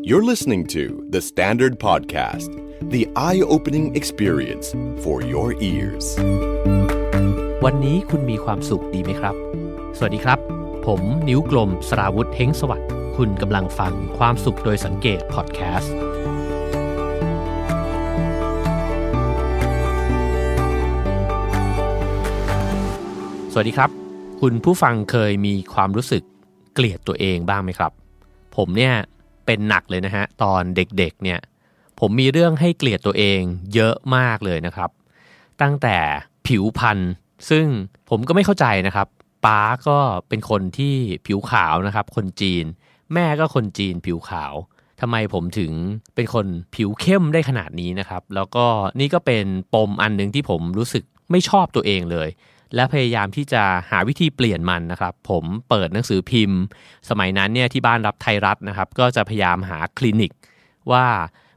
You're listening to The Standard Podcast, the eye opening experience for your ears. วันนี้คุณมีความสุขดีไหมครับ สวัสดีครับ ผมนิ้วกลมสราวุธเฮงสวัสดิ์ คุณกำลังฟังความสุขโดยสังเกตพอดแคสต์ สวัสดีครับ คุณผู้ฟังเคยมีความรู้สึกเกลียดตัวเองบ้างไหมครับ ผมเนี่ย เป็นหนักเลยนะฮะตอนเด็กๆเนี่ยผมมีเรื่องให้เกลียดตัวเองเยอะมากเลยนะครับ ตั้งแต่ผิวพรรณซึ่งผมก็ไม่เข้าใจนะครับป้าก็เป็นคนที่ผิวขาวนะครับ คนจีน แม่ก็คนจีนผิวขาวทำไมผมถึงเป็นคนผิวเข้มได้ขนาดนี้นะครับ แล้วก็นี่ก็เป็นปมอันหนึ่งที่ผมรู้สึกไม่ชอบตัวเองเลย และพยายามที่จะหาวิธีเปลี่ยนมันนะครับ ผมเปิดหนังสือพิมพ์ สมัยนั้นเนี่ยที่บ้านรับไทยรัฐนะครับ ก็จะพยายามหาคลินิก ว่า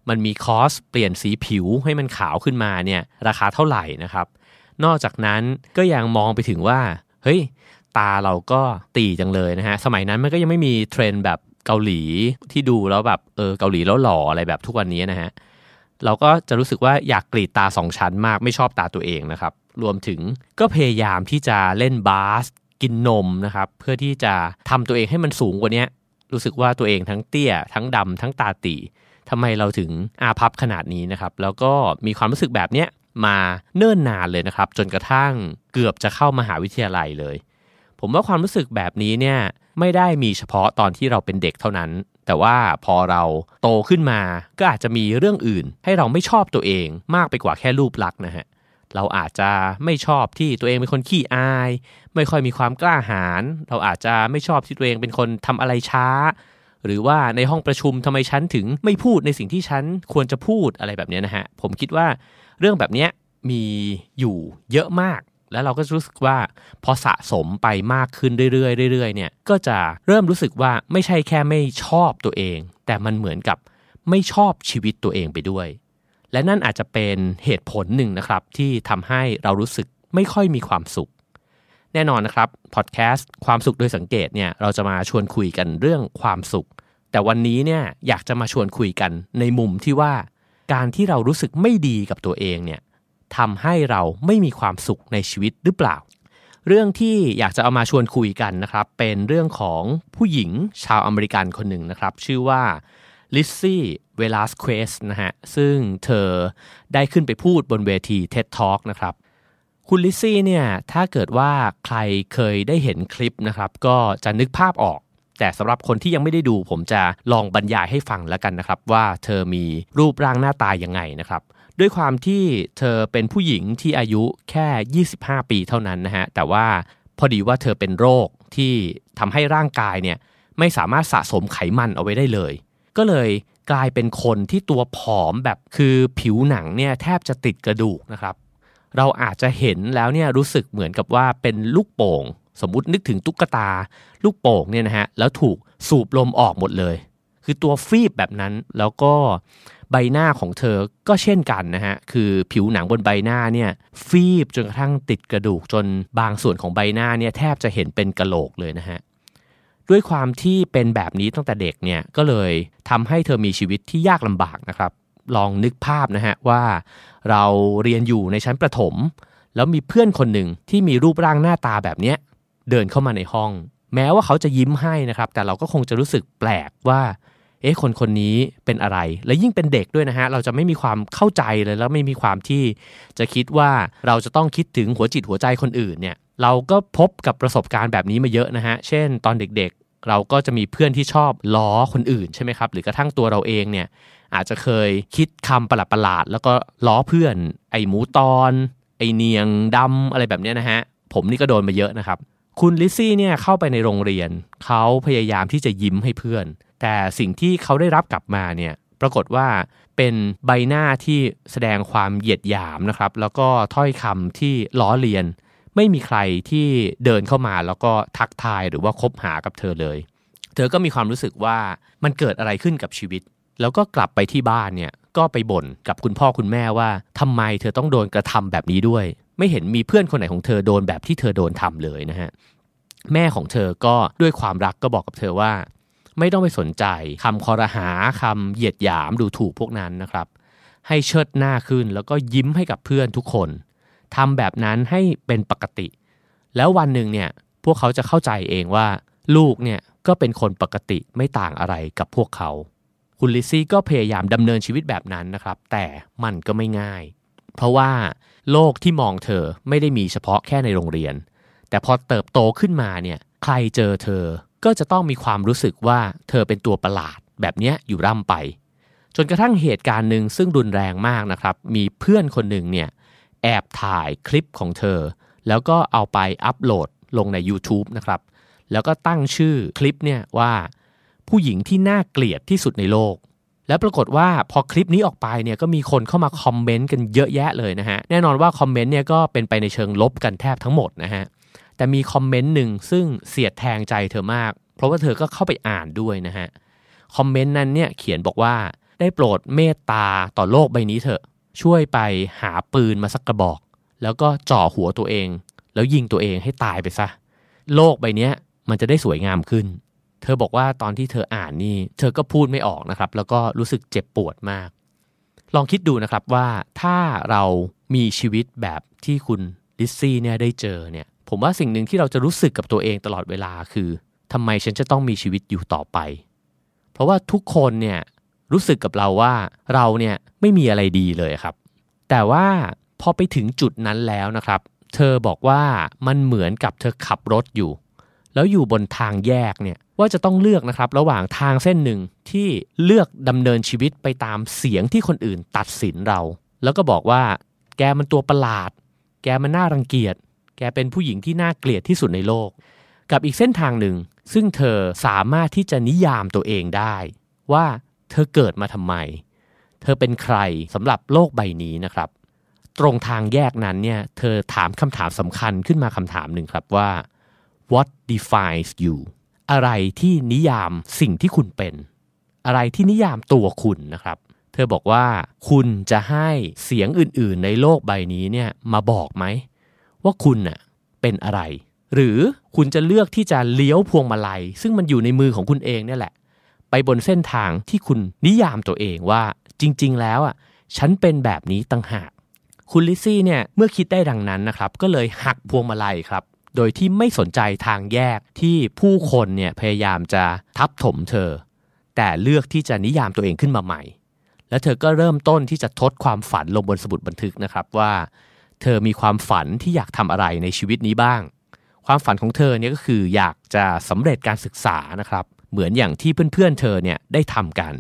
มันมีคอสเปลี่ยนสีผิวให้มันขาวขึ้นมาเนี่ยราคาเท่าไหร่นะครับ นอกจากนั้นก็ยังมองไปถึงว่าเฮ้ยตาเราก็ตีจังเลยนะฮะสมัยนั้นมันก็ยังไม่มีเทรนด์แบบเกาหลีที่ดูแล้วแบบเออเกาหลีแล้วหล่ออะไรแบบทุกวันนี้นะฮะเราก็จะรู้สึกว่าอยากกรีดตาสองชั้นมากไม่ชอบตาตัวเองนะครับ รวมถึงก็พยายามที่จะเล่นบาสกินนมนะครับ เพื่อที่จะทำตัวเองให้มันสูงกว่านี้รู้สึกว่าตัวเองทั้งเตี้ย ทั้งดำทั้งตาตีทำไมเราถึงอาพับขนาดนี้นะครับ แล้วก็มีความรู้สึกแบบเนี้ยมาเนิ่นนานเลยนะครับ จนกระทั่งเกือบจะเข้ามหาวิทยาลัยเลย ผมว่าความรู้สึกแบบนี้เนี่ยไม่ได้มีเฉพาะตอนที่เราเป็นเด็กเท่านั้น แต่ว่าพอเราโตขึ้นมาก็อาจจะมีเรื่องอื่น ให้เราไม่ชอบตัวเองมากไปกว่าแค่รูปลักษณ์นะฮะ เราอาจจะไม่ชอบที่ตัวเองเป็นคนขี้อาย ไม่ค่อยมีความกล้าหาญเราอาจจะไม่ชอบที่ตัวเองเป็นคนทำอะไรช้า หรือว่าในห้องประชุมทำไมฉันถึงไม่พูดในสิ่งที่ฉันควรจะพูดอะไรแบบนี้นะฮะผมคิดว่าเรื่องแบบนี้มีอยู่เยอะมาก แล้วเราก็รู้สึกว่าพอสะสมไปมากขึ้นเรื่อยๆเรื่อยๆเนี่ยก็จะเริ่มรู้สึกว่าไม่ใช่แค่ไม่ชอบตัวเอง แต่มันเหมือนกับไม่ชอบชีวิตตัวเองไปด้วย และนั่นอาจจะเป็นเหตุผลหนึ่งนะครับ ที่ทำให้เรารู้สึกไม่ค่อยมีความสุข แน่นอนนะครับพอดแคสต์ความสุขโดยสังเกตเนี่ยเราจะมาชวนคุยกันเรื่องความสุข แต่วันนี้เนี่ยอยากจะมาชวนคุยกันในมุมที่ว่า การที่เรารู้สึกไม่ดีกับตัวเองเนี่ยทำให้เราไม่มีความสุขในชีวิตหรือเปล่า เรื่องที่อยากจะเอามาชวนคุยกันนะครับเป็นเรื่องของผู้หญิงชาวอเมริกันคนหนึ่งนะครับ ชื่อว่า Lizzie Velásquez นะฮะซึ่งเธอได้ขึ้นไปพูดบนเวที TED Talk นะครับคุณ Lizzie เนี่ยถ้าเกิดว่าใครเคยได้เห็นคลิปนะครับ ก็จะนึกภาพออก แต่สำหรับคนที่ยังไม่ได้ดูผมจะลองบรรยายให้ฟังแล้วกันนะครับ ว่าเธอมีรูปร่างหน้าตายังไงนะครับ ด้วยความที่เธอเป็นผู้หญิงที่อายุแค่ 25 ปีเท่านั้นนะฮะแต่ว่าพอดีว่าเธอเป็นโรคที่ทำให้ร่างกายเนี่ยไม่สามารถสะสมไขมันเอาไว้ได้เลย ก็เลย กลายเป็นคนที่ตัวผอมแบบคือผิวหนังเนี่ยแทบจะติดกระดูกนะครับ เราอาจจะเห็นแล้วเนี่ยรู้สึกเหมือนกับว่าเป็นลูกโป่ง สมมุตินึกถึงตุ๊กตา ลูกโป่งเนี่ยนะฮะแล้วถูกสูบลมออกหมดเลย คือตัวฟีบแบบนั้นแล้วก็ใบหน้าของเธอก็เช่นกันนะฮะ คือผิวหนังบนใบหน้าเนี่ยฟีบจนกระทั่งติดกระดูกจนบางส่วนของใบหน้าเนี่ยแทบจะเห็นเป็นกะโหลกเลยนะฮะ ด้วยความที่เป็นแบบนี้ตั้งแต่เด็กเนี่ยก็เลยทำให้เธอมีชีวิตที่ยากลำบากนะครับ ลองนึกภาพนะฮะว่าเราเรียนอยู่ในชั้นประถม แล้วมีเพื่อนคนหนึ่งที่มีรูปร่างหน้าตาแบบเนี้ยเดินเข้ามาในห้อง แม้ว่าเขาจะยิ้มให้นะครับ แต่เราก็คงจะรู้สึกแปลกว่าเอ๊ะคนคนนี้เป็นอะไร และยิ่งเป็นเด็กด้วยนะฮะ เราจะไม่มีความเข้าใจเลยแล้วไม่มีความที่จะคิดว่าเราจะต้องคิดถึงหัวจิตหัวใจคนอื่นเนี่ย เราก็พบกับประสบการณ์แบบนี้มาเยอะนะฮะ เช่น ตอนเด็กๆ เราก็จะมีเพื่อนที่ชอบล้อคนอื่นใช่ไหมครับ หรือกระทั่งตัวเราเองเนี่ยอาจจะเคยคิดคำประหลาดๆ แล้วก็ล้อเพื่อน ไอหมูตอน ไอเนียงดำอะไรแบบนี้นะฮะ ผมนี่ก็โดนมาเยอะนะครับ คุณลิซซี่เนี่ยเข้าไปในโรงเรียน เขาพยายามที่จะยิ้มให้เพื่อน แต่สิ่งที่เขาได้รับกลับมาเนี่ยปรากฏว่าเป็นใบหน้าที่แสดงความเหยียดหยามนะครับ แล้วก็ถ้อยคำที่ล้อเลียน ไม่มีใครที่เดินเข้ามาแล้วก็ทักทายหรือว่าคบหากับเธอเลย เธอก็มีความรู้สึกว่ามันเกิดอะไรขึ้นกับชีวิต แล้วก็กลับไปที่บ้านเนี่ยก็ไปบ่นกับคุณพ่อคุณแม่ว่าทำไมเธอต้องโดนกระทำแบบนี้ด้วย ไม่เห็นมีเพื่อนคนไหนของเธอโดนแบบที่เธอโดนทำเลยนะฮะแม่ของเธอก็ด้วยความรักก็บอกกับเธอว่า ไม่ต้องไปสนใจคำคอรหาคำเหยียดหยามดูถูกพวกนั้นนะครับ ให้เชิดหน้าขึ้นแล้วก็ยิ้มให้กับเพื่อนทุกคน ทำแบบนั้นให้เป็นปกติ แล้ววันหนึ่งเนี่ยพวกเขาจะเข้าใจเองว่า ลูกเนี่ยก็เป็นคนปกติไม่ต่างอะไรกับพวกเขา คุณลิซี่ก็พยายามดำเนินชีวิตแบบนั้นนะครับ แต่มันก็ไม่ง่าย เพราะว่าโลกที่มองเธอไม่ได้มีเฉพาะแค่ในโรงเรียน แต่พอเติบโตขึ้นมาเนี่ยใครเจอเธอก็จะต้องมีความรู้สึกว่าเธอเป็นตัวประหลาดแบบนี้อยู่ร่ำไป จนกระทั่งเหตุการณ์หนึ่งซึ่งรุนแรงมากนะครับ มีเพื่อนคนหนึ่งเนี่ย แอบถ่ายคลิปของเธอ แล้วก็เอาไปอัปโหลดลงใน YouTube นะครับ แล้วก็ตั้งชื่อคลิปเนี่ยว่า ผู้หญิงที่น่าเกลียดที่สุดในโลก แล้วปรากฏว่าพอคลิปนี้ออกไปเนี่ยก็มีคนเข้ามาคอมเมนต์กันเยอะแยะเลยนะฮะ แน่นอนว่าคอมเมนต์เนี่ยก็เป็นไปในเชิงลบกันแทบทั้งหมดนะฮะ แต่มีคอมเมนต์หนึ่งซึ่งเสียดแทงใจเธอมาก เพราะว่าเธอก็เข้าไปอ่านด้วยนะฮะ คอมเมนต์นั้นเนี่ยเขียนบอกว่าได้โปรดเมตตาต่อโลกใบนี้เถอะ ช่วยไปหาปืนมาสักกระบอก แล้วก็จ่อหัวตัวเอง แล้วยิงตัวเองให้ตายไปซะ โลกใบนี้มันจะได้สวยงามขึ้น เธอบอกว่าตอนที่เธออ่านนี่ เธอก็พูดไม่ออกนะครับ แล้วก็รู้สึกเจ็บปวดมาก ลองคิดดูนะครับว่าถ้าเรามีชีวิตแบบที่คุณลิซซี่เนี่ยได้เจอเนี่ยผมว่าสิ่งหนึ่งที่เราจะรู้สึกกับตัวเองตลอดเวลาคือทำไมฉันจะต้องมีชีวิตอยู่ต่อไป เพราะว่าทุกคนเนี่ย รู้สึกกับเราว่าเราเนี่ยไม่มีอะไรดีเลยครับ แต่ว่าพอไปถึงจุดนั้นแล้วนะครับ เธอบอกว่ามันเหมือนกับเธอขับรถอยู่ แล้วอยู่บนทางแยกเนี่ยว่าจะต้องเลือกนะครับระหว่างทางเส้นหนึ่งที่เลือกดำเนินชีวิตไปตามเสียงที่คนอื่นตัดสินเรา แล้วก็บอกว่า แกมันตัวประหลาด แกมันน่ารังเกียจ แกเป็นผู้หญิงที่น่าเกลียดที่สุดในโลก กับอีกเส้นทางหนึ่งซึ่งเธอสามารถที่จะนิยามตัวเองได้ ว่า เธอเกิดมาทำไม เธอเป็นใครสำหรับโลกใบนี้นะครับ ตรงทางแยกนั้นเนี่ยเธอถามคำถามสำคัญขึ้นมาคำถามหนึ่งครับว่า what defines you อะไรที่นิยามสิ่งที่คุณเป็น อะไรที่นิยามตัวคุณนะครับ เธอบอกว่าคุณจะให้เสียงอื่นๆ ในโลกใบนี้เนี่ยมาบอกไหม ว่าคุณน่ะเป็นอะไร หรือคุณจะเลือกที่จะเลี้ยวพวงมาลัย ซึ่งมันอยู่ในมือของคุณเองเนี่ยแหละ ไปบนเส้นทางที่คุณนิยามตัวเองว่าจริง ๆ แล้วอะฉันเป็นแบบนี้ตั้งหาก คุณลิซี่เนี่ยเมื่อคิดได้ดังนั้นนะครับ ก็เลยหักพวงมาลัยครับ โดยที่ไม่สนใจทางแยกที่ผู้คนเนี่ยพยายามจะทับถมเธอ แต่เลือกที่จะนิยามตัวเองขึ้นมาใหม่ แล้วเธอก็เริ่มต้นที่จะทดความฝันลงบนสมุดบันทึกนะครับว่า เธอมีความฝันที่อยากทำอะไรในชีวิตนี้บ้าง ความฝันของเธอเนี่ยก็คืออยากจะสำเร็จการศึกษานะครับ เหมือนอย่างที่เพื่อนๆเธอเนี่ยได้ทำกัน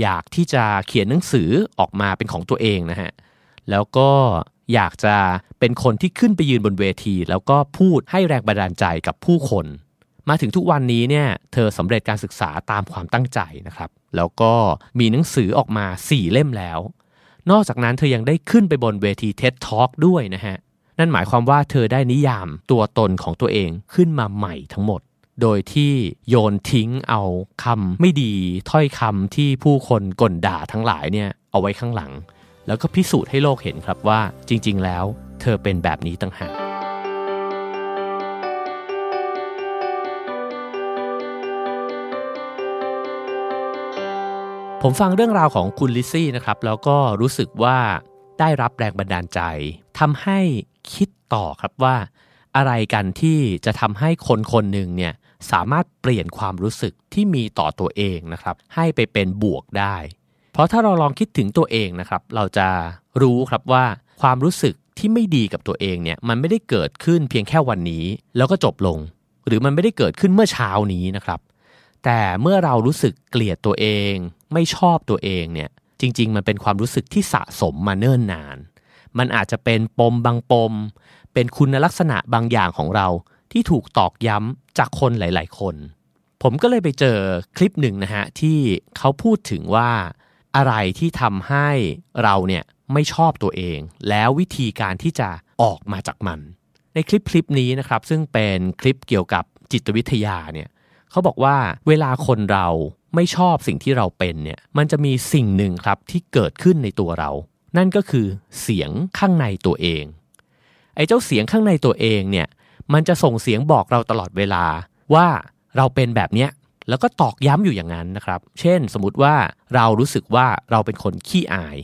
อยากที่จะเขียนหนังสือออกมาเป็นของตัวเองนะฮะ แล้วก็อยากจะเป็นคนที่ขึ้นไปยืนบนเวที แล้วก็พูดให้แรงบันดาลใจกับผู้คน มาถึงทุกวันนี้เนี่ยเธอสำเร็จการศึกษาตามความตั้งใจนะครับ แล้วก็มีหนังสือออกมา 4 เล่มแล้ว นอกจากนั้นเธอยังได้ขึ้นไปบนเวที TED Talk ด้วยนะฮะ นั่นหมายความว่าเธอได้นิยามตัวตนของตัวเองขึ้นมาใหม่ทั้งหมด โดยที่โยนทิ้งเอาคำไม่ดีถ้อยคำที่ผู้คนก่นด่าทั้งหลายเนี่ยเอาไว้ข้างหลัง แล้วก็พิสูจน์ให้โลกเห็นครับว่าจริง ๆ แล้วเธอเป็นแบบนี้ต่างหากผมฟังเรื่องราวของคุณลิซซี่นะครับ แล้วก็รู้สึกว่าได้รับแรงบันดาลใจทำให้คิดต่อครับว่า อะไรกันที่จะทำให้คนคนหนึ่งเนี่ย สามารถเปลี่ยนความรู้สึกที่มีต่อตัวเองนะครับ ให้ไปเป็นบวกได้ เพราะถ้าเราลองคิดถึงตัวเองนะครับ เราจะรู้ครับว่าความรู้สึกที่ไม่ดีกับตัวเองเนี่ยมันไม่ได้เกิดขึ้นเพียงแค่วันนี้ แล้วก็จบลง หรือมันไม่ได้เกิดขึ้นเมื่อเช้านี้นะครับ แต่เมื่อเรารู้สึกเกลียดตัวเอง ไม่ชอบตัวเองเนี่ยจริง ๆ มันเป็นความรู้สึกที่สะสมมาเนิ่นนาน มันอาจจะเป็นปมบางปม เป็นคุณลักษณะบางอย่างของเราที่ถูกตอกย้ำ จากคนหลาย ๆ คน ผมก็เลยไปเจอคลิปหนึ่งนะฮะ ที่เขาพูดถึงว่าอะไรที่ทำให้เราเนี่ยไม่ชอบตัวเอง แล้ววิธีการที่จะออกมาจากมัน ในคลิปคลิปนี้นะครับ ซึ่งเป็นคลิปเกี่ยวกับจิตวิทยาเนี่ยเขาบอกว่าเวลาคนเราไม่ชอบสิ่งที่เราเป็นเนี่ยมันจะมีสิ่งหนึ่งครับที่เกิดขึ้นในตัวเรา นั่นก็คือเสียงข้างในตัวเองไอ้เจ้าเสียงข้างในตัวเองเนี่ย มันจะส่งเสียงบอกเราตลอดเวลาว่าเราเป็นแบบเนี้ยแล้วก็ตอกย้ำอยู่อย่างนั้นนะครับ เช่น สมมติว่าเรารู้สึกว่าเราเป็นคนขี้อาย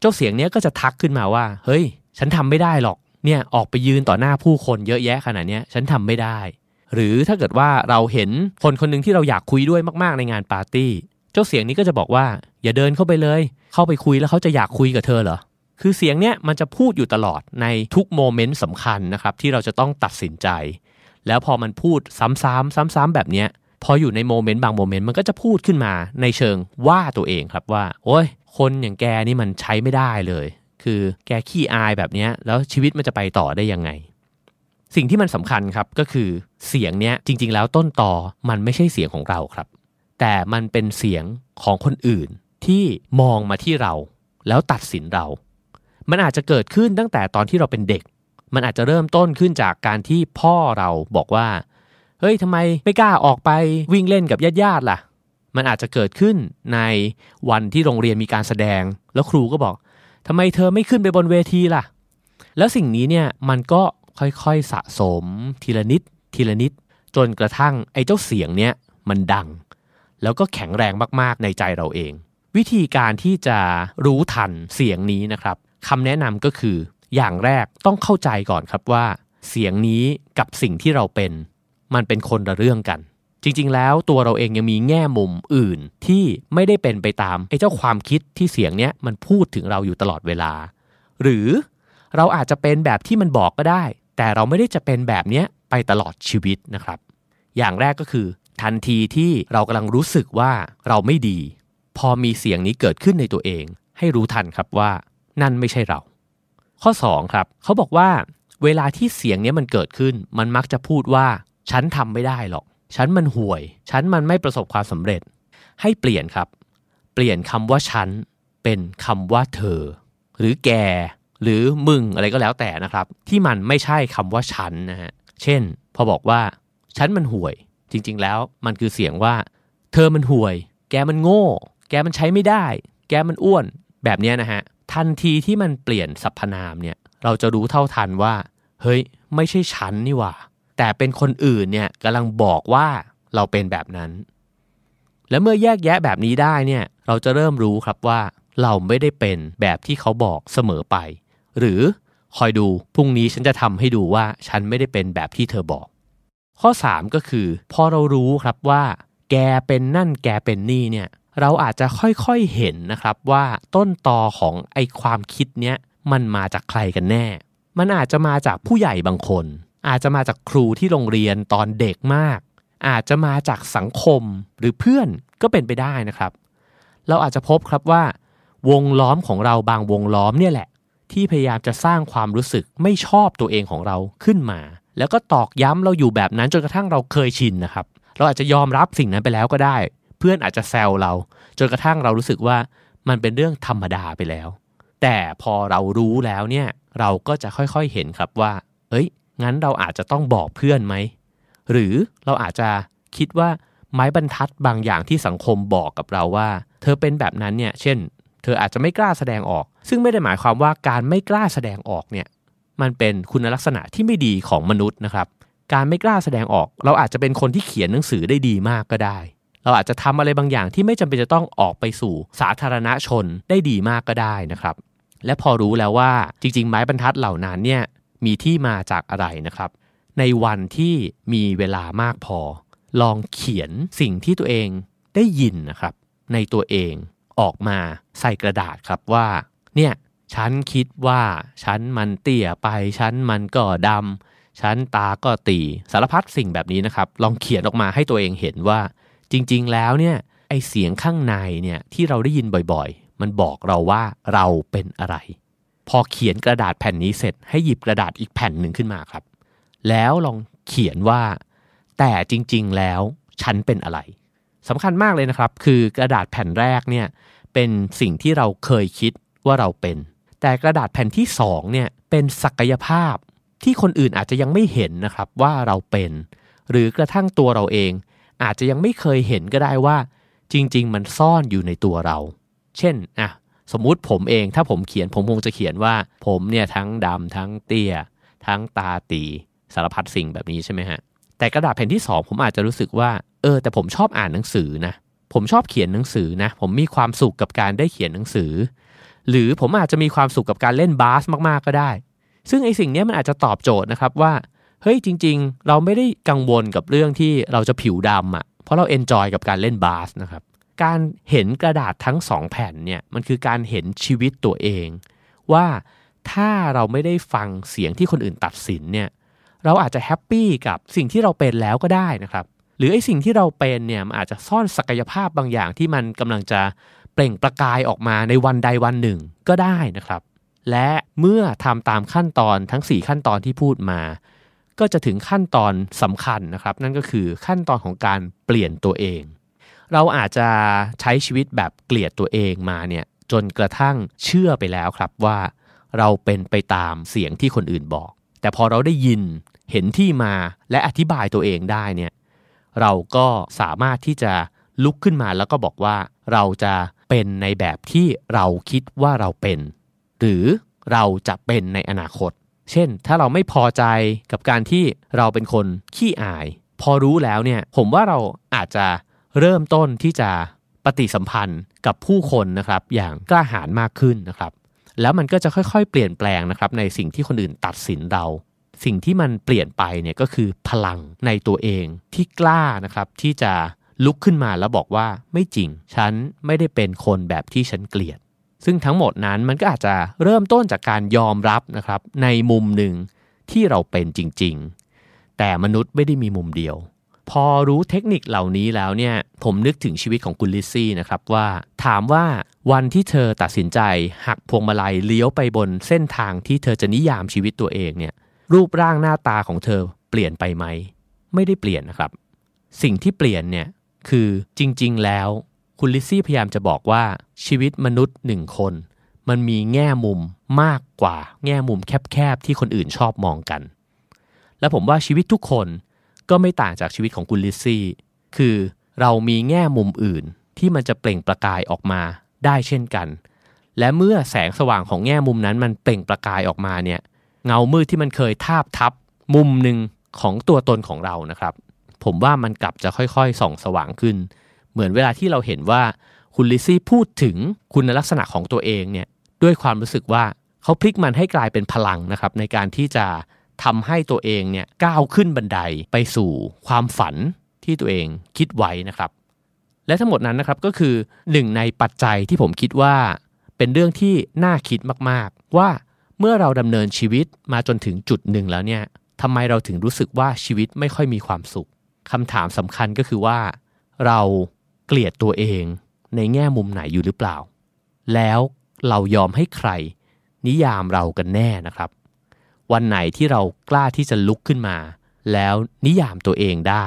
เจ้าเสียงเนี้ยก็จะทักขึ้นมาว่า เฮ้ย ฉันทำไม่ได้หรอก เนี่ย ออกไปยืนต่อหน้าผู้คนเยอะแยะขนาดเนี้ย ฉันทำไม่ได้ หรือถ้าเกิดว่าเราเห็นคนคนหนึ่งที่เราอยากคุยด้วยมากๆในงานปาร์ตี้ เจ้าเสียงนี้ก็จะบอกว่า อย่าเดินเข้าไปเลย เข้าไปคุยแล้วเขาจะอยากคุยกับเธอเหรอ คือเสียงเนี้ยมันจะพูดอยู่ตลอดในทุกโมเมนต์สำคัญนะครับที่เราจะต้องตัดสินใจ แล้วพอมันพูดซ้ำๆซ้ำๆแบบเนี้ยพออยู่ในโมเมนต์บางโมเมนต์มันก็จะพูดขึ้นมาในเชิงว่าตัวเองครับว่า โอ้ยคนอย่างแกนี่มันใช้ไม่ได้เลย คือแกขี้อายแบบเนี้ยแล้วชีวิตมันจะไปต่อได้ยังไง สิ่งที่มันสำคัญครับก็คือเสียงเนี้ยจริง ๆ แล้วต้นต่อมันไม่ใช่เสียงของเราครับ แต่มันเป็นเสียงของคนอื่นที่มองมาที่เรา แล้วตัดสินเรา มันอาจจะเกิดขึ้นตั้งแต่ตอนที่เราเป็นเด็ก มันอาจจะเริ่มต้นขึ้นจากการที่พ่อเราบอกว่า เฮ้ยทำไมไม่กล้าออกไปวิ่งเล่นกับญาติๆล่ะ มันอาจจะเกิดขึ้นในวันที่โรงเรียนมีการแสดง แล้วครูก็บอกทำไมเธอไม่ขึ้นไปบนเวทีล่ะ แล้วสิ่งนี้เนี่ยมันก็ค่อยๆสะสม ทีละนิด ทีละนิด จนกระทั่งไอ้เจ้าเสียงเนี้ยมันดัง แล้วก็แข็งแรงมากๆในใจเราเองวิธีการที่จะรู้ทันเสียงนี้นะครับ คำแนะนำก็คืออย่างแรกต้องเข้าใจก่อนครับว่า เสียงนี้กับสิ่งที่เราเป็น มันเป็นคนละเรื่องกัน จริงๆ แล้วตัวเราเองยังมีแง่มุมอื่นที่ไม่ได้เป็นไปตามไอ้เจ้าความคิดที่เสียงเนี้ยมันพูดถึงเราอยู่ตลอดเวลา หรือเราอาจจะเป็นแบบที่มันบอกก็ได้ แต่เราไม่ได้จะเป็นแบบเนี้ยไปตลอดชีวิตนะครับ อย่างแรกก็คือ ทันทีที่เรากำลังรู้สึกว่าเราไม่ดี พอมีเสียงนี้เกิดขึ้นในตัวเอง ให้รู้ทันครับว่า นั่นไม่ใช่เรา ข้อ 2 ครับ เขาบอกว่า เวลาที่เสียงนี้มันเกิดขึ้น มันมักจะพูดว่า ฉันทำไม่ได้หรอก ฉันมันห่วย ฉันมันไม่ประสบความสำเร็จ ให้เปลี่ยนครับ เปลี่ยนคำว่าฉันเป็นคำว่าเธอ หรือแก หรือมึงอะไรก็แล้วแต่นะครับ ที่มันไม่ใช่คำว่าฉันนะฮะ เช่น พอบอกว่า ฉันมันห่วย จริง ๆ แล้วมันคือเสียงว่า เธอมันห่วย แกมันโง่ แกมันใช้ไม่ได้ แกมันอ้วน แบบนี้นะฮะ ทันทีที่มันเปลี่ยนสรรพนามเนี่ยเราจะรู้เท่าทันว่า เฮ้ย ไม่ใช่ฉันนี่หว่า แต่เป็นคนอื่นเนี่ยกำลังบอกว่าเราเป็นแบบนั้น และเมื่อแยกแยะแบบนี้ได้เนี่ยเราจะเริ่มรู้ครับว่า เราไม่ได้เป็นแบบที่เขาบอกเสมอไป หรือคอยดูพรุ่งนี้ฉันจะทำให้ดูว่าฉันไม่ได้เป็นแบบที่เธอบอก ข้อ 3 ก็คือ พอเรารู้ครับว่า แกเป็นนั่นแกเป็นนี่เนี่ย เราอาจจะค่อยๆเห็นนะครับว่าต้นตอของไอความคิดเนี้ยมันมาจากใครกันแน่ มันอาจจะมาจากผู้ใหญ่บางคน อาจจะมาจากครูที่โรงเรียนตอนเด็กมาก อาจจะมาจากสังคมหรือเพื่อนก็เป็นไปได้นะครับ เราอาจจะพบครับว่า วงล้อมของเราบางวงล้อมเนี่ยแหละ ที่พยายามจะสร้างความรู้สึกไม่ชอบตัวเองของเราขึ้นมา แล้วก็ตอกย้ำเราอยู่แบบนั้นจนกระทั่งเราเคยชินนะครับ เราอาจจะยอมรับสิ่งนั้นไปแล้วก็ได้ พื่อนอาจจะแซวเรา จนกระทั่งเรารู้สึกว่ามันเป็นเรื่องธรรมดาไปแล้ว แต่พอเรารู้แล้วเนี่ยเราก็จะค่อยๆเห็นครับว่า เอ้ย งั้นเราอาจจะต้องบอกเพื่อนไหม หรือเราอาจจะคิดว่าไม้บรรทัดบางอย่างที่สังคมบอกกับเราว่า เธอเป็นแบบนั้นเนี่ย เช่น เธออาจจะไม่กล้าแสดงออก ซึ่งไม่ได้หมายความว่าการไม่กล้าแสดงออกเนี่ย มันเป็นคุณลักษณะที่ไม่ดีของมนุษย์นะครับ การไม่กล้าแสดงออก เราอาจจะเป็นคนที่เขียนหนังสือได้ดีมากก็ได้ เราอาจจะทำอะไรบางอย่างที่ไม่จำเป็นจะต้องออกไปสู่สาธารณชนได้ดีมากก็ได้นะครับ และพอรู้แล้วว่าจริง ๆ ไม้บรรทัดเหล่านั้นเนี่ยมีที่มาจากอะไรนะครับ ในวันที่มีเวลามากพอ ลองเขียนสิ่งที่ตัวเองได้ยินนะครับ ในตัวเองออกมาใส่กระดาษครับว่าเนี่ยฉันคิดว่าฉันมันเตี้ยไปฉันมันก็ดำฉันตาก็ตีสารพัดสิ่งแบบนี้นะครับ ลองเขียนออกมาให้ตัวเองเห็นว่า จริงๆแล้วเนี่ยไอเสียงข้างในเนี่ยที่เราได้ยินบ่อยๆ มันบอกเราว่าเราเป็นอะไร พอเขียนกระดาษแผ่นนี้เสร็จให้หยิบกระดาษอีกแผ่นหนึ่งขึ้นมาครับ แล้วลองเขียนว่า แต่จริงๆแล้วฉันเป็นอะไรสำคัญมากเลยนะครับ คือกระดาษแผ่นแรกเนี่ยเป็นสิ่งที่เราเคยคิดว่าเราเป็น แต่กระดาษแผ่นที่สองเนี่ยเป็นศักยภาพที่คนอื่นอาจจะยังไม่เห็นนะครับว่าเราเป็น หรือกระทั่งตัวเราเอง อาจจะยังไม่เคยเห็นก็ได้ว่า จริง ๆ มันซ่อนอยู่ในตัวเรา เช่นอะสมมุติผมเองถ้าผมเขียนผมคงจะเขียนว่า ผมเนี่ยทั้งดำทั้งเตี้ย ทั้งตาตีสารพัดสิ่งแบบนี้ใช่ไหมฮะแต่กระดาษแผ่นที่สองผมอาจจะรู้สึกว่า เออ แต่ผมชอบอ่านหนังสือนะ ผมชอบเขียนหนังสือนะ ผมมีความสุขกับการได้เขียนหนังสือ หรือผมอาจจะมีความสุขกับการเล่นบาสมากๆก็ได้ ซึ่งไอสิ่งนี้มันอาจจะตอบโจทย์นะครับว่า เฮ้ยจริง ๆ เราไม่ได้กังวลกับเรื่องที่เราจะผิวดำอะ่ะเพราะเราเอนจอยกับการเล่นบาสนะครับการเห็นกระดาษทั้งสองแผ่นเนี่ยมันคือการเห็นชีวิตตัวเอง ว่าถ้าเราไม่ได้ฟังเสียงที่คนอื่นตัดสินเนี่ยเราอาจจะแฮปปี้กับสิ่งที่เราเป็นแล้วก็ได้นะครับหรือไอ้สิ่งที่เราเป็นเนี่ยมันอาจจะซ่อนศักยภาพบางอย่างที่มันกำลังจะเปล่งประกายออกมาในวันใดวันหนึ่งก็ได้นะครับ และเมื่อทำตามขั้นตอนทั้ง 4 ขั้นตอนที่พูดมา ก็จะถึงขั้นตอนสำคัญนะครับ นั่นก็คือขั้นตอนของการเปลี่ยนตัวเอง เราอาจจะใช้ชีวิตแบบเกลียดตัวเองมาเนี่ยจนกระทั่งเชื่อไปแล้วครับว่า เราเป็นไปตามเสียงที่คนอื่นบอก แต่พอเราได้ยินเห็นที่มาและอธิบายตัวเองได้เนี่ยเราก็สามารถที่จะลุกขึ้นมาแล้วก็บอกว่าเราจะเป็นในแบบที่เราคิดว่าเราเป็น หรือเราจะเป็นในอนาคต เช่น ถ้าเราไม่พอใจกับการที่เราเป็นคนขี้อาย พอรู้แล้วเนี่ยผมว่าเราอาจจะเริ่มต้นที่จะปฏิสัมพันธ์กับผู้คนนะครับ อย่างกล้าหาญมากขึ้นนะครับ แล้วมันก็จะค่อยๆ เปลี่ยนแปลงนะครับ ในสิ่งที่คนอื่นตัดสินเรา สิ่งที่มันเปลี่ยนไปเนี่ยก็คือพลังในตัวเองที่กล้านะครับที่จะลุกขึ้นมาแล้วบอกว่าไม่จริง ฉันไม่ได้เป็นคนแบบที่ฉันเกลียด ซึ่งทั้งหมดนั้นมันก็อาจจะเริ่มต้นจากการยอมรับนะครับในมุมหนึ่งที่เราเป็นจริง ๆ แต่มนุษย์ไม่ได้มีมุมเดียว พอรู้เทคนิคเหล่านี้แล้วเนี่ยผมนึกถึงชีวิตของคุณลิซซี่นะครับว่าถามว่าวันที่เธอตัดสินใจหักพวงมาลัยเลี้ยวไปบนเส้นทางที่เธอจะนิยามชีวิตตัวเองเนี่ยรูปร่างหน้าตาของเธอเปลี่ยนไปไหม ไม่ได้เปลี่ยนนะครับ สิ่งที่เปลี่ยนเนี่ยคือจริง ๆ แล้ว คุณลิซซี่พยายามจะบอกว่าชีวิตมนุษย์หนึ่งคน มันมีแง่มุมมากกว่าแง่มุมแคบๆที่คนอื่นชอบมองกัน และผมว่าชีวิตทุกคนก็ไม่ต่างจากชีวิตของคุณลิซซี่ คือเรามีแง่มุมอื่นที่มันจะเปล่งประกายออกมาได้เช่นกัน และเมื่อแสงสว่างของแง่มุมนั้นมันเปล่งประกายออกมาเนี่ย เงามืดที่มันเคยทาบทับ มุมหนึ่งของตัวตนของเรานะครับ ผมว่ามันกลับจะค่อยๆส่องสว่างขึ้น เหมือนเวลาที่เราเห็นว่าคุณลิซี่พูดถึงคุณลักษณะของตัวเองเนี่ยด้วยความรู้สึกว่าเขาพลิกมันให้กลายเป็นพลังนะครับในการที่จะทำให้ตัวเองเนี่ยก้าวขึ้นบันไดไปสู่ความฝันที่ตัวเองคิดไว้นะครับ และทั้งหมดนั้นนะครับก็คือหนึ่งในปัจจัยที่ผมคิดว่าเป็นเรื่องที่น่าคิดมากๆ ว่าเมื่อเราดำเนินชีวิตมาจนถึงจุดหนึ่งแล้วเนี่ยทำไมเราถึงรู้สึกว่าชีวิตไม่ค่อยมีความสุขคำถามสำคัญก็คือว่า เรา เกลียดตัวเองในแง่มุมไหนอยู่หรือเปล่า แล้วเรายอมให้ใคร นิยามเรากันแน่นะครับ วันไหนที่เรากล้าที่จะลุกขึ้นมา แล้วนิยามตัวเองได้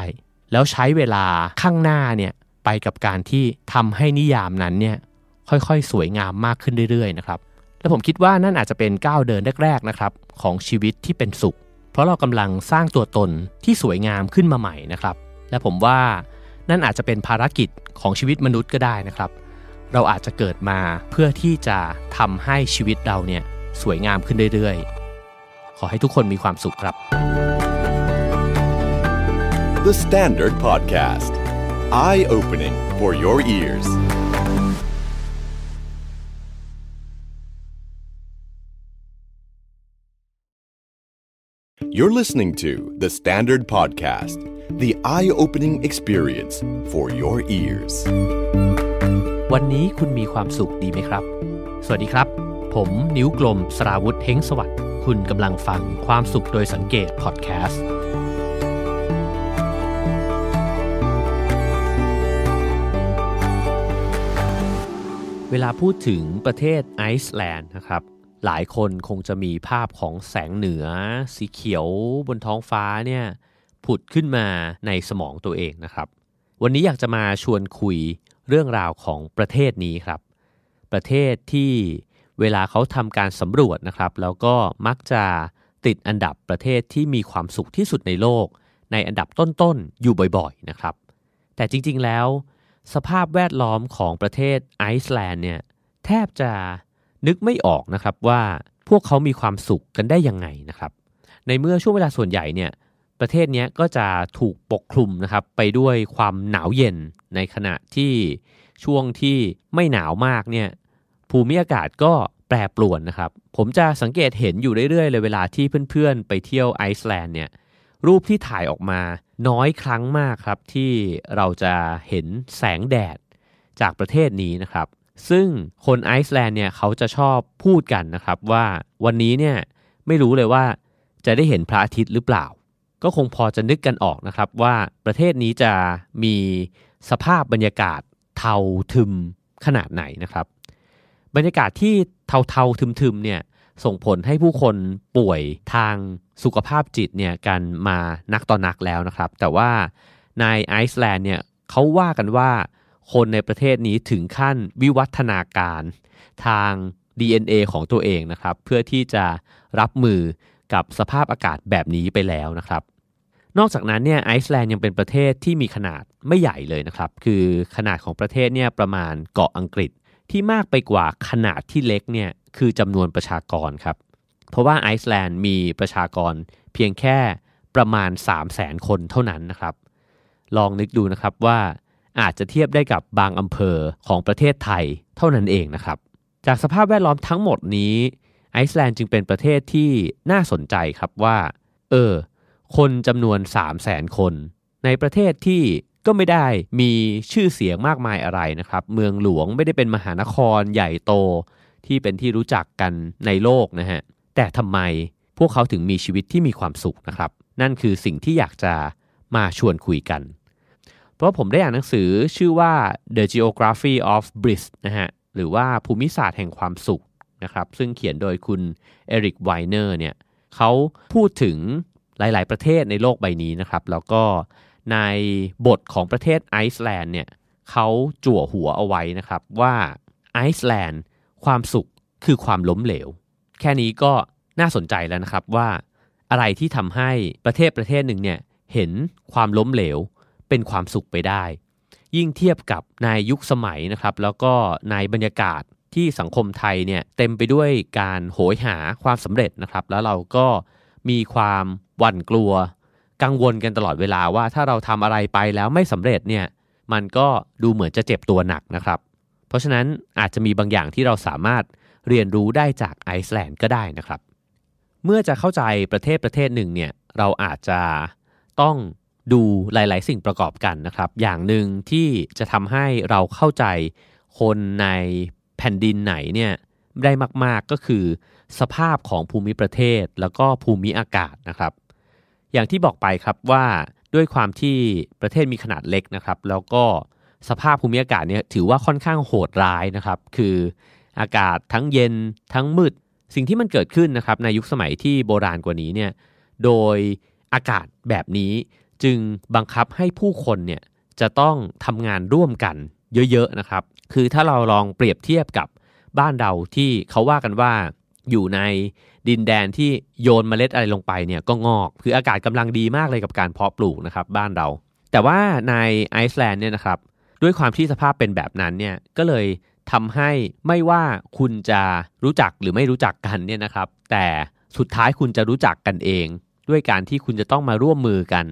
แล้วใช้เวลาข้างหน้าเนี่ยไปกับการที่ทำให้นิยามนั้นเนี่ยค่อยๆ สวยงามมากขึ้นเรื่อยๆนะครับและผมคิดว่านั่นอาจจะเป็นก้าวเดินแรกๆนะครับของชีวิตที่เป็นสุข เพราะเรากำลังสร้างตัวตนที่สวยงามขึ้นมาใหม่นะครับ และผมว่า นั่นอาจจะเป็นภารกิจของชีวิตมนุษย์ก็ได้นะครับ เราอาจจะเกิดมาเพื่อที่จะทำให้ชีวิตเราเนี่ยสวยงามขึ้นเรื่อยๆ ขอให้ทุกคนมีความสุขครับ The Standard Podcast Eye Opening for Your Ears You're listening to The Standard Podcast, the eye opening experience for your ears. วันนี้คุณมีความสุขดีไหมครับ สวัสดีครับ ผมนิ้วกลมสราวุธเฮงสวัสดิ์ คุณกำลังฟังความสุขโดยสังเกตพอดแคสต์ เวลาพูดถึงประเทศไอซ์แลนด์นะครับ หลายคนคงจะมีภาพของแสงเหนือ สีเขียวบนท้องฟ้าเนี่ยผุดขึ้นมาในสมองตัวเองนะครับ วันนี้อยากจะมาชวนคุยเรื่องราวของประเทศนี้ครับ ประเทศที่เวลาเขาทำการสำรวจนะครับ แล้วก็มักจะติดอันดับประเทศที่มีความสุขที่สุดในโลก ในอันดับต้นๆ อยู่บ่อยๆนะครับ แต่จริงๆแล้ว สภาพแวดล้อมของประเทศไอซ์แลนด์เนี่ยแทบจะ นึกไม่ออกนะครับว่าพวกเขามีความสุขกันได้ยังไงนะครับ ในเมื่อช่วงเวลาส่วนใหญ่เนี่ยประเทศนี้ก็จะถูกปกคลุมนะครับไปด้วยความหนาวเย็นในขณะที่ช่วงที่ไม่หนาวมากเนี่ยภูมิอากาศก็แปรปรวนนะครับ ผมจะสังเกตเห็นอยู่เรื่อยๆเลยเวลาที่เพื่อนๆ ไปเที่ยวไอซ์แลนด์เนี่ยรูปที่ถ่ายออกมาน้อยครั้งมากครับที่เราจะเห็นแสงแดดจากประเทศนี้นะครับ ซึ่งคนไอซ์แลนด์เนี่ยเขาจะชอบพูดกันนะครับว่าวันนี้เนี่ยไม่รู้เลยว่าจะได้เห็นพระอาทิตย์หรือเปล่า ก็คงพอจะนึกกันออกนะครับว่าประเทศนี้จะมีสภาพบรรยากาศเทาทึมขนาดไหนนะครับ บรรยากาศที่เทาๆทึมๆเนี่ยส่งผลให้ผู้คนป่วยทางสุขภาพจิตเนี่ยกันมานักต่อนักแล้วนะครับ แต่ว่าในไอซ์แลนด์เนี่ยเขาว่ากันว่า คนในประเทศนี้ถึงขั้นวิวัฒนาการทาง DNA ของตัวเองนะครับ เพื่อที่จะรับมือกับสภาพอากาศแบบนี้ไปแล้วนะครับ นอกจากนั้นเนี่ยไอซ์แลนด์ยังเป็นประเทศที่มีขนาดไม่ใหญ่เลยนะครับ คือขนาดของประเทศเนี่ยประมาณเกาะอังกฤษที่มากไปกว่าขนาดที่เล็กเนี่ยคือจำนวนประชากรครับ เพราะว่าไอซ์แลนด์มีประชากรเพียงแค่ประมาณ 3 0 0แสนคนเท่านั้นนะครับ ลองนึกดูนะครับว่า อาจจะเทียบได้กับบางอำเภอของประเทศไทยเท่านั้นเองนะครับ จากสภาพแวดล้อมทั้งหมดนี้ ไอซ์แลนด์จึงเป็นประเทศที่น่าสนใจครับว่า เออ คนจำนวน3 0 0แสนคน ในประเทศที่ก็ไม่ได้มีชื่อเสียงมากมายอะไรนะครับ เมืองหลวงไม่ได้เป็นมหานครใหญ่โตที่เป็นที่รู้จักกันในโลกนะฮะ แต่ทำไมพวกเขาถึงมีชีวิตที่มีความสุขนะครับ นั่นคือสิ่งที่อยากจะมาชวนคุยกัน เพราะผมได้อ่านหนังสือชื่อว่า The Geography of Bliss นะฮะหรือว่าภูมิศาสตร์แห่งความสุขนะครับซึ่งเขียนโดยคุณ Eric Weiner เนี่ยเขาพูดถึงหลาย ๆ ประเทศในโลกใบนี้นะครับ แล้วก็ในบทของประเทศไอซ์แลนด์เนี่ยเขาจั่วหัวเอาไว้นะครับว่าไอซ์แลนด์ความสุขคือความล้มเหลว แค่นี้ก็น่าสนใจแล้วนะครับว่าอะไรที่ทำให้ประเทศประเทศหนึ่งเนี่ยเห็นความล้มเหลว เป็นความสุขไปได้ ยิ่งเทียบกับในยุคสมัยนะครับ แล้วก็ในบรรยากาศที่สังคมไทยเนี่ยเต็มไปด้วยการโหยหาความสำเร็จนะครับ แล้วเราก็มีความหวั่นกลัว กังวลกันตลอดเวลาว่าถ้าเราทำอะไรไปแล้วไม่สำเร็จเนี่ยมันก็ดูเหมือนจะเจ็บตัวหนักนะครับ เพราะฉะนั้นอาจจะมีบางอย่างที่เราสามารถเรียนรู้ได้จากไอซ์แลนด์ก็ได้นะครับ เมื่อจะเข้าใจประเทศประเทศหนึ่งเนี่ยเราอาจจะต้อง ดูหลาย ๆ สิ่งประกอบกันนะครับ อย่างหนึ่งที่จะทำให้เราเข้าใจคนในแผ่นดินไหนเนี่ยได้มาก ๆ ก็คือ สภาพของภูมิประเทศแล้วก็ภูมิอากาศนะครับ อย่างที่บอกไปครับว่าด้วยความที่ประเทศมีขนาดเล็กนะครับ แล้วก็สภาพภูมิอากาศเนี่ยถือว่าค่อนข้างโหดร้ายนะครับ คืออากาศทั้งเย็นทั้งมืด สิ่งที่มันเกิดขึ้นนะครับในยุคสมัยที่โบราณกว่านี้เนี่ยโดยอากาศแบบนี้ จึงบังคับให้ผู้คนเนี่ยจะต้องทำงานร่วมกันเยอะๆนะครับ คือถ้าเราลองเปรียบเทียบกับบ้านเราที่เขาว่ากันว่าอยู่ในดินแดนที่โยนเมล็ดอะไรลงไปเนี่ยก็งอก คืออากาศกำลังดีมากเลยกับการเพาะปลูกนะครับบ้านเรา แต่ว่าในไอซ์แลนด์เนี่ยนะครับด้วยความที่สภาพเป็นแบบนั้นเนี่ยก็เลยทำให้ไม่ว่าคุณจะรู้จักหรือไม่รู้จักกันเนี่ยนะครับ แต่สุดท้ายคุณจะรู้จักกันเอง ด้วยการที่คุณจะต้องมาร่วมมือกัน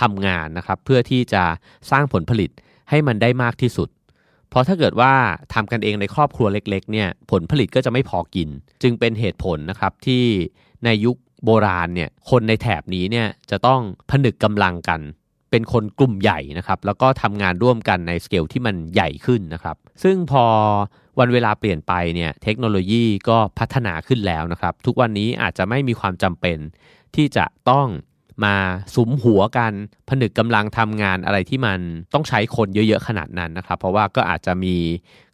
ทำงานนะครับ เพื่อที่จะสร้างผลผลิตให้มันได้มากที่สุด เพราะถ้าเกิดว่าทำกันเองในครอบครัวเล็กๆเนี่ยผลผลิตก็จะไม่พอกิน จึงเป็นเหตุผลนะครับที่ในยุคโบราณเนี่ยคนในแถบนี้เนี่ยจะต้องผนึกกำลังกัน เป็นคนกลุ่มใหญ่นะครับ แล้วก็ทำงานร่วมกันในสเกลที่มันใหญ่ขึ้นนะครับ ซึ่งพอวันเวลาเปลี่ยนไปเนี่ยเทคโนโลยีก็พัฒนาขึ้นแล้วนะครับ ทุกวันนี้อาจจะไม่มีความจำเป็นที่จะต้อง มาสุมหัวกันผนึกกำลังทำงานอะไรที่มันต้องใช้คนเยอะๆขนาดนั้นนะครับ เพราะว่าก็อาจจะมี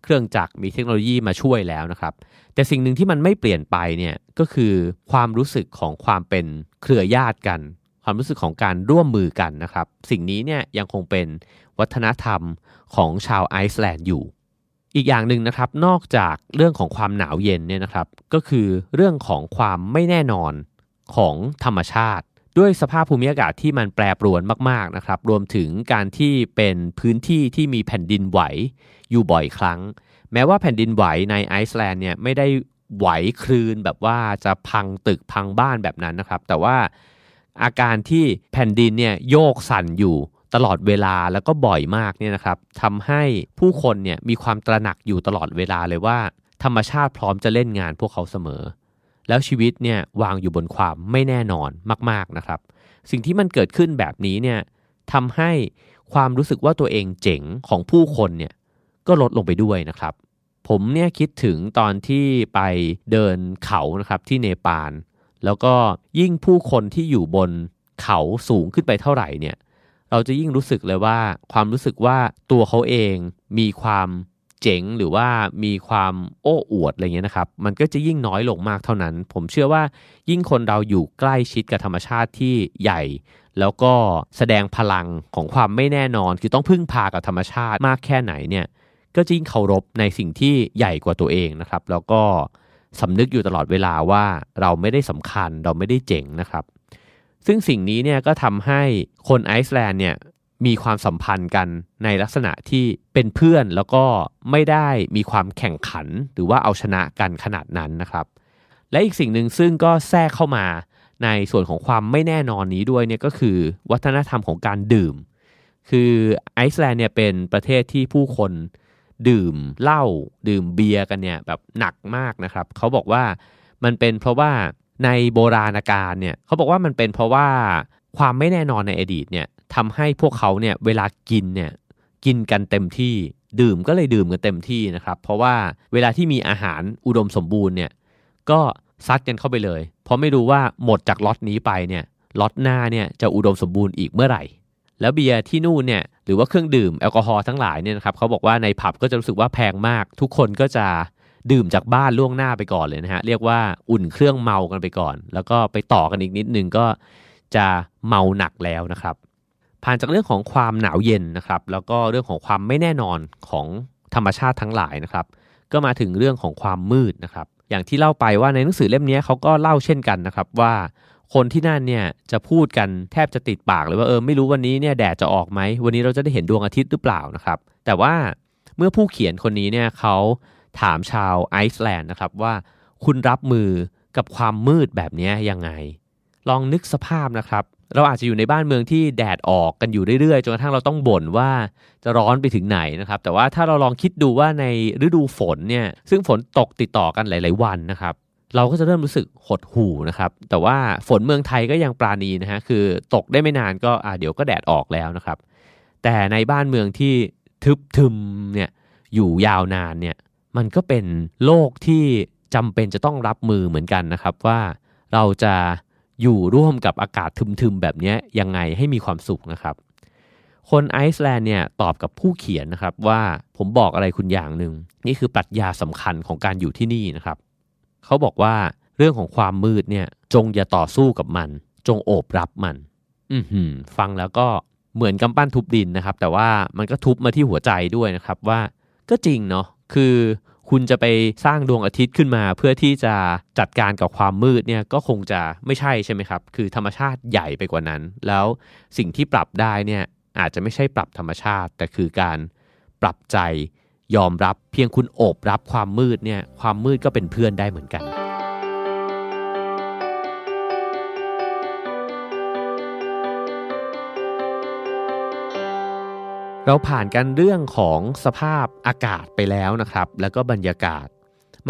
เครื่องจักรมีเทคโนโลยีมาช่วยแล้วนะครับ แต่สิ่งหนึ่งที่มันไม่เปลี่ยนไปเนี่ยก็คือความรู้สึกของความเป็นเครือญาติกัน ความรู้สึกของการร่วมมือกันนะครับ สิ่งนี้เนี่ยยังคงเป็นวัฒนธรรมของชาวไอซ์แลนด์อยู่ อีกอย่างหนึ่งนะครับนอกจากเรื่องของความหนาวเย็นเนี่ยนะครับ ก็คือเรื่องของความไม่แน่นอนของธรรมชาติ ด้วยสภาพภูมิอากาศที่มันแปรปรวนมากๆนะครับ รวมถึงการที่เป็นพื้นที่ที่มีแผ่นดินไหวอยู่บ่อยครั้ง แม้ว่าแผ่นดินไหวในไอซ์แลนด์เนี่ยไม่ได้ไหวคลืนแบบว่าจะพังตึกพังบ้านแบบนั้นนะครับ แต่ว่าอาการที่แผ่นดินเนี่ยโยกสั่นอยู่ตลอดเวลาแล้วก็บ่อยมากเนี่ยนะครับทำให้ผู้คนเนี่ยมีความตระหนักอยู่ตลอดเวลาเลยว่า ธรรมชาติพร้อมจะเล่นงานพวกเขาเสมอ แล้วชีวิตเนี่ยวางอยู่บนความไม่แน่นอนมาก ๆนะครับ สิ่งที่มันเกิดขึ้นแบบนี้เนี่ยทำให้ความรู้สึกว่าตัวเองเจ๋งของผู้คนเนี่ยก็ลดลงไปด้วยนะครับ ผมเนี่ยคิดถึงตอนที่ไปเดินเขานะครับที่เนปาลแล้วก็ยิ่งผู้คนที่อยู่บนเขาสูงขึ้นไปเท่าไหร่เนี่ยเราจะยิ่งรู้สึกเลยว่าความรู้สึกว่าตัวเขาเองมีความ เจ๋งหรือว่ามีความโอ้อวดอะไรเงี้ยนะครับ มันก็จะยิ่งน้อยลงมากเท่านั้น ผมเชื่อว่ายิ่งคนเราอยู่ใกล้ชิดกับธรรมชาติที่ใหญ่ แล้วก็แสดงพลังของความไม่แน่นอน คือต้องพึ่งพากับธรรมชาติมากแค่ไหนเนี่ยก็ยิ่งเคารพในสิ่งที่ใหญ่กว่าตัวเองนะครับ แล้วก็สำนึกอยู่ตลอดเวลาว่าเราไม่ได้สำคัญเราไม่ได้เจ๋งนะครับ ซึ่งสิ่งนี้เนี่ยก็ทำให้คนไอซ์แลนด์เนี่ย มีความสัมพันธ์กันในลักษณะที่เป็นเพื่อนแล้วก็ไม่ได้มีความแข่งขันหรือว่าเอาชนะกันขนาดนั้นนะครับ และอีกสิ่งหนึ่งซึ่งก็แทรกเข้ามาในส่วนของความไม่แน่นอนนี้ด้วยเนี่ยก็คือวัฒนธรรมของการดื่ม คือไอซ์แลนด์เนี่ยเป็นประเทศที่ผู้คนดื่มเหล้าดื่มเบียร์กันเนี่ยแบบหนักมากนะครับ เขาบอกว่ามันเป็นเพราะว่าในโบราณกาลเนี่ยเขาบอกว่ามันเป็นเพราะว่าความไม่แน่นอนในอดีตเนี่ย ทำให้พวกเขาเนี่ยเวลากินเนี่ยกินกันเต็มที่ดื่มก็เลยดื่มกันเต็มที่นะครับ เพราะว่าเวลาที่มีอาหารอุดมสมบูรณ์เนี่ยก็ซัดกันเข้าไปเลย เพราะไม่รู้ว่าหมดจากล็อตนี้ไปเนี่ยล็อตหน้าเนี่ยจะอุดมสมบูรณ์อีกเมื่อไหร่ แล้วเบียร์ที่นู่นเนี่ยหรือว่าเครื่องดื่มแอลกอฮอล์ทั้งหลายเนี่ยนะครับเขาบอกว่าในผับก็จะรู้สึกว่าแพงมาก ทุกคนก็จะดื่มจากบ้านล่วงหน้าไปก่อนเลยนะฮะเรียกว่าอุ่นเครื่องเมากันไปก่อน แล้วก็ไปต่อกันอีกนิดนึงก็จะเมาหนักแล้วนะครับ ผ่านจากเรื่องของความหนาวเย็นนะครับ แล้วก็เรื่องของความไม่แน่นอนของธรรมชาติทั้งหลายนะครับ ก็มาถึงเรื่องของความมืดนะครับ อย่างที่เล่าไปว่าในหนังสือเล่มนี้เขาก็เล่าเช่นกันนะครับว่าคนที่นั่นเนี่ยจะพูดกันแทบจะติดปากเลยว่าเออไม่รู้วันนี้เนี่ยแดดจะออกไหมวันนี้เราจะได้เห็นดวงอาทิตย์หรือเปล่านะครับ แต่ว่าเมื่อผู้เขียนคนนี้เนี่ยเขาถามชาวไอซ์แลนด์นะครับว่าคุณรับมือกับความมืดแบบนี้ยังไง ลองนึกสภาพนะครับ เราอาจจะอยู่ในบ้านเมืองที่แดดออกกันอยู่เรื่อยๆจนกระทั่งเราต้องบ่นว่าจะร้อนไปถึงไหนนะครับ แต่ว่าถ้าเราลองคิดดูว่าในฤดูฝนเนี่ยซึ่งฝนตกติดต่อกันหลาย ๆ วันนะครับ เราก็จะเริ่มรู้สึกหดหู่นะครับ แต่ว่าฝนเมืองไทยก็ยังปราณีนะฮะคือตกได้ไม่นานก็อ่าเดี๋ยวก็แดดออกแล้วนะครับ แต่ในบ้านเมืองที่ทึบทึมเนี่ยอยู่ยาวนานเนี่ยมันก็เป็นโลกที่จำเป็นจะต้องรับมือเหมือนกันนะครับว่าเราจะ อยู่ร่วมกับอากาศทึมๆแบบนี้ยังไงให้มีความสุขนะครับ คนไอซ์แลนด์เนี่ยตอบกับผู้เขียนนะครับว่าผมบอกอะไรคุณอย่างหนึ่งนี่คือปรัชญาสำคัญของการอยู่ที่นี่นะครับ เขาบอกว่าเรื่องของความมืดเนี่ยจงอย่าต่อสู้กับมัน จงโอบรับมัน อืมฟังแล้วก็เหมือนกำปั้นทุบดินนะครับ แต่ว่ามันก็ทุบมาที่หัวใจด้วยนะครับว่าก็จริงเนาะคือ คุณจะไปสร้างดวงอาทิตย์ขึ้นมา เพื่อที่จะจัดการกับความมืดเนี่ยก็คงจะไม่ใช่ใช่ไหมครับ คือธรรมชาติใหญ่ไปกว่านั้น แล้วสิ่งที่ปรับได้เนี่ยอาจจะไม่ใช่ปรับธรรมชาติ แต่คือการปรับใจยอมรับเพียงคุณโอบรับความมืดเนี่ยความมืดก็เป็นเพื่อนได้เหมือนกัน เราผ่านกันเรื่องของสภาพอากาศไปแล้วนะครับ แล้วก็บรรยากาศ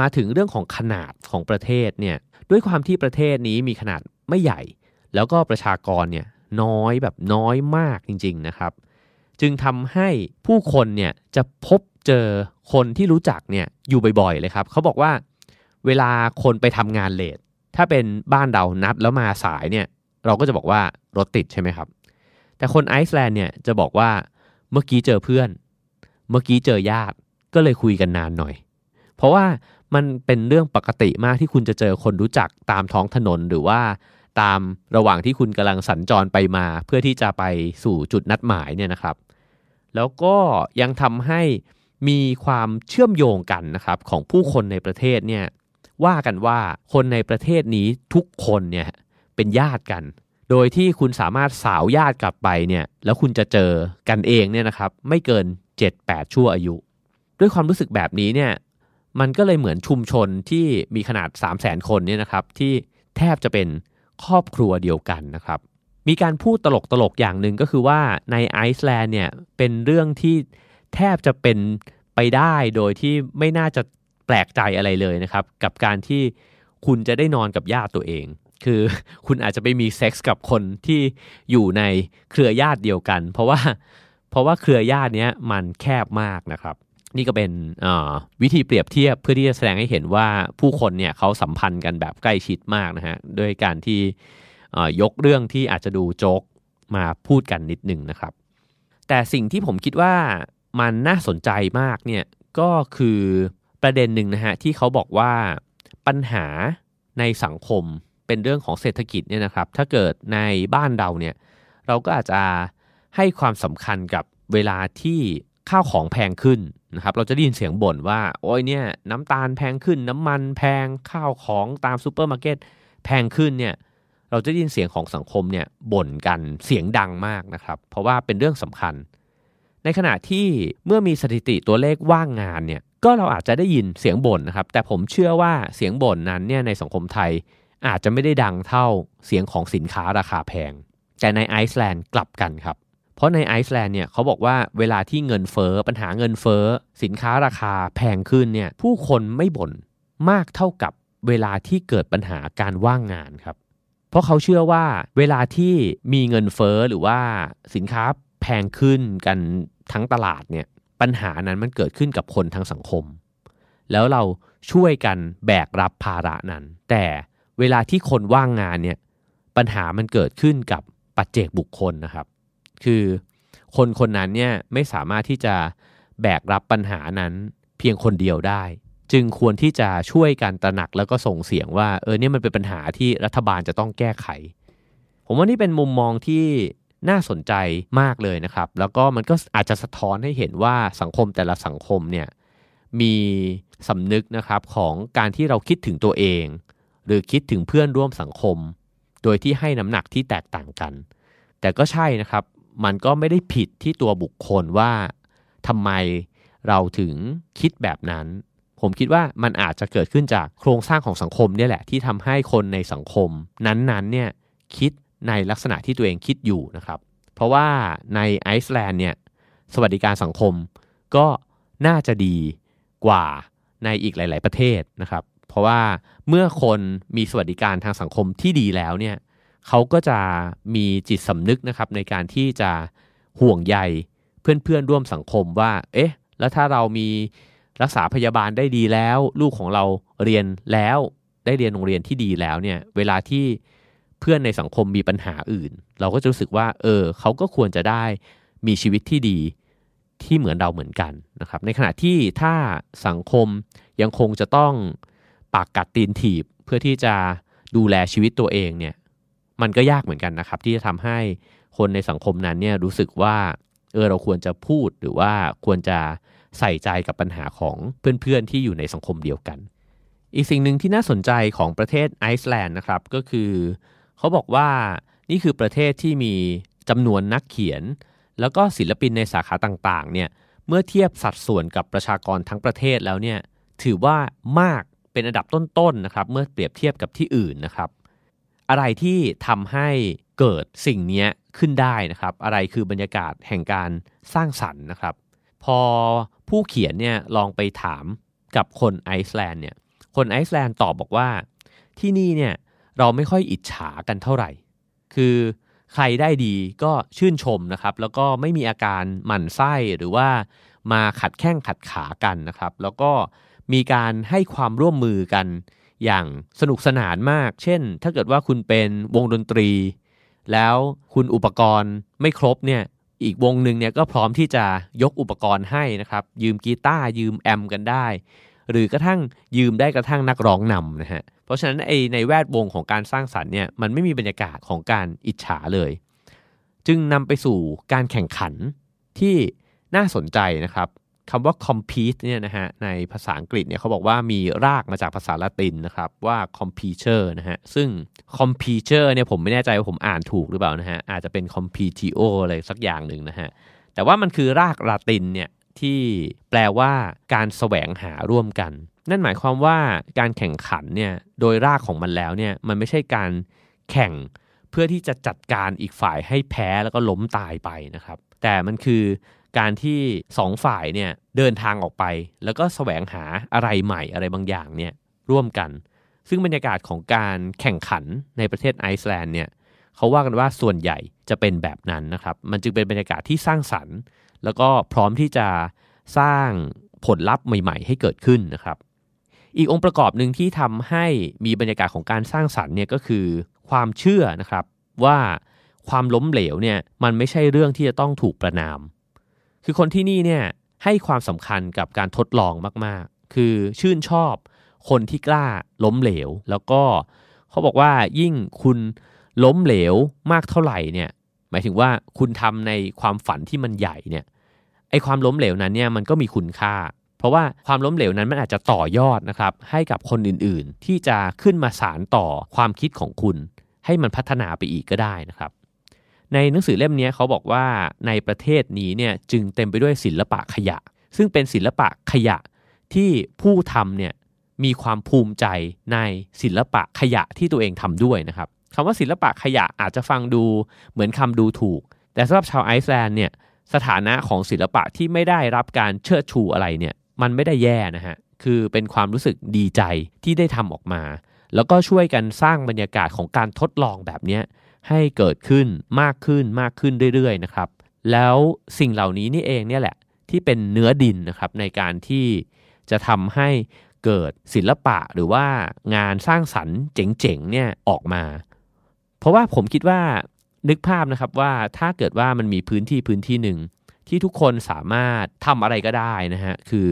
มาถึงเรื่องของขนาดของประเทศเนี่ยด้วยความที่ประเทศนี้มีขนาดไม่ใหญ่ แล้วก็ประชากรเนี่ยน้อยแบบน้อยมากจริง ๆนะครับ จึงทำให้ผู้คนเนี่ยจะพบเจอคนที่รู้จักเนี่ยอยู่บ่อยๆเลยครับเขาบอกว่าเวลาคนไปทำงานเลทถ้าเป็นบ้านเรานัดแล้วมาสายเนี่ยเราก็จะบอกว่ารถติดใช่ไหมครับ แต่คนไอซ์แลนด์เนี่ยจะบอกว่า เมื่อกี้เจอเพื่อน เมื่อกี้เจอญาติก็เลยคุยกันนานหน่อย เพราะว่ามันเป็นเรื่องปกติมากที่คุณจะเจอคนรู้จักตามท้องถนนหรือว่าตามระหว่างที่คุณกำลังสัญจรไปมา เพื่อที่จะไปสู่จุดนัดหมายเนี่ยนะครับ แล้วก็ยังทำให้มีความเชื่อมโยงกันนะครับของผู้คนในประเทศเนี่ยว่ากันว่าคนในประเทศนี้ทุกคนเนี่ยเป็นญาติกัน โดยที่คุณสามารถสาวญาติกลับไปเนี่ยแล้วคุณจะเจอกันเองเนี่ยนะครับไม่เกิน 7-8 ชั่วอายุ ด้วยความรู้สึกแบบนี้เนี่ยมันก็เลยเหมือนชุมชนที่มีขนาด 3 0 0 0 0 0 คนเนี่ยนะครับที่แทบจะเป็นครอบครัวเดียวกันนะครับ มีการพูดตลกๆอย่างหนึ่งก็คือว่าในไอซ์แลนด์เนี่ยเป็นเรื่องที่แทบจะเป็นไปได้โดยที่ไม่น่าจะแปลกใจอะไรเลยนะครับ กับการที่คุณจะได้นอนกับญาติตัวเอง คือคุณอาจจะไปมีเซ็กส์กับคนที่อยู่ในเครือญาติเดียวกัน เพราะว่าเพราะว่าเครือญาติเนี้ยมันแคบมากนะครับ นี่ก็เป็นวิธีเปรียบเทียบเพื่อที่จะแสดงให้เห็นว่าผู้คนเนี่ยเขาสัมพันธ์กันแบบใกล้ชิดมากนะฮะด้วยการที่ยกเรื่องที่อาจจะดูโจ๊กมาพูดกันนิดหนึ่งนะครับ แต่สิ่งที่ผมคิดว่ามันน่าสนใจมากเนี่ยก็คือประเด็นหนึ่งนะฮะที่เขาบอกว่าปัญหาในสังคม เป็นเรื่องของเศรษฐกิจเนี่ยนะครับ ถ้าเกิดในบ้านเราเนี่ยเราก็อาจจะให้ความสำคัญกับเวลาที่ข้าวของแพงขึ้นนะครับ เราจะได้ยินเสียงบ่นว่าโอ้ยเนี่ยน้ำตาลแพงขึ้น น้ำมันแพงข้าวของตามซูเปอร์มาร์เก็ตแพงขึ้นเนี่ยเราจะได้ยินเสียงของสังคมเนี่ยบ่นกันเสียงดังมากนะครับ เพราะว่าเป็นเรื่องสำคัญ ในขณะที่เมื่อมีสถิติตัวเลขว่างงานเนี่ยก็เราอาจจะได้ยินเสียงบ่นนะครับ แต่ผมเชื่อว่าเสียงบ่นนั้นเนี่ยในสังคมไทย อาจจะไม่ได้ดังเท่าเสียงของสินค้าราคาแพง แต่ในไอซ์แลนด์กลับกันครับ เพราะในไอซ์แลนด์เนี่ยเขาบอกว่าเวลาที่เงินเฟอ้อปัญหาเงินเฟอ้อ สินค้าราคาแพงขึ้นเนี่ยผู้คนไม่บ่นมากเท่ากับเวลาที่เกิดปัญหาการว่างงานครับ เพราะเขาเชื่อว่าเวลาที่มีเงินเฟ้อหรือว่าสินค้าแพงขึ้นกันทั้งตลาดเนี่ยปัญหานั้นมันเกิดขึ้นกับคนทั้งสังคม แล้วเราช่วยกันแบกรับภาระนั้น แต่ เวลาที่คนว่างงานเนี่ยปัญหามันเกิดขึ้นกับปัจเจกบุคคลนะครับ คือคนคนนั้นเนี่ยไม่สามารถที่จะแบกรับปัญหานั้นเพียงคนเดียวได้ จึงควรที่จะช่วยกันตระหนักแล้วก็ส่งเสียงว่าเออเนี่ยมันเป็นปัญหาที่รัฐบาลจะต้องแก้ไข ผมว่านี่เป็นมุมมองที่น่าสนใจมากเลยนะครับ แล้วก็มันก็อาจจะสะท้อนให้เห็นว่าสังคมแต่ละสังคมเนี่ยมีสำนึกนะครับของการที่เราคิดถึงตัวเอง หรือคิดถึงเพื่อนร่วมสังคม โดยที่ให้น้ำหนักที่แตกต่างกัน แต่ก็ใช่นะครับ มันก็ไม่ได้ผิดที่ตัวบุคคลว่าทำไมเราถึงคิดแบบนั้น ผมคิดว่ามันอาจจะเกิดขึ้นจากโครงสร้างของสังคมนี่แหละที่ทำให้คนในสังคม นั้นๆเนี่ยคิดในลักษณะที่ตัวเองคิดอยู่นะครับ เพราะว่าในไอซ์แลนด์เนี่ยสวัสดิการสังคมก็น่าจะดีกว่าในอีกหลาย ๆ ประเทศนะครับ เพราะว่า เมื่อคนมีสวัสดิการทางสังคมที่ดีแล้วเนี่ยเขาก็จะมีจิตสำนึกนะครับในการที่จะห่วงใยเพื่อนๆร่วมสังคมว่า เอ๊ะ แล้วถ้าเรามีรักษาพยาบาลได้ดีแล้ว ลูกของเราเรียนแล้วได้เรียนโรงเรียนที่ดีแล้วเนี่ยเวลาที่เพื่อนในสังคมมีปัญหาอื่น เราก็จะรู้สึกว่า เออเขาก็ควรจะได้มีชีวิตที่ดีที่เหมือนเราเหมือนกันนะครับ ในขณะที่ถ้าสังคมยังคงจะต้อง ปากกัดตีนถีบเพื่อที่จะดูแลชีวิตตัวเองเนี่ยมันก็ยากเหมือนกันนะครับ ที่จะทำให้คนในสังคมนั้นเนี่ยรู้สึกว่าเออเราควรจะพูดหรือว่าควรจะใส่ใจกับปัญหาของเพื่อนๆที่อยู่ในสังคมเดียวกัน อีกสิ่งหนึ่งที่น่าสนใจของประเทศไอซ์แลนด์นะครับก็คือเขาบอกว่านี่คือประเทศที่มีจำนวนนักเขียน แล้วก็ศิลปินในสาขาต่างๆเนี่ยเมื่อเทียบสัดส่วนกับประชากรทั้งประเทศแล้วเนี่ยถือว่ามาก เป็นอันดับต้นๆนะครับ เมื่อเปรียบเทียบกับที่อื่นนะครับ อะไรที่ทำให้เกิดสิ่งนี้ขึ้นได้นะครับ อะไรคือบรรยากาศแห่งการสร้างสรรค์นะครับ พอผู้เขียนเนี่ยลองไปถามกับคนไอซ์แลนด์เนี่ย คนไอซ์แลนด์ตอบบอกว่าที่นี่เนี่ยเราไม่ค่อยอิจฉากันเท่าไหร่ คือใครได้ดีก็ชื่นชมนะครับ แล้วก็ไม่มีอาการหมั่นไส้หรือว่ามาขัดแข้งขัดขากันนะครับ แล้วก็ มีการให้ความร่วมมือกันอย่างสนุกสนานมาก เช่น ถ้าเกิดว่าคุณเป็นวงดนตรี แล้วคุณอุปกรณ์ไม่ครบเนี่ย อีกวงหนึ่งเนี่ยก็พร้อมที่จะยกอุปกรณ์ให้นะครับ ยืมกีตาร์ยืมแอมกันได้ หรือกระทั่งยืมได้กระทั่งนักร้องนำนะฮะ เพราะฉะนั้นไอในแวดวงของการสร้างสรรค์เนี่ย มันไม่มีบรรยากาศของการอิจฉาเลย จึงนำไปสู่การแข่งขันที่น่าสนใจนะครับ คำว่า compete เนี่ยนะฮะในภาษาอังกฤษเนี่ยเขาบอกว่ามีรากมาจากภาษาละตินนะครับว่า competitor นะฮะซึ่ง competitor เนี่ยผมไม่แน่ใจว่าผมอ่านถูกหรือเปล่านะฮะอาจจะเป็น competio อะไรสักอย่างหนึ่งนะฮะแต่ว่ามันคือรากละตินเนี่ยที่แปลว่าการแสวงหาร่วมกัน นั่นหมายความว่าการแข่งขันเนี่ยโดยรากของมันแล้วเนี่ยมันไม่ใช่การแข่งเพื่อที่จะจัดการอีกฝ่ายให้แพ้แล้วก็ล้มตายไปนะครับแต่มันคือ การที่สองฝ่ายเนี่ยเดินทางออกไป แล้วก็แสวงหาอะไรใหม่อะไรบางอย่างเนี่ยร่วมกัน ซึ่งบรรยากาศของการแข่งขันในประเทศไอซ์แลนด์เนี่ยเขาว่ากันว่าส่วนใหญ่จะเป็นแบบนั้นนะครับ มันจึงเป็นบรรยากาศที่สร้างสรรค์ แล้วก็พร้อมที่จะสร้างผลลัพธ์ใหม่ ๆ ให้เกิดขึ้นนะครับ อีกองค์ประกอบหนึ่งที่ทำให้มีบรรยากาศของการสร้างสรรค์เนี่ยก็คือความเชื่อนะครับว่าความล้มเหลวเนี่ยมันไม่ใช่เรื่องที่จะต้องถูกประนาม คือคนที่นี่เนี่ยให้ความสำคัญกับการทดลองมาก ๆ คือชื่นชอบคนที่กล้าล้มเหลว แล้วก็เขาบอกว่ายิ่งคุณล้มเหลวมากเท่าไหร่เนี่ย หมายถึงว่าคุณทำในความฝันที่มันใหญ่เนี่ยไอความล้มเหลวนั้นเนี่ยมันก็มีคุณค่า เพราะว่าความล้มเหลวนั้นมันอาจจะต่อยอดนะครับ ให้กับคนอื่นๆ ที่จะขึ้นมาสารต่อความคิดของคุณ ให้มันพัฒนาไปอีกก็ได้นะครับ ในหนังสือเล่มนี้เขาบอกว่าในประเทศนี้เนี่ยจึงเต็มไปด้วยศิลปะขยะ ซึ่งเป็นศิลปะขยะที่ผู้ทำเนี่ยมีความภูมิใจในศิลปะขยะที่ตัวเองทำด้วยนะครับคำว่าศิลปะขยะอาจจะฟังดูเหมือนคำดูถูก แต่สำหรับชาวไอซ์แลนด์เนี่ยสถานะของศิลปะที่ไม่ได้รับการเชิดชูอะไรเนี่ยมันไม่ได้แย่นะฮะคือเป็นความรู้สึกดีใจที่ได้ทำออกมา แล้วก็ช่วยกันสร้างบรรยากาศของการทดลองแบบนี้ ให้เกิดขึ้นมากขึ้นมากขึ้นเรื่อยๆนะครับ แล้วสิ่งเหล่านี้นี่เองเนี่ยแหละที่เป็นเนื้อดินนะครับในการที่จะทำให้เกิดศิลปะหรือว่างานสร้างสรรค์เจ๋งๆเนี่ยออกมา เพราะว่าผมคิดว่านึกภาพนะครับว่าถ้าเกิดว่ามันมีพื้นที่พื้นที่หนึ่งที่ทุกคนสามารถทำอะไรก็ได้นะฮะคือ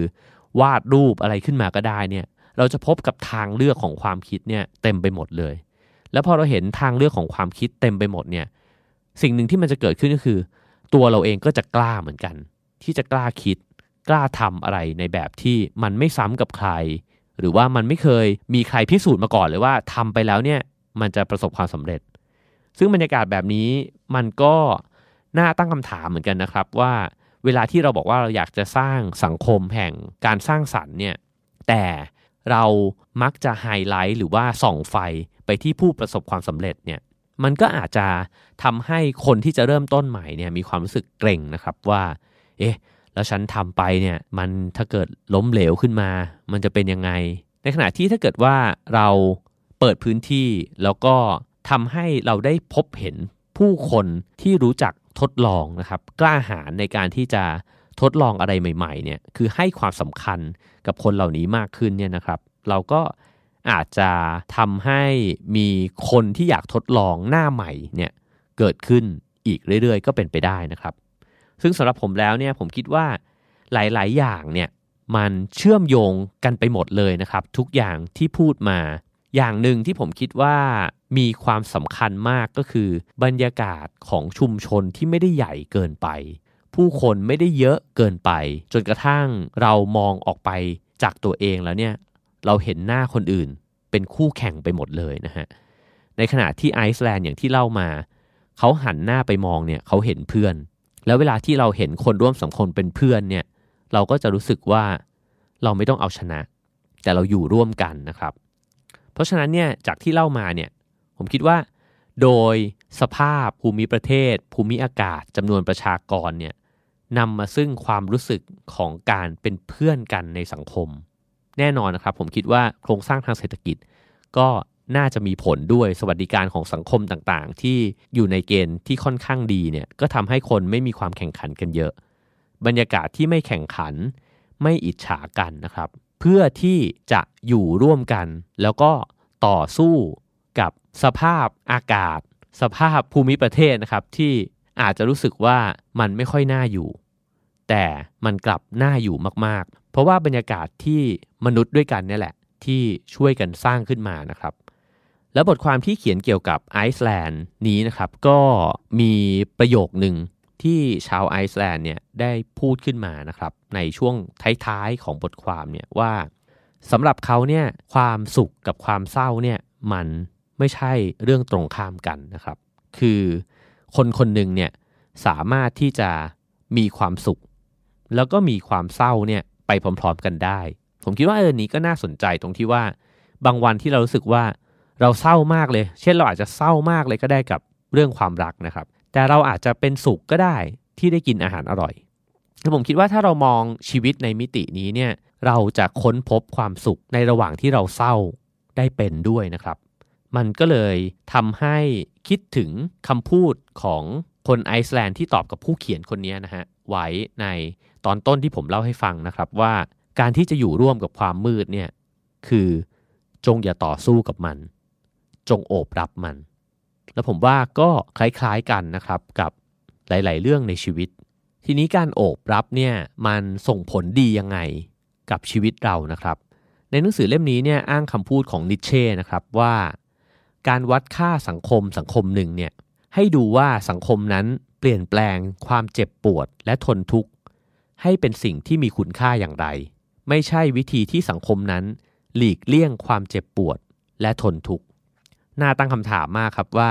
วาดรูปอะไรขึ้นมาก็ได้เนี่ยเราจะพบกับทางเลือกของความคิดเนี่ยเต็มไปหมดเลย แล้วพอเราเห็นทางเลือกของความคิดเต็มไปหมดเนี่ยสิ่งหนึ่งที่มันจะเกิดขึ้นก็คือ ตัวเราเองก็จะกล้าเหมือนกัน ที่จะกล้าคิด กล้าทำอะไรในแบบที่มันไม่ซ้ำกับใคร หรือว่ามันไม่เคยมีใครพิสูจน์มาก่อนเลยว่าทำไปแล้วเนี่ยมันจะประสบความสำเร็จ ซึ่งบรรยากาศแบบนี้มันก็น่าตั้งคำถามเหมือนกันนะครับว่าเวลาที่เราบอกว่าเราอยากจะสร้างสังคมแห่งการสร้างสรรค์เนี่ยแต่เรามักจะไฮไลท์หรือว่าส่องไฟ ไปที่ผู้ประสบความสำเร็จเนี่ยมันก็อาจจะทำให้คนที่จะเริ่มต้นใหม่เนี่ยมีความรู้สึกเกรงนะครับว่า เอ๊ะ แล้วฉันทำไปเนี่ยมันถ้าเกิดล้มเหลวขึ้นมา มันจะเป็นยังไง ในขณะที่ถ้าเกิดว่าเราเปิดพื้นที่แล้วก็ทำให้เราได้พบเห็นผู้คนที่รู้จักทดลองนะครับ กล้าหาญในการที่จะทดลองอะไรใหม่ๆเนี่ยคือให้ความสำคัญกับคนเหล่านี้มากขึ้นเนี่ยนะครับ เราก็ อาจจะทำให้มีคนที่อยากทดลองหน้าใหม่เนี่ยเกิดขึ้นอีกเรื่อยๆ ก็เป็นไปได้นะครับ ซึ่งสำหรับผมแล้วเนี่ยผมคิดว่าหลายๆ อย่างเนี่ยมันเชื่อมโยงกันไปหมดเลยนะครับ ทุกอย่างที่พูดมา อย่างหนึ่งที่ผมคิดว่ามีความสำคัญมากก็คือ บรรยากาศของชุมชนที่ไม่ได้ใหญ่เกินไป ผู้คนไม่ได้เยอะเกินไป จนกระทั่งเรามองออกไปจากตัวเองแล้วเนี่ย เราเห็นหน้าคนอื่นเป็นคู่แข่งไปหมดเลยนะฮะ ในขณะที่ไอซ์แลนด์อย่างที่เล่ามา เขาหันหน้าไปมองเนี่ยเขาเห็นเพื่อน แล้วเวลาที่เราเห็นคนร่วมสังคมเป็นเพื่อนเนี่ย เราก็จะรู้สึกว่าเราไม่ต้องเอาชนะ แต่เราอยู่ร่วมกันนะครับ เพราะฉะนั้นเนี่ยจากที่เล่ามาเนี่ยผมคิดว่าโดยสภาพภูมิประเทศ ภูมิอากาศจำนวนประชากรเนี่ยนำมาซึ่งความรู้สึกของการเป็นเพื่อนกันในสังคม แน่นอนนะครับ ผมคิดว่าโครงสร้างทางเศรษฐกิจ ก็น่าจะมีผลด้วยสวัสดิการของสังคมต่างๆ ที่อยู่ในเกณฑ์ที่ค่อนข้างดีเนี่ยก็ทำให้คนไม่มีความแข่งขันกันเยอะ บรรยากาศที่ไม่แข่งขัน ไม่อิจฉากันนะครับ เพื่อที่จะอยู่ร่วมกัน แล้วก็ต่อสู้กับสภาพอากาศ สภาพภูมิประเทศนะครับที่อาจจะรู้สึกว่ามันไม่ค่อยน่าอยู่ แต่มันกลับน่าอยู่มากๆ เพราะว่าบรรยากาศที่มนุษย์ด้วยกันนี่แหละ ที่ช่วยกันสร้างขึ้นมานะครับ แล้วบทความที่เขียนเกี่ยวกับไอซ์แลนด์นี้นะครับ ก็มีประโยคหนึ่งที่ชาวไอซ์แลนด์เนี่ยได้พูดขึ้นมานะครับ ในช่วงท้ายๆของบทความเนี่ยว่าสำหรับเขาเนี่ยความสุขกับความเศร้าเนี่ยมันไม่ใช่เรื่องตรงข้ามกันนะครับ คือคนคนหนึ่งเนี่ยสามารถที่จะมีความสุข แล้วก็มีความเศร้าเนี่ย ไปพร้อม ๆ กันได้ ผมคิดว่าเออนี้ก็น่าสนใจตรงที่ว่าบางวันที่เรารู้สึกว่าเราเศร้ามากเลย เช่นเราอาจจะเศร้ามากเลยก็ได้กับเรื่องความรักนะครับ แต่เราอาจจะเป็นสุขก็ได้ที่ได้กินอาหารอร่อยแต่ผมคิดว่าถ้าเรามองชีวิตในมิตินี้เนี่ยเราจะค้นพบความสุขในระหว่างที่เราเศร้าได้เป็นด้วยนะครับ มันก็เลยทำให้คิดถึงคำพูดของคนไอซ์แลนด์ที่ตอบกับผู้เขียนคนนี้นะฮะไว้ใน ตอนต้นที่ผมเล่าให้ฟังนะครับว่าการที่จะอยู่ร่วมกับความมืดเนี่ยคือจงอย่าต่อสู้กับมัน จงโอบรับมัน แล้วผมว่าก็คล้ายๆกันนะครับกับหลายๆเรื่องในชีวิต ทีนี้การโอบรับเนี่ยมันส่งผลดียังไงกับชีวิตเรานะครับ ในหนังสือเล่มนี้เนี่ยอ้างคำพูดของนิเช่นะครับว่า การวัดค่าสังคมสังคมหนึ่งเนี่ยให้ดูว่าสังคมนั้นเปลี่ยนแปลงความเจ็บปวดและทนทุกข์ ให้เป็นสิ่งที่มีคุณค่าอย่างไร ไม่ใช่วิธีที่สังคมนั้น หลีกเลี่ยงความเจ็บปวดและทนทุกข์ น่าตั้งคำถามมากครับว่า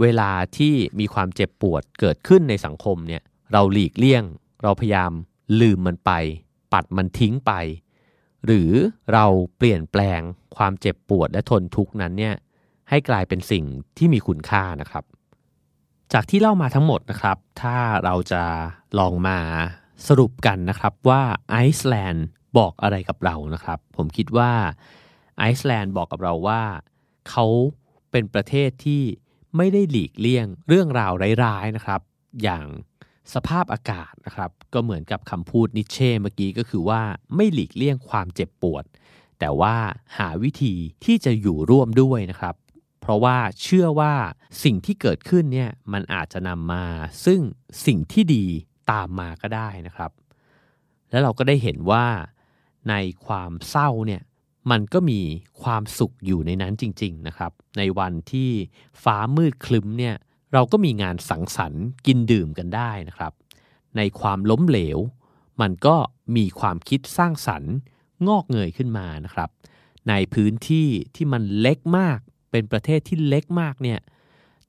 เวลาที่มีความเจ็บปวดเกิดขึ้นในสังคมเนี่ยเราหลีกเลี่ยง เราพยายามลืมมันไป ปัดมันทิ้งไป หรือเราเปลี่ยนแปลงความเจ็บปวดและทนทุกข์นั้นเนี่ยให้กลายเป็นสิ่งที่มีคุณค่านะครับ จากที่เล่ามาทั้งหมดนะครับ ถ้าเราจะลองมา สรุปกันนะครับว่าไอซ์แลนด์บอกอะไรกับเรานะครับ ผมคิดว่าไอซ์แลนด์บอกกับเราว่า เขาเป็นประเทศที่ไม่ได้หลีกเลี่ยงเรื่องราวร้ายๆนะครับ อย่างสภาพอากาศนะครับ ก็เหมือนกับคำพูดนิเช่เมื่อกี้ก็คือว่าไม่หลีกเลี่ยงความเจ็บปวด แต่ว่าหาวิธีที่จะอยู่ร่วมด้วยนะครับ เพราะว่าเชื่อว่าสิ่งที่เกิดขึ้นเนี่ยมันอาจจะนำมาซึ่งสิ่งที่ดี ตามมาก็ได้นะครับ แล้วเราก็ได้เห็นว่าในความเศร้าเนี่ยมันก็มีความสุขอยู่ในนั้นจริง ๆนะครับ ในวันที่ฟ้ามืดคลึ้มเนี่ยเราก็มีงานสังสรรค์กินดื่มกันได้นะครับ ในความล้มเหลว มันก็มีความคิดสร้างสรรค์งอกเงยขึ้นมานะครับ ในพื้นที่ที่มันเล็กมากเป็นประเทศที่เล็กมากเนี่ย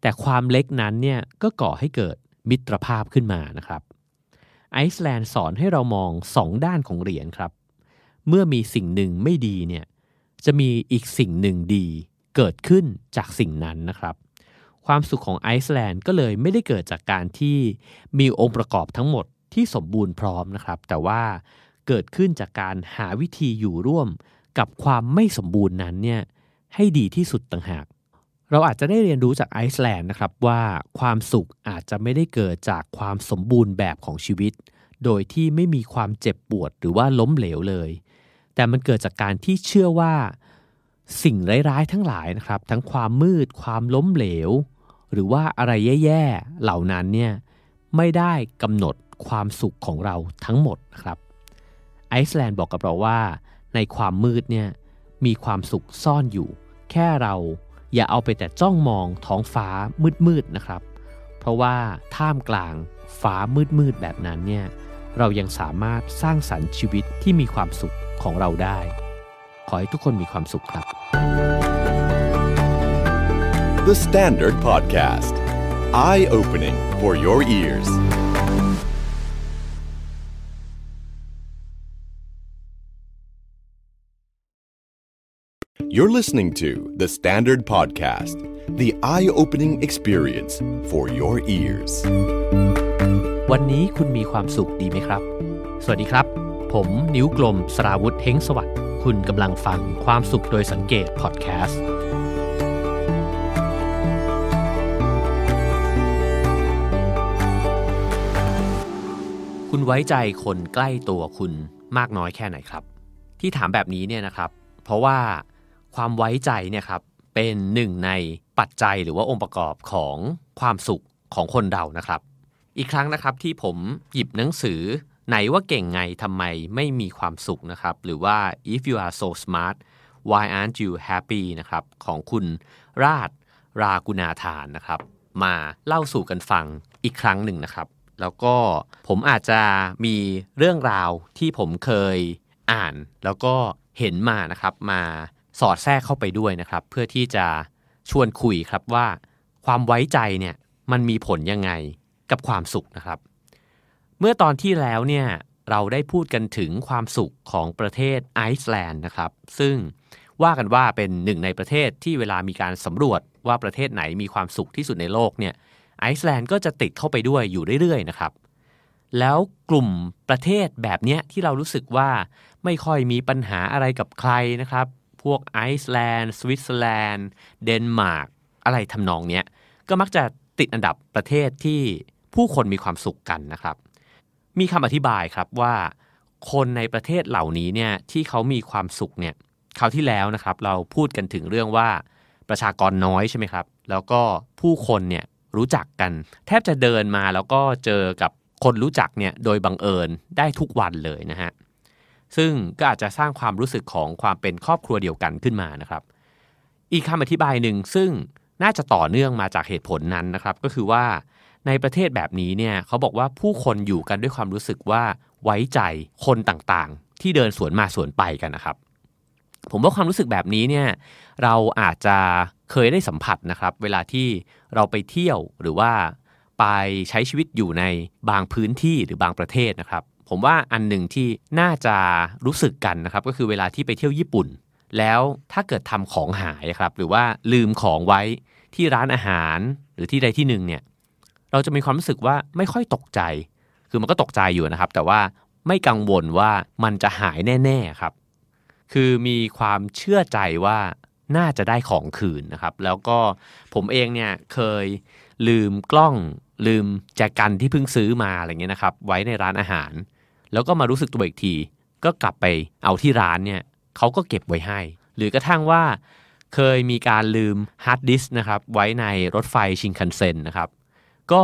แต่ความเล็กนั้นเนี่ยก็ก่อให้เกิดมิตรภาพขึ้นมานะครับ ไอซ์แลนด์สอนให้เรามองสองด้านของเหรียญครับ เมื่อมีสิ่งหนึ่งไม่ดีเนี่ยจะมีอีกสิ่งหนึ่งดีเกิดขึ้นจากสิ่งนั้นนะครับ ความสุขของไอซ์แลนด์ก็เลยไม่ได้เกิดจากการที่มีองค์ประกอบทั้งหมดที่สมบูรณ์พร้อมนะครับ แต่ว่าเกิดขึ้นจากการหาวิธีอยู่ร่วมกับความไม่สมบูรณ์นั้นเนี่ยให้ดีที่สุดต่างหาก เราอาจจะได้เรียนรู้จากไอซ์แลนด์นะครับว่าความสุขอาจจะไม่ได้เกิดจากความสมบูรณ์แบบของชีวิต โดยที่ไม่มีความเจ็บปวดหรือว่าล้มเหลวเลย แต่มันเกิดจากการที่เชื่อว่าสิ่งร้ายๆทั้งหลายนะครับ ทั้งความมืด ความล้มเหลว หรือว่าอะไรแย่ๆเหล่านั้นเนี่ยไม่ได้กำหนดความสุขของเราทั้งหมดนะครับไอซ์แลนด์บอกกับเราว่า ในความมืดเนี่ยมีความสุขซ่อนอยู่ แค่เรา อย่าเอาไปแต่จ้องมองท้องฟ้ามืดๆนะครับ เพราะว่าท่ามกลางฟ้ามืดๆแบบนั้นเนี่ยเรายังสามารถสร้างสรรค์ชีวิตที่มีความสุขของเราได้ ขอให้ทุกคนมีความสุขครับ The Standard Podcast Eye Opening for Your Ears You're listening to The Standard Podcast the eye opening experience for your ears วันนี้คุณมีความสุขดีไหมครับ สวัสดีครับ ผมนิ้วกลมสราวุธเฮงสวัสดิ์คุณกำลังฟังความสุขโดยสังเกตพอดแคสต์คุณไว้ใจคนใกล้ตัวคุณมากน้อยแค่ไหนครับ ที่ถามแบบนี้เนี่ยนะครับ เพราะว่า ความไว้ใจเนี่ยครับเป็นหนึ่งในปัจจัยหรือว่าองค์ประกอบของความสุขของคนเรานะครับ อีกครั้งนะครับที่ผมหยิบหนังสือไหนว่าเก่งไงทำไมไม่มีความสุขนะครับ หรือว่า if you are so smart why aren't you happy นะครับของคุณราชรากุณาธานนะครับ มาเล่าสู่กันฟังอีกครั้งหนึ่งนะครับ แล้วก็ผมอาจจะมีเรื่องราวที่ผมเคยอ่าน แล้วก็เห็นมานะครับมา สอดแทรกเข้าไปด้วยนะครับ เพื่อที่จะชวนคุยครับว่า ความไว้ใจเนี่ยมันมีผลยังไงกับความสุขนะครับ เมื่อตอนที่แล้วเนี่ยเราได้พูดกันถึงความสุขของประเทศไอซ์แลนด์นะครับ ซึ่งว่ากันว่าเป็นหนึ่งในประเทศที่เวลามีการสำรวจว่าประเทศไหนมีความสุขที่สุดในโลกเนี่ยไอซ์แลนด์ก็จะติดเข้าไปด้วยอยู่เรื่อยๆนะครับ แล้วกลุ่มประเทศแบบเนี้ยที่เรารู้สึกว่าไม่ค่อยมีปัญหาอะไรกับใครนะครับ พวกไอซ์แลนด์สวิตเซอร์แลนด์เดนมาร์กอะไรทำนองเนี้ย ก็มักจะติดอันดับประเทศที่ผู้คนมีความสุขกันนะครับ มีคำอธิบายครับว่าคนในประเทศเหล่านี้เนี่ยที่เขามีความสุขเนี่ยคราวที่แล้วนะครับ เราพูดกันถึงเรื่องว่าประชากรน้อยใช่ไหมครับ แล้วก็ผู้คนเนี่ยรู้จักกัน แทบจะเดินมาแล้วก็เจอกับคนรู้จักเนี่ยโดยบังเอิญได้ทุกวันเลยนะฮะ ซึ่งก็อาจจะสร้างความรู้สึกของความเป็นครอบครัวเดียวกันขึ้นมานะครับ อีกคำอธิบายหนึ่งซึ่งน่าจะต่อเนื่องมาจากเหตุผลนั้นนะครับ ก็คือว่าในประเทศแบบนี้เนี่ยเขาบอกว่าผู้คนอยู่กันด้วยความรู้สึกว่าไว้ใจคนต่างๆ ที่เดินสวนมาสวนไปกันนะครับ ผมว่าความรู้สึกแบบนี้เนี่ยเราอาจจะเคยได้สัมผัสนะครับ เวลาที่เราไปเที่ยวหรือว่าไปใช้ชีวิตอยู่ในบางพื้นที่หรือบางประเทศนะครับ ผมว่าอันหนึ่งที่น่าจะรู้สึกกันนะครับก็คือเวลาที่ไปเที่ยวญี่ปุ่น แล้วถ้าเกิดทำของหายครับหรือว่าลืมของไว้ที่ร้านอาหารหรือที่ใดที่หนึ่งเนี่ยเราจะมีความรู้สึกว่าไม่ค่อยตกใจ คือมันก็ตกใจอยู่นะครับ แต่ว่าไม่กังวลว่ามันจะหายแน่ๆครับ คือมีความเชื่อใจว่าน่าจะได้ของคืนนะครับ แล้วก็ผมเองเนี่ยเคยลืมกล้องลืมแจกันที่เพิ่งซื้อมาอะไรเงี้ยนะครับ ไว้ในร้านอาหาร แล้วก็มารู้สึกตัวอีกที ก็กลับไปเอาที่ร้านเนี่ยเขาก็เก็บไว้ให้ หรือกระทั่งว่าเคยมีการลืมฮาร์ดดิสก์นะครับไว้ในรถไฟชินคันเซ็นนะครับ ก็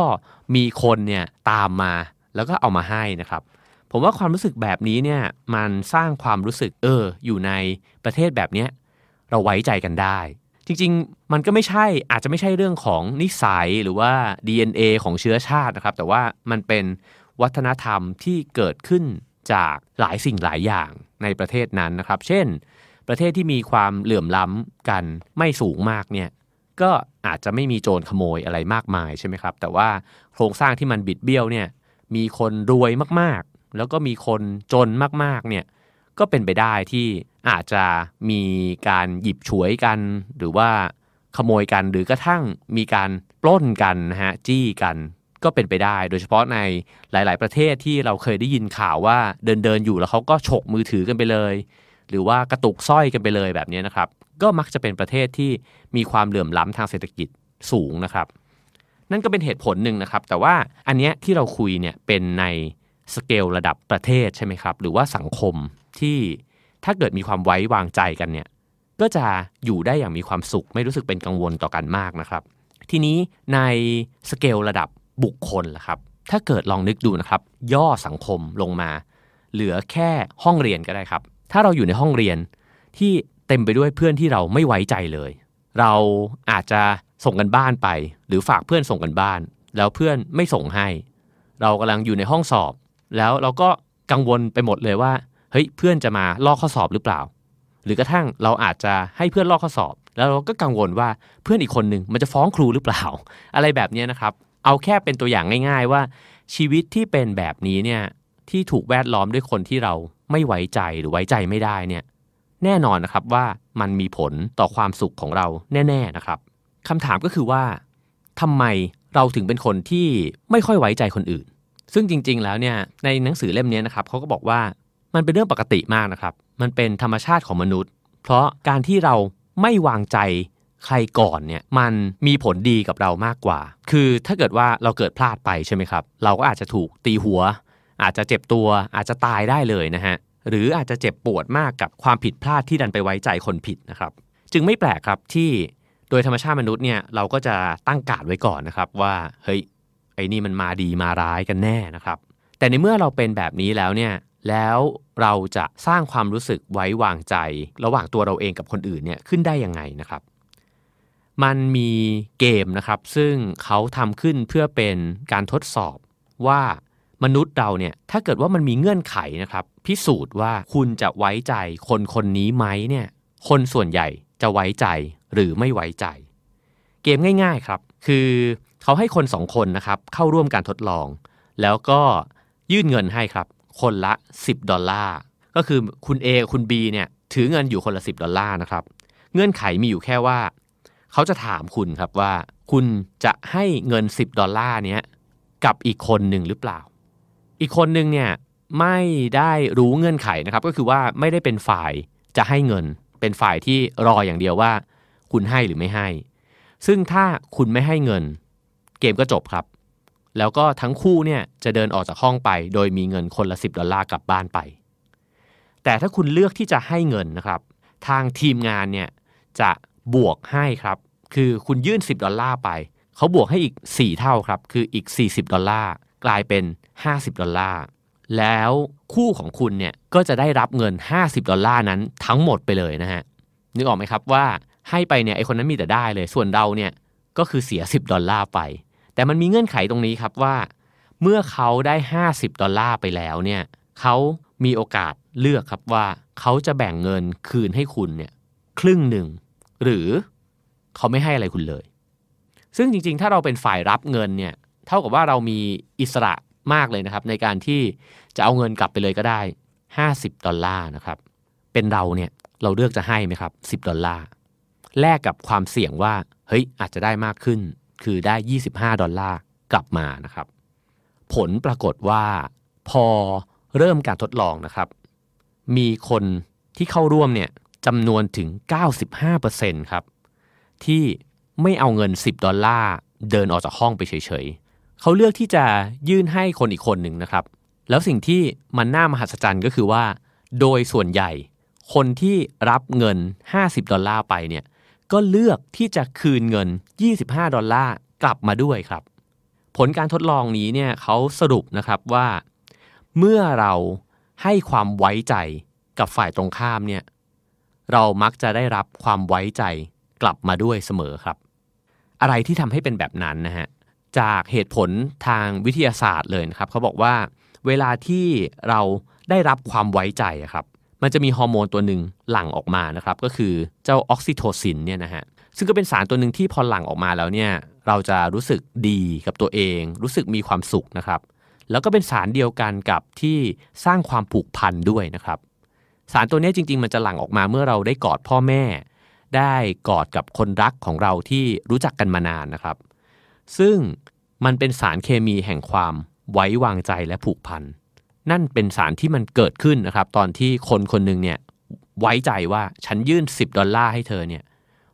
มีคนเนี่ยตามมาแล้วก็เอามาให้นะครับ ผมว่าความรู้สึกแบบนี้เนี่ยมันสร้างความรู้สึกเออ อยู่ในประเทศแบบเนี้ยเราไว้ใจกันได้ จริงๆ มันก็ไม่ใช่อาจจะไม่ใช่เรื่องของนิสัยหรือว่า DNA ของเชื้อชาตินะครับ แต่ว่ามันเป็น วัฒนธรรมที่เกิดขึ้นจากหลายสิ่งหลายอย่างในประเทศนั้นนะครับ เช่น ประเทศที่มีความเหลื่อมล้ำกันไม่สูงมากเนี่ยก็อาจจะไม่มีโจรขโมยอะไรมากมายใช่ไหมครับ แต่ว่าโครงสร้างที่มันบิดเบี้ยวเนี่ยมีคนรวยมากๆ แล้วก็มีคนจนมากๆเนี่ยก็เป็นไปได้ที่อาจจะมีการหยิบฉวยกัน หรือว่าขโมยกันหรือกระทั่งมีการปล้นกันนะฮะจี้กัน ก็เป็นไปได้ โดยเฉพาะในหลาย ๆ ประเทศที่เราเคยได้ยินข่าวว่าเดินเดินอยู่แล้วเขาก็ฉกมือถือกันไปเลย หรือว่ากระตุกสร้อยกันไปเลยแบบนี้นะครับ ก็มักจะเป็นประเทศที่มีความเหลื่อมล้ำทางเศรษฐกิจสูงนะครับ นั่นก็เป็นเหตุผลหนึ่งนะครับ แต่ว่าอันเนี้ยที่เราคุยเนี่ยเป็นในสเกลระดับประเทศใช่ไหมครับ หรือว่าสังคมที่ถ้าเกิดมีความไว้วางใจกันเนี่ยก็จะอยู่ได้อย่างมีความสุข ไม่รู้สึกเป็นกังวลต่อกันมากนะครับ ทีนี้ในสเกลระดับ บุคคลล่ะครับ ถ้าเกิดลองนึกดูนะครับ ย่อสังคมลงมา เหลือแค่ห้องเรียนก็ได้ครับ ถ้าเราอยู่ในห้องเรียนที่เต็มไปด้วยเพื่อนที่เราไม่ไว้ใจเลย เราอาจจะส่งกันบ้านไป หรือฝากเพื่อนส่งกันบ้าน แล้วเพื่อนไม่ส่งให้ เรากำลังอยู่ในห้องสอบ แล้วเราก็กังวลไปหมดเลยว่าเฮ้ยเพื่อนจะมาลอกข้อสอบหรือเปล่า หรือกระทั่งเราอาจจะให้เพื่อนลอกข้อสอบ แล้วเราก็กังวลว่าเพื่อนอีกคนหนึ่งมันจะฟ้องครูหรือเปล่า อะไรแบบนี้นะครับ เอาแค่เป็นตัวอย่างง่าย ๆ ว่าชีวิตที่เป็นแบบนี้เนี่ยที่ถูกแวดล้อมด้วยคนที่เราไม่ไว้ใจหรือไว้ใจไม่ได้เนี่ยแน่นอนนะครับว่ามันมีผลต่อความสุขของเราแน่ ๆนะครับคำถามก็คือว่าทำไมเราถึงเป็นคนที่ไม่ค่อยไว้ใจคนอื่น ซึ่งจริง ๆ แล้วเนี่ยในหนังสือเล่มนี้นะครับเขาก็บอกว่ามันเป็นเรื่องปกติมากนะครับ มันเป็นธรรมชาติของมนุษย์ เพราะการที่เราไม่วางใจ ใครก่อนเนี่ยมันมีผลดีกับเรามากกว่า คือถ้าเกิดว่าเราเกิดพลาดไปใช่ไหมครับ เราก็อาจจะถูกตีหัว อาจจะเจ็บตัว อาจจะตายได้เลยนะฮะ หรืออาจจะเจ็บปวดมากกับความผิดพลาดที่ดันไปไว้ใจคนผิดนะครับ จึงไม่แปลกครับที่โดยธรรมชาติมนุษย์เนี่ยเราก็จะตั้งการไว้ก่อนนะครับว่าเฮ้ยไอ้นี่มันมาดีมาร้ายกันแน่นะครับ แต่ในเมื่อเราเป็นแบบนี้แล้วเนี่ยแล้วเราจะสร้างความรู้สึกไว้วางใจ ระหว่างตัวเราเองกับคนอื่นเนี่ยขึ้นได้ยังไงนะครับ มันมีเกมนะครับ ซึ่งเขาทำขึ้นเพื่อเป็นการทดสอบว่ามนุษย์เราเนี่ยถ้าเกิดว่ามันมีเงื่อนไขนะครับ พิสูจน์ว่าคุณจะไว้ใจคนคนนี้ไหมเนี่ย คนส่วนใหญ่จะไว้ใจหรือไม่ไว้ใจ เกมง่าย ๆครับ คือเขาให้คนสองคนนะครับ เข้าร่วมการทดลอง แล้วก็ยื่นเงินให้ครับ คนละ 10 ดอลลาร์ก็คือคุณ A คุณ B เนี่ยถือเงินอยู่คนละสิบดอลลาร์นะครับ เงื่อนไขมีอยู่แค่ว่า เขาจะถามคุณครับว่า คุณจะให้เงิน 10 ดอลลาร์เนี้ยกับอีกคนหนึ่งหรือเปล่า อีกคนหนึ่งเนี่ยไม่ได้รู้เงื่อนไขนะครับ ก็คือว่าไม่ได้เป็นฝ่ายจะให้เงิน เป็นฝ่ายที่รออย่างเดียวว่า คุณให้หรือไม่ให้ ซึ่งถ้าคุณไม่ให้เงิน เกมก็จบครับ แล้วก็ทั้งคู่เนี่ยจะเดินออกจากห้องไป โดยมีเงินคนละ 10 ดอลลาร์กลับบ้านไป แต่ถ้าคุณเลือกที่จะให้เงินนะครับ ทางทีมงานเนี่ยจะ บวกให้ครับ คือคุณยื่น 10 ดอลลาร์ไป เขาบวกให้อีก 4 เท่าครับ คืออีก 40 ดอลลาร์ กลายเป็น 50 ดอลลาร์ แล้วคู่ของคุณเนี่ย ก็จะได้รับเงิน 50 ดอลลาร์นั้นทั้งหมดไปเลยนะฮะ นึกออกไหมครับว่าให้ไปเนี่ยไอคนนั้นมีแต่ได้เลย ส่วนเราเนี่ยก็คือเสีย 10 ดอลลาร์ไป แต่มันมีเงื่อนไขตรงนี้ครับว่า เมื่อเขาได้ 50 ดอลลาร์ไปแล้วเนี่ยเขามีโอกาสเลือกครับว่าเขาจะแบ่งเงินคืนให้คุณเนี่ยครึ่งหนึ่ง หรือเขาไม่ให้อะไรคุณเลย ซึ่งจริง ๆ ถ้าเราเป็นฝ่ายรับเงินเนี่ย เท่ากับว่าเรามีอิสระมากเลยนะครับ ในการที่จะเอาเงินกลับไปเลยก็ได้ 50 ดอลลาร์นะครับ เป็นเราเนี่ยเราเลือกจะให้ไหมครับ 10 ดอลลาร์แลกกับความเสี่ยงว่า เฮ้ย อาจจะได้มากขึ้น คือได้ 25 ดอลลาร์กลับมานะครับ ผลปรากฏว่าพอเริ่มการทดลองนะครับ มีคนที่เข้าร่วมเนี่ย จำนวนถึง 95%ครับ ที่ไม่เอาเงิน 10 ดอลลาร์เดินออกจากห้องไปเฉยๆ เขาเลือกที่จะยื่นให้คนอีกคนหนึ่งนะครับ แล้วสิ่งที่มันน่ามหัศจรรย์ก็คือว่า โดยส่วนใหญ่คนที่รับเงิน 50 ดอลลาร์ไปเนี่ย ก็เลือกที่จะคืนเงิน 25 ดอลลาร์กลับมาด้วยครับ ผลการทดลองนี้เนี่ยเขาสรุปนะครับว่า เมื่อเราให้ความไว้ใจกับฝ่ายตรงข้ามเนี่ย เรามักจะได้รับความไว้ใจกลับมาด้วยเสมอครับ อะไรที่ทำให้เป็นแบบนั้นนะฮะจากเหตุผลทางวิทยาศาสตร์เลยนะครับเขาบอกว่าเวลาที่เราได้รับความไว้ใจครับ มันจะมีฮอร์โมนตัวหนึ่งหลั่งออกมานะครับ ก็คือเจ้าออกซิโทซินเนี่ยนะฮะซึ่งก็เป็นสารตัวหนึ่งที่พอหลั่งออกมาแล้วเนี่ยเราจะรู้สึกดีกับตัวเอง รู้สึกมีความสุขนะครับ แล้วก็เป็นสารเดียวกันกับที่สร้างความผูกพันด้วยนะครับ สารตัวนี้จริง ๆ มันจะหลั่งออกมาเมื่อเราได้กอดพ่อแม่ ได้กอดกับคนรักของเราที่รู้จักกันมานานนะครับ ซึ่งมันเป็นสารเคมีแห่งความไว้วางใจและผูกพัน นั่นเป็นสารที่มันเกิดขึ้นนะครับ ตอนที่คนคนหนึ่งเนี่ยไว้ใจว่าฉันยื่น 10 ดอลลาร์ให้เธอเนี่ย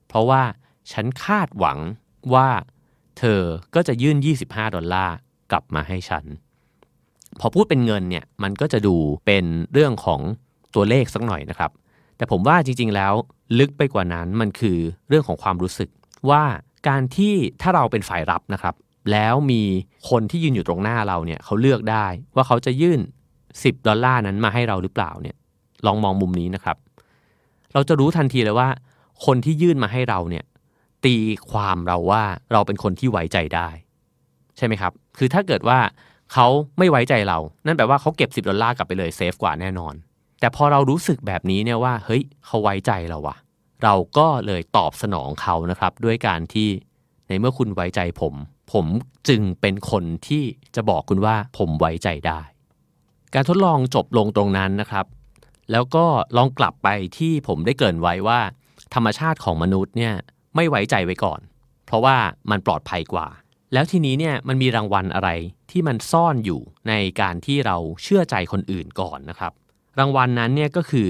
เพราะว่าฉันคาดหวังว่าเธอก็จะยื่น 25 ดอลลาร์กลับมาให้ฉัน พอพูดเป็นเงินเนี่ย มันก็จะดูเป็นเรื่องของ ตัวเลขสักหน่อยนะครับ แต่ผมว่าจริง ๆ แล้วลึกไปกว่านั้นมันคือเรื่องของความรู้สึก ว่าการที่ถ้าเราเป็นฝ่ายรับนะครับ แล้วมีคนที่ยืนอยู่ตรงหน้าเราเนี่ยเขาเลือกได้ว่าเขาจะยื่น 10 ดอลลาร์นั้นมาให้เราหรือเปล่าเนี่ยลองมองมุมนี้นะครับ เราจะรู้ทันทีเลยว่า คนที่ยื่นมาให้เราเนี่ยตีความเราว่าเราเป็นคนที่ไว้ใจได้ ใช่ไหมครับ คือถ้าเกิดว่าเขาไม่ไว้ใจเรา นั่นแปลว่าเขาเก็บ 10 ดอลลาร์กลับไปเลย safe กว่าแน่นอน แต่พอเรารู้สึกแบบนี้เนี่ยว่าเฮ้ยเขาไว้ใจเราวะเราก็เลยตอบสนองเขานะครับ ด้วยการที่ในเมื่อคุณไว้ใจผม ผมจึงเป็นคนที่จะบอกคุณว่าผมไว้ใจได้ การทดลองจบลงตรงนั้นนะครับ แล้วก็ลองกลับไปที่ผมได้เกินไว้ว่า ธรรมชาติของมนุษย์เนี่ยไม่ไว้ใจไว้ก่อน เพราะว่ามันปลอดภัยกว่า แล้วทีนี้เนี่ยมันมีรางวัลอะไรที่มันซ่อนอยู่ในการที่เราเชื่อใจคนอื่นก่อนนะครับ รางวัลนั้นเนี่ยก็คือ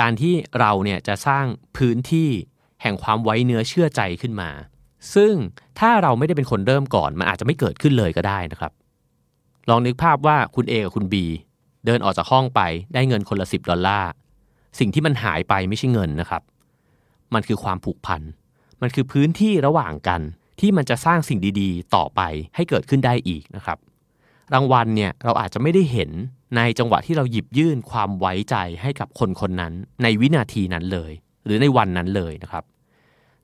การที่เราเนี่ยจะสร้างพื้นที่แห่งความไว้เนื้อเชื่อใจขึ้นมา ซึ่งถ้าเราไม่ได้เป็นคนเริ่มก่อน มันอาจจะไม่เกิดขึ้นเลยก็ได้นะครับ ลองนึกภาพว่าคุณ A กับคุณ B เดินออกจากห้องไปได้เงินคนละ10ดอลลาร์สิ่งที่มันหายไปไม่ใช่เงินนะครับ มันคือความผูกพัน มันคือพื้นที่ระหว่างกันที่มันจะสร้างสิ่งดีๆ ต่อไปให้เกิดขึ้นได้อีกนะครับ รางวัลเนี่ยเราอาจจะไม่ได้เห็นในจังหวะที่เราหยิบยื่นความไว้ใจให้กับคนคนนั้น ในวินาทีนั้นเลย หรือในวันนั้นเลยนะครับ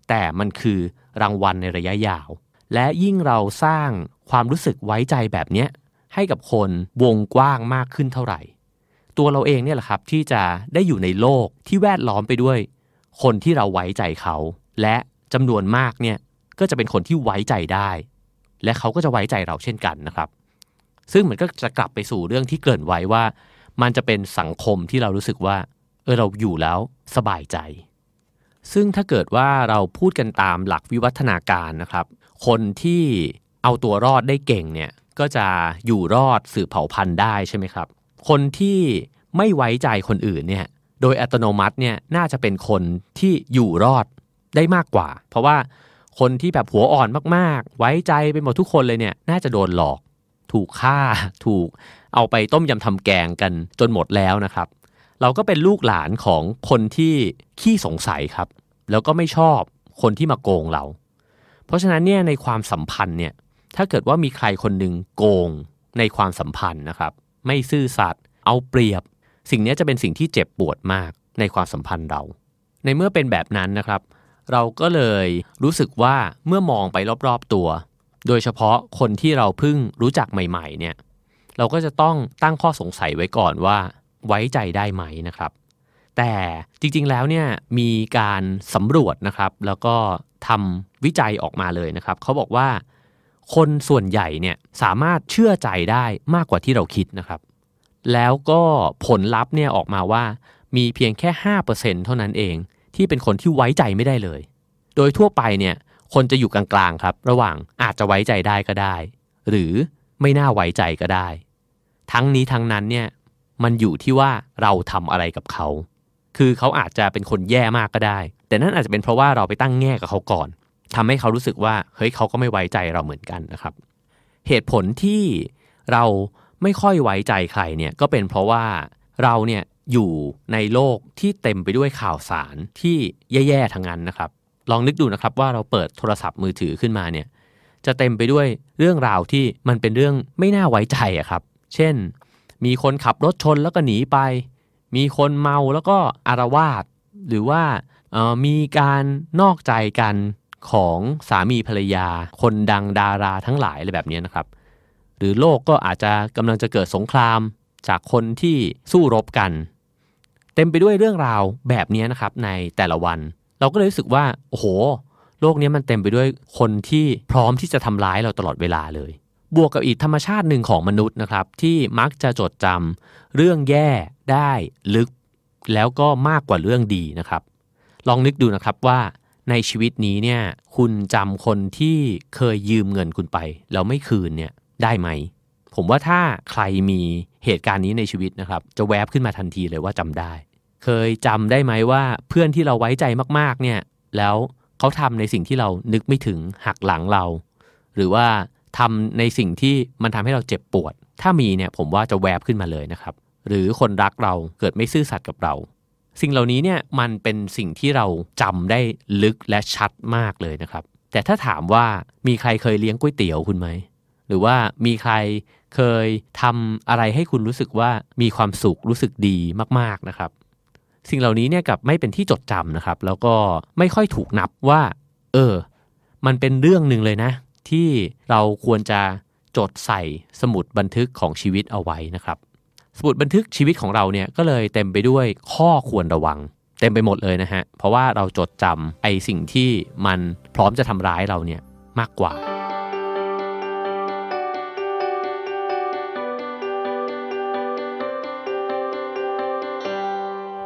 แต่มันคือรางวัลในระยะยาว และยิ่งเราสร้างความรู้สึกไว้ใจแบบเนี้ยให้กับคนวงกว้างมากขึ้นเท่าไหร่ ตัวเราเองเนี่ยแหละครับที่จะได้อยู่ในโลกที่แวดล้อมไปด้วย คนที่เราไว้ใจเขา และจำนวนมากเนี่ยก็จะเป็นคนที่ไว้ใจได้ และเขาก็จะไว้ใจเราเช่นกันนะครับ ซึ่งมันก็จะกลับไปสู่เรื่องที่เกินไว้ว่า มันจะเป็นสังคมที่เรารู้สึกว่า เออเราอยู่แล้วสบายใจ ซึ่งถ้าเกิดว่าเราพูดกันตามหลักวิวัฒนาการนะครับ คนที่เอาตัวรอดได้เก่งเนี่ยก็จะอยู่รอดสืบเผ่าพันธุ์ได้ใช่ไหมครับ คนที่ไม่ไว้ใจคนอื่นเนี่ยโดยอัตโนมัติเนี่ยน่าจะเป็นคนที่อยู่รอดได้มากกว่า เพราะว่าคนที่แบบหัวอ่อนมากๆ ไว้ใจไปหมดทุกคนเลยเนี่ยน่าจะโดนหลอก ถูกฆ่าถูกเอาไปต้มยำทำแกงกันจนหมดแล้วนะครับ เราก็เป็นลูกหลานของคนที่ขี้สงสัยครับ แล้วก็ไม่ชอบคนที่มาโกงเรา เพราะฉะนั้นเนี่ยในความสัมพันธ์เนี่ยถ้าเกิดว่ามีใครคนหนึ่งโกงในความสัมพันธ์นะครับ ไม่ซื่อสัตย์เอาเปรียบ สิ่งนี้จะเป็นสิ่งที่เจ็บปวดมากในความสัมพันธ์เรา ในเมื่อเป็นแบบนั้นนะครับ เราก็เลยรู้สึกว่าเมื่อมองไปรอบๆตัว โดยเฉพาะคนที่เราเพิ่งรู้จักใหม่ๆเนี่ยเราก็จะต้องตั้งข้อสงสัยไว้ก่อนว่า ไว้ใจได้ไหมนะครับ แต่จริงๆแล้วเนี่ยมีการสำรวจนะครับ แล้วก็ทำวิจัยออกมาเลยนะครับเขาบอกว่า คนส่วนใหญ่เนี่ยสามารถเชื่อใจได้มากกว่าที่เราคิดนะครับ แล้วก็ผลลัพธ์เนี่ยออกมาว่ามีเพียงแค่ 5%เท่านั้นเองที่เป็นคนที่ไว้ใจไม่ได้เลย โดยทั่วไปเนี่ย คนจะอยู่กลางๆครับ ระหว่างอาจจะไว้ใจได้ก็ได้ หรือไม่น่าไว้ใจก็ได้ ทั้งนี้ทั้งนั้นเนี่ยมันอยู่ที่ว่าเราทำอะไรกับเขา คือเขาอาจจะเป็นคนแย่มากก็ได้ แต่นั่นอาจจะเป็นเพราะว่าเราไปตั้งแง่กับเขาก่อนทำให้เขารู้สึกว่าเฮ้ยเขาก็ไม่ไว้ใจเราเหมือนกันนะครับ เหตุผลที่เราไม่ค่อยไว้ใจใครเนี่ยก็เป็นเพราะว่าเราเนี่ยอยู่ในโลกที่เต็มไปด้วยข่าวสารที่แย่ๆทั้งนั้นนะครับ ลองนึกดูนะครับว่าเราเปิดโทรศัพท์มือถือขึ้นมาเนี่ยจะเต็มไปด้วยเรื่องราวที่มันเป็นเรื่องไม่น่าไว้ใจอะครับ เช่น มีคนขับรถชนแล้วก็หนีไป มีคนเมาแล้วก็อารวาสหรือว่ามีการนอกใจกันของสามีภรรยา คนดังดาราทั้งหลายอะไรแบบนี้นะครับ หรือโลกก็อาจจะกำลังจะเกิดสงครามจากคนที่สู้รบกัน เต็มไปด้วยเรื่องราวแบบนี้นะครับในแต่ละวัน เราก็เลยรู้สึกว่า โอ้โห โลกนี้มันเต็มไปด้วยคนที่พร้อมที่จะทำร้ายเราตลอดเวลาเลย บวกกับอีกธรรมชาติหนึ่งของมนุษย์นะครับ ที่มักจะจดจำเรื่องแย่ได้ลึก แล้วก็มากกว่าเรื่องดีนะครับ ลองนึกดูนะครับว่าในชีวิตนี้เนี่ยคุณจำคนที่เคยยืมเงินคุณไป แล้วไม่คืนเนี่ยได้ไหม ผมว่าถ้าใครมีเหตุการณ์นี้ในชีวิตนะครับ จะแวบขึ้นมาทันทีเลยว่าจำได้ เคยจำได้ไหมว่าเพื่อนที่เราไว้ใจมากๆ เนี่ย แล้วเขาทำในสิ่งที่เรานึกไม่ถึงหักหลังเรา หรือว่าทำในสิ่งที่มันทำให้เราเจ็บปวด ถ้ามีเนี่ยผมว่าจะแวบขึ้นมาเลยนะครับ หรือคนรักเราเกิดไม่ซื่อสัตย์กับเรา สิ่งเหล่านี้เนี่ยมันเป็นสิ่งที่เราจำได้ลึกและชัดมากเลยนะครับ แต่ถ้าถามว่ามีใครเคยเลี้ยงก๋วยเตี๋ยวคุณไหมหรือว่ามีใครเคยทำอะไรให้คุณรู้สึกว่ามีความสุขรู้สึกดีมากๆนะครับ สิ่งเหล่านี้เนี่ยกับไม่เป็นที่จดจำนะครับ แล้วก็ไม่ค่อยถูกนับว่า เออ มันเป็นเรื่องหนึ่งเลยนะ ที่เราควรจะจดใส่สมุดบันทึกของชีวิตเอาไว้นะครับ สมุดบันทึกชีวิตของเราเนี่ยก็เลยเต็มไปด้วยข้อควรระวัง เต็มไปหมดเลยนะฮะเพราะว่าเราจดจำไอ้สิ่งที่มันพร้อมจะทำร้ายเราเนี่ยมากกว่า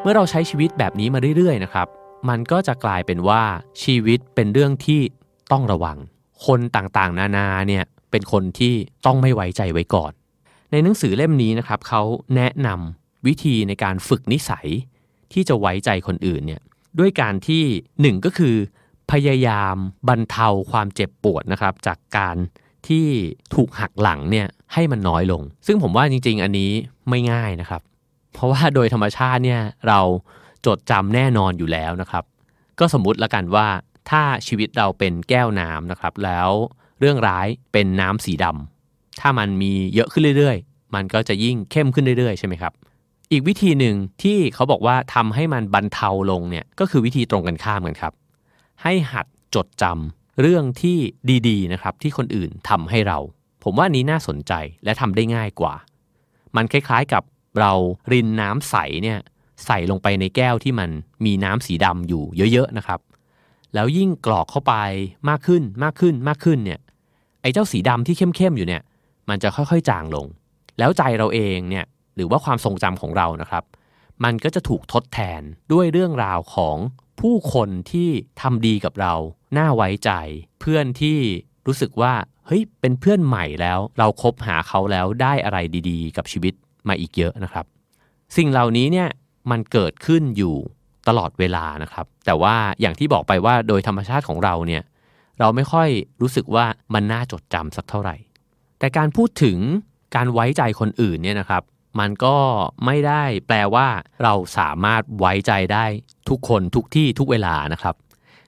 เมื่อเราใช้ชีวิตแบบนี้มาเรื่อยๆนะครับ มันก็จะกลายเป็นว่าชีวิตเป็นเรื่องที่ต้องระวัง คนต่างๆ นานาเนี่ยเป็นคนที่ต้องไม่ไว้ใจไว้ก่อน ในหนังสือเล่มนี้นะครับเขาแนะนำวิธีในการฝึกนิสัยที่จะไว้ใจคนอื่นเนี่ยด้วยการที่หนึ่งก็คือพยายามบรรเทาความเจ็บปวดนะครับจากการที่ถูกหักหลังเนี่ยให้มันน้อยลง ซึ่งผมว่าจริง ๆ อันนี้ไม่ง่ายนะครับ เพราะว่าโดยธรรมชาติเนี่ยเราจดจำแน่นอนอยู่แล้วนะครับ ก็สมมุติละกันว่าถ้าชีวิตเราเป็นแก้วน้ำนะครับ แล้วเรื่องร้ายเป็นน้ำสีดำถ้ามันมีเยอะขึ้นเรื่อยๆ มันก็จะยิ่งเข้มขึ้นเรื่อยๆ ใช่ไหมครับ อีกวิธีหนึ่งที่เขาบอกว่าทำให้มันบรรเทาลงเนี่ยก็คือวิธีตรงกันข้ามกันครับ ให้หัดจดจำเรื่องที่ดีๆนะครับที่คนอื่นทำให้เรา ผมว่านี้น่าสนใจและทำได้ง่ายกว่า มันคล้ายๆกับ เรารินน้ำใสเนี่ยใส่ลงไปในแก้วที่มันมีน้ำสีดำอยู่เยอะๆนะครับ แล้วยิ่งกรอกเข้าไปมากขึ้นมากขึ้นมากขึ้นเนี่ยไอ้เจ้าสีดำที่เข้มๆอยู่เนี่ย มันจะค่อยๆจางลง แล้วใจเราเองเนี่ยหรือว่าความทรงจำของเรานะครับ มันก็จะถูกทดแทนด้วยเรื่องราวของผู้คนที่ทำดีกับเรา น่าไว้ใจ เพื่อนที่รู้สึกว่าเฮ้ยเป็นเพื่อนใหม่แล้ว เราครบหาเขาแล้วได้อะไรดีๆ กับชีวิต มาอีกเยอะนะครับ สิ่งเหล่านี้เนี่ยมันเกิดขึ้นอยู่ตลอดเวลานะครับ แต่ว่าอย่างที่บอกไปว่าโดยธรรมชาติของเราเนี่ยเราไม่ค่อยรู้สึกว่ามันน่าจดจำสักเท่าไหร่ แต่การพูดถึงการไว้ใจคนอื่นเนี่ยนะครับ มันก็ไม่ได้แปลว่า เราสามารถไว้ใจได้ทุกคนทุกที่ทุกเวลานะครับ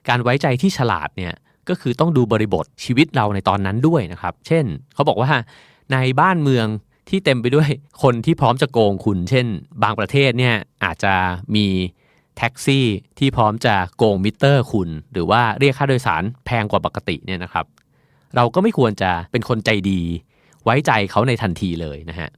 การไว้ใจที่ฉลาดเนี่ยก็คือต้องดูบริบทชีวิตเราในตอนนั้นด้วยนะครับ เช่น เขาบอกว่าในบ้านเมือง ที่เต็มไปด้วยคนที่พร้อมจะโกงคุณ เช่น บางประเทศเนี่ยอาจจะมีแท็กซี่ที่พร้อมจะโกงมิเตอร์คุณ หรือว่าเรียกค่าโดยสารแพงกว่าปกติเนี่ยนะครับ เราก็ไม่ควรจะเป็นคนใจดี ไว้ใจเขาในทันทีเลยนะฮะ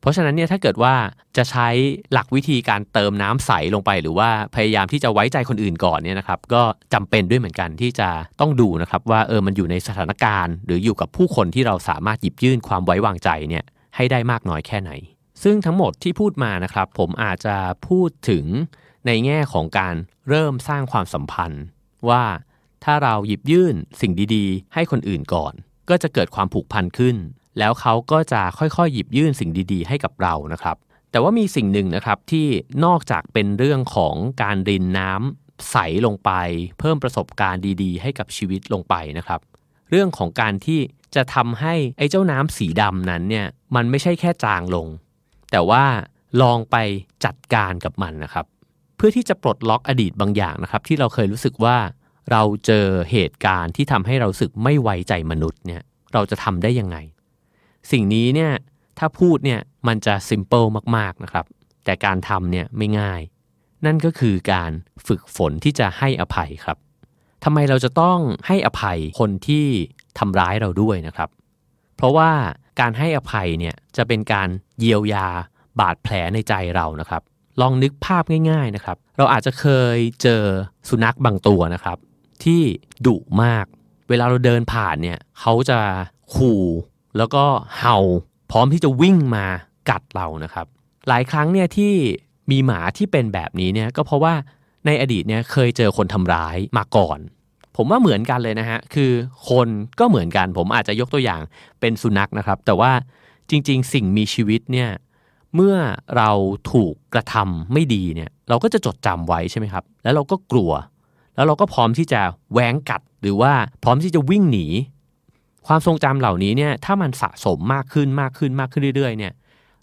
เพราะฉะนั้นเนี่ยถ้าเกิดว่าจะใช้หลักวิธีการเติมน้ำใสลงไป หรือว่าพยายามที่จะไว้ใจคนอื่นก่อนเนี่ยนะครับ ก็จำเป็นด้วยเหมือนกันที่จะต้องดูนะครับว่าเออมันอยู่ในสถานการณ์ หรืออยู่กับผู้คนที่เราสามารถหยิบยื่นความไว้วางใจเนี่ย ให้ได้มากน้อยแค่ไหน ซึ่งทั้งหมดที่พูดมานะครับ ผมอาจจะพูดถึงในแง่ของการเริ่มสร้างความสัมพันธ์ ว่าถ้าเราหยิบยื่นสิ่งดีๆ ให้คนอื่นก่อน ก็จะเกิดความผูกพันขึ้น แล้วเขาก็จะค่อยๆ หยิบยื่นสิ่งดีๆ ให้กับเรานะครับ แต่ว่ามีสิ่งหนึ่งนะครับที่นอกจากเป็นเรื่องของการรินน้ำใสลงไป เพิ่มประสบการณ์ดีๆ ให้กับชีวิตลงไปนะครับ เรื่องของการที่จะทำให้ไอ้เจ้าน้ำสีดำนั้นเนี่ยมันไม่ใช่แค่จางลง แต่ว่าลองไปจัดการกับมันนะครับ เพื่อที่จะปลดล็อกอดีตบางอย่างนะครับ ที่เราเคยรู้สึกว่าเราเจอเหตุการณ์ที่ทำให้เราสึกไม่ไว้ใจมนุษย์เนี่ยเราจะทำได้ยังไง สิ่งนี้เนี่ยถ้าพูดเนี่ยมันจะซิมเ l ิลมากๆนะครับ แต่การทำเนี่ยไม่ง่าย นั่นก็คือการฝึกฝนที่จะให้อภัยครับ ทำไมเราจะต้องให้อภัยคนที่ทำร้ายเราด้วยนะครับ เพราะว่าการให้อภัยเนี่ยจะเป็นการเยียวยาบาดแผลในใจเรานะครับ ลองนึกภาพง่ายๆนะครับ เราอาจจะเคยเจอสุนัขบางตัวนะครับ ที่ดุมาก เวลาเราเดินผ่านเนี่ยเขาจะขู่แล้วก็เห่า พร้อมที่จะวิ่งมากัดเรานะครับ หลายครั้งเนี่ยที่มีหมาที่เป็นแบบนี้เนี่ยก็เพราะว่าในอดีตเนี่ยเคยเจอคนทำร้ายมาก่อน ผมว่าเหมือนกันเลยนะฮะ คือคนก็เหมือนกัน ผมอาจจะยกตัวอย่างเป็นสุนัขนะครับ แต่ว่าจริง ๆ สิ่งมีชีวิตเนี่ย เมื่อเราถูกกระทำไม่ดีเนี่ย เราก็จะจดจำไว้ใช่ไหมครับ แล้วเราก็กลัว แล้วเราก็พร้อมที่จะแหวงกัด หรือว่าพร้อมที่จะวิ่งหนี ความทรงจำเหล่านี้เนี่ย ถ้ามันสะสมมากขึ้นมากขึ้นมากขึ้นเรื่อย ๆ เนี่ย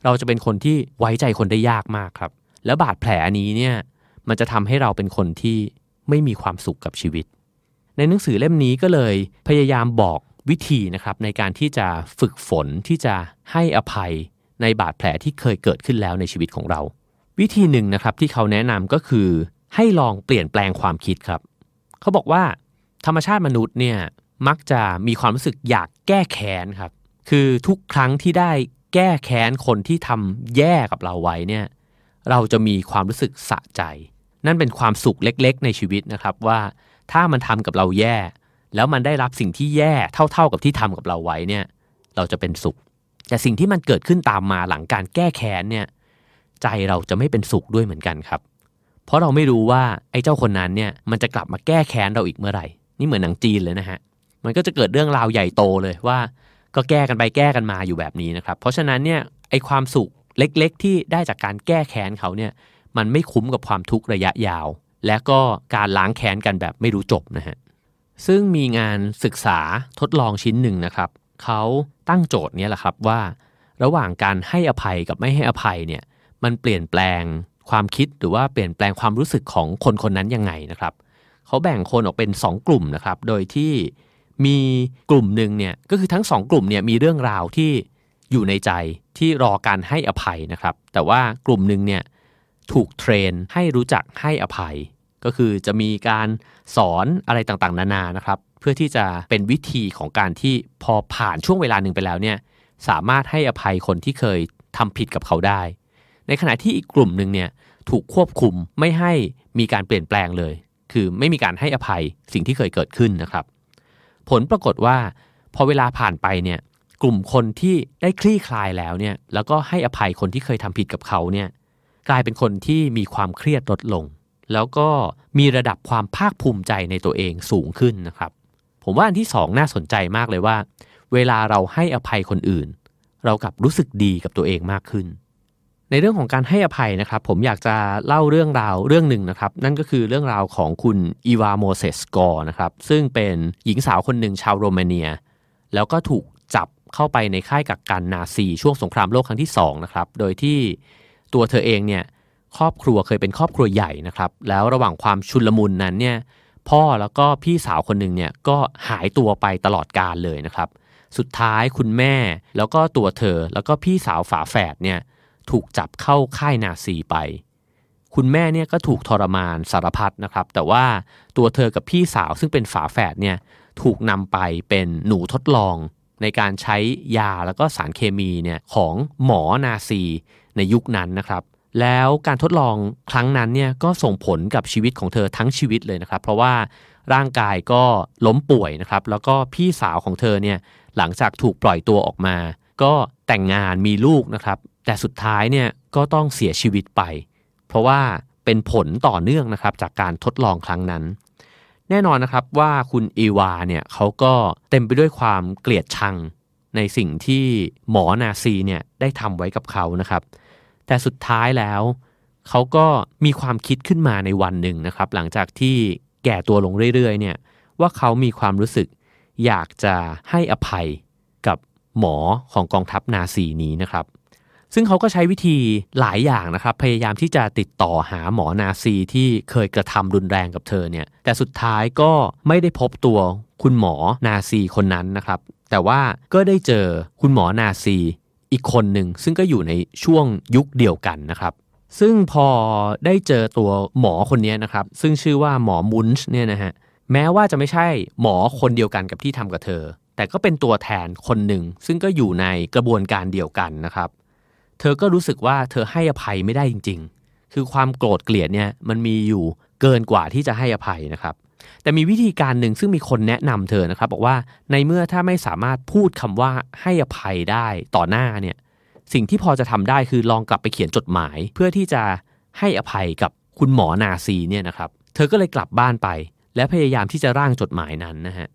เราจะเป็นคนที่ไว้ใจคนได้ยากมากครับ แล้วบาดแผลนี้เนี่ย มันจะทำให้เราเป็นคนที่ไม่มีความสุขกับชีวิต ในหนังสือเล่มนี้ก็เลยพยายามบอกวิธีนะครับในการที่จะฝึกฝนที่จะให้อภัยในบาดแผลที่เคยเกิดขึ้นแล้วในชีวิตของเรา วิธีหนึ่งนะครับที่เขาแนะนำก็คือ ให้ลองเปลี่ยนแปลงความคิดครับ เขาบอกว่า ธรรมชาติมนุษย์เนี่ยมักจะมีความรู้สึกอยากแก้แค้นครับ คือทุกครั้งที่ได้แก้แค้นคนที่ทำแย่กับเราไว้เนี่ยเราจะมีความรู้สึกสะใจ นั่นเป็นความสุขเล็กๆ ในชีวิตนะครับว่า ถ้ามันทำกับเราแย่ แล้วมันได้รับสิ่งที่แย่เท่า ๆกับที่ทำกับเราไว้เนี่ย เราจะเป็นสุข แต่สิ่งที่มันเกิดขึ้นตามมาหลังการแก้แค้นเนี่ย ใจเราจะไม่เป็นสุขด้วยเหมือนกันครับ เพราะเราไม่รู้ว่าไอ้เจ้าคนนั้นเนี่ยมันจะกลับมาแก้แค้นเราอีกเมื่อไหร่ นี่เหมือนหนังจีนเลยนะฮะ มันก็จะเกิดเรื่องราวใหญ่โตเลยว่า ก็แก้กันไปแก้กันมาอยู่แบบนี้นะครับ เพราะฉะนั้นเนี่ยไอ้ความสุขเล็กๆ ที่ได้จากการแก้แค้นเขาเนี่ย มันไม่คุ้มกับความทุกข์ระยะยาว และก็การล้างแค้นกันแบบไม่รู้จบนะฮะซึ่งมีงานศึกษาทดลองชิ้นหนึ่งนะครับเขาตั้งโจทย์นี้แหละครับว่า ระหว่างการให้อภัยกับไม่ให้อภัยเนี่ยมันเปลี่ยนแปลงความคิดหรือว่าเปลี่ยนแปลงความรู้สึกของคนคนนั้นยังไงนะครับเขาแบ่งคนออกเป็น 2 กลุ่มนะครับ โดยที่มีกลุ่มหนึ่งเนี่ยก็คือทั้ง 2 กลุ่มเนี่ยมีเรื่องราวที่อยู่ในใจที่รอการให้อภัยนะครับ แต่ว่ากลุ่มหนึ่งเนี่ย ถูกเทรนให้รู้จักให้อภัย ก็คือจะมีการสอนอะไรต่างๆ นานานะครับ เพื่อที่จะเป็นวิธีของการที่พอผ่านช่วงเวลาหนึ่งไปแล้วเนี่ยสามารถให้อภัยคนที่เคยทำผิดกับเขาได้ ในขณะที่อีกกลุ่มหนึ่งเนี่ยถูกควบคุมไม่ให้มีการเปลี่ยนแปลงเลย คือไม่มีการให้อภัยสิ่งที่เคยเกิดขึ้นนะครับ ผลปรากฏว่า พอเวลาผ่านไปเนี่ยกลุ่มคนที่ได้คลี่คลายแล้วเนี่ยแล้วก็ให้อภัยคนที่เคยทำผิดกับเขาเนี่ย กลายเป็นคนที่มีความเครียดลดลง แล้วก็มีระดับความภาคภูมิใจในตัวเองสูงขึ้นนะครับ ผมว่าอันที่สองน่าสนใจมากเลยว่า เวลาเราให้อภัยคนอื่น เรากลับรู้สึกดีกับตัวเองมากขึ้น ในเรื่องของการให้อภัยนะครับ ผมอยากจะเล่าเรื่องราวเรื่องหนึ่งนะครับ นั่นก็คือเรื่องราวของคุณEva Mozes Kor นะครับซึ่งเป็นหญิงสาวคนหนึ่งชาวโรมาเนีย แล้วก็ถูกจับเข้าไปในค่ายกักกันนาซีช่วงสงครามโลกครั้งที่2นะครับโดยที่ ตัวเธอเองเนี่ยครอบครัวเคยเป็นครอบครัวใหญ่นะครับ แล้วระหว่างความชุลมุนนั้นเนี่ยพ่อแล้วก็พี่สาวคนหนึ่งเนี่ยก็หายตัวไปตลอดกาลเลยนะครับ สุดท้ายคุณแม่แล้วก็ตัวเธอแล้วก็พี่สาวฝาแฝดเนี่ยถูกจับเข้าค่ายนาซีไป คุณแม่เนี่ยก็ถูกทรมานสารพัดนะครับ แต่ว่าตัวเธอกับพี่สาวซึ่งเป็นฝาแฝดเนี่ยถูกนำไปเป็นหนูทดลองในการใช้ยาแล้วก็สารเคมีเนี่ยของหมอนาซี ในยุคนั้นนะครับ แล้วการทดลองครั้งนั้นเนี่ยก็ส่งผลกับชีวิตของเธอทั้งชีวิตเลยนะครับ เพราะว่าร่างกายก็ล้มป่วยนะครับ แล้วก็พี่สาวของเธอเนี่ยหลังจากถูกปล่อยตัวออกมา ก็แต่งงานมีลูกนะครับ แต่สุดท้ายเนี่ยก็ต้องเสียชีวิตไป เพราะว่าเป็นผลต่อเนื่องนะครับจากการทดลองครั้งนั้น แน่นอนนะครับว่าคุณอีวาเนี่ยเขาก็เต็มไปด้วยความเกลียดชังในสิ่งที่หมอนาซีเนี่ยได้ทำไว้กับเขานะครับ แต่สุดท้ายแล้ว เขาก็มีความคิดขึ้นมาในวันหนึ่งนะครับ หลังจากที่แก่ตัวลงเรื่อยๆเนี่ยว่าเขามีความรู้สึกอยากจะให้อภัยกับหมอของกองทัพนาซีนี้นะครับ ซึ่งเขาก็ใช้วิธีหลายอย่างนะครับ พยายามที่จะติดต่อหาหมอนาซีที่เคยกระทำรุนแรงกับเธอเนี่ย แต่สุดท้ายก็ไม่ได้พบตัวคุณหมอนาซีคนนั้นนะครับ แต่ว่าก็ได้เจอคุณหมอนาซี อีกคนหนึ่งซึ่งก็อยู่ในช่วงยุคเดียวกันนะครับซึ่งพอได้เจอตัวหมอคนนี้นะครับ ซึ่งชื่อว่าหมอมุนช์เนี่ยนะฮะแม้ว่าจะไม่ใช่หมอคนเดียวกันกับที่ทำกับเธอ แต่ก็เป็นตัวแทนคนหนึ่ง ซึ่งก็อยู่ในกระบวนการเดียวกันนะครับ เธอก็รู้สึกว่าเธอให้อภัยไม่ได้จริง ๆ คือความโกรธเกลียดเนี่ยมันมีอยู่เกินกว่าที่จะให้อภัยนะครับ แต่มีวิธีการหนึ่งซึ่งมีคนแนะนำเธอนะครับ บอกว่าในเมื่อถ้าไม่สามารถพูดคำว่าให้อภัยได้ต่อหน้าเนี่ยสิ่งที่พอจะทำได้คือลองกลับไปเขียนจดหมาย เพื่อที่จะให้อภัยกับคุณหมอนาซีเนี่ยนะครับ เธอก็เลยกลับบ้านไป และพยายามที่จะร่างจดหมายนั้นนะฮะ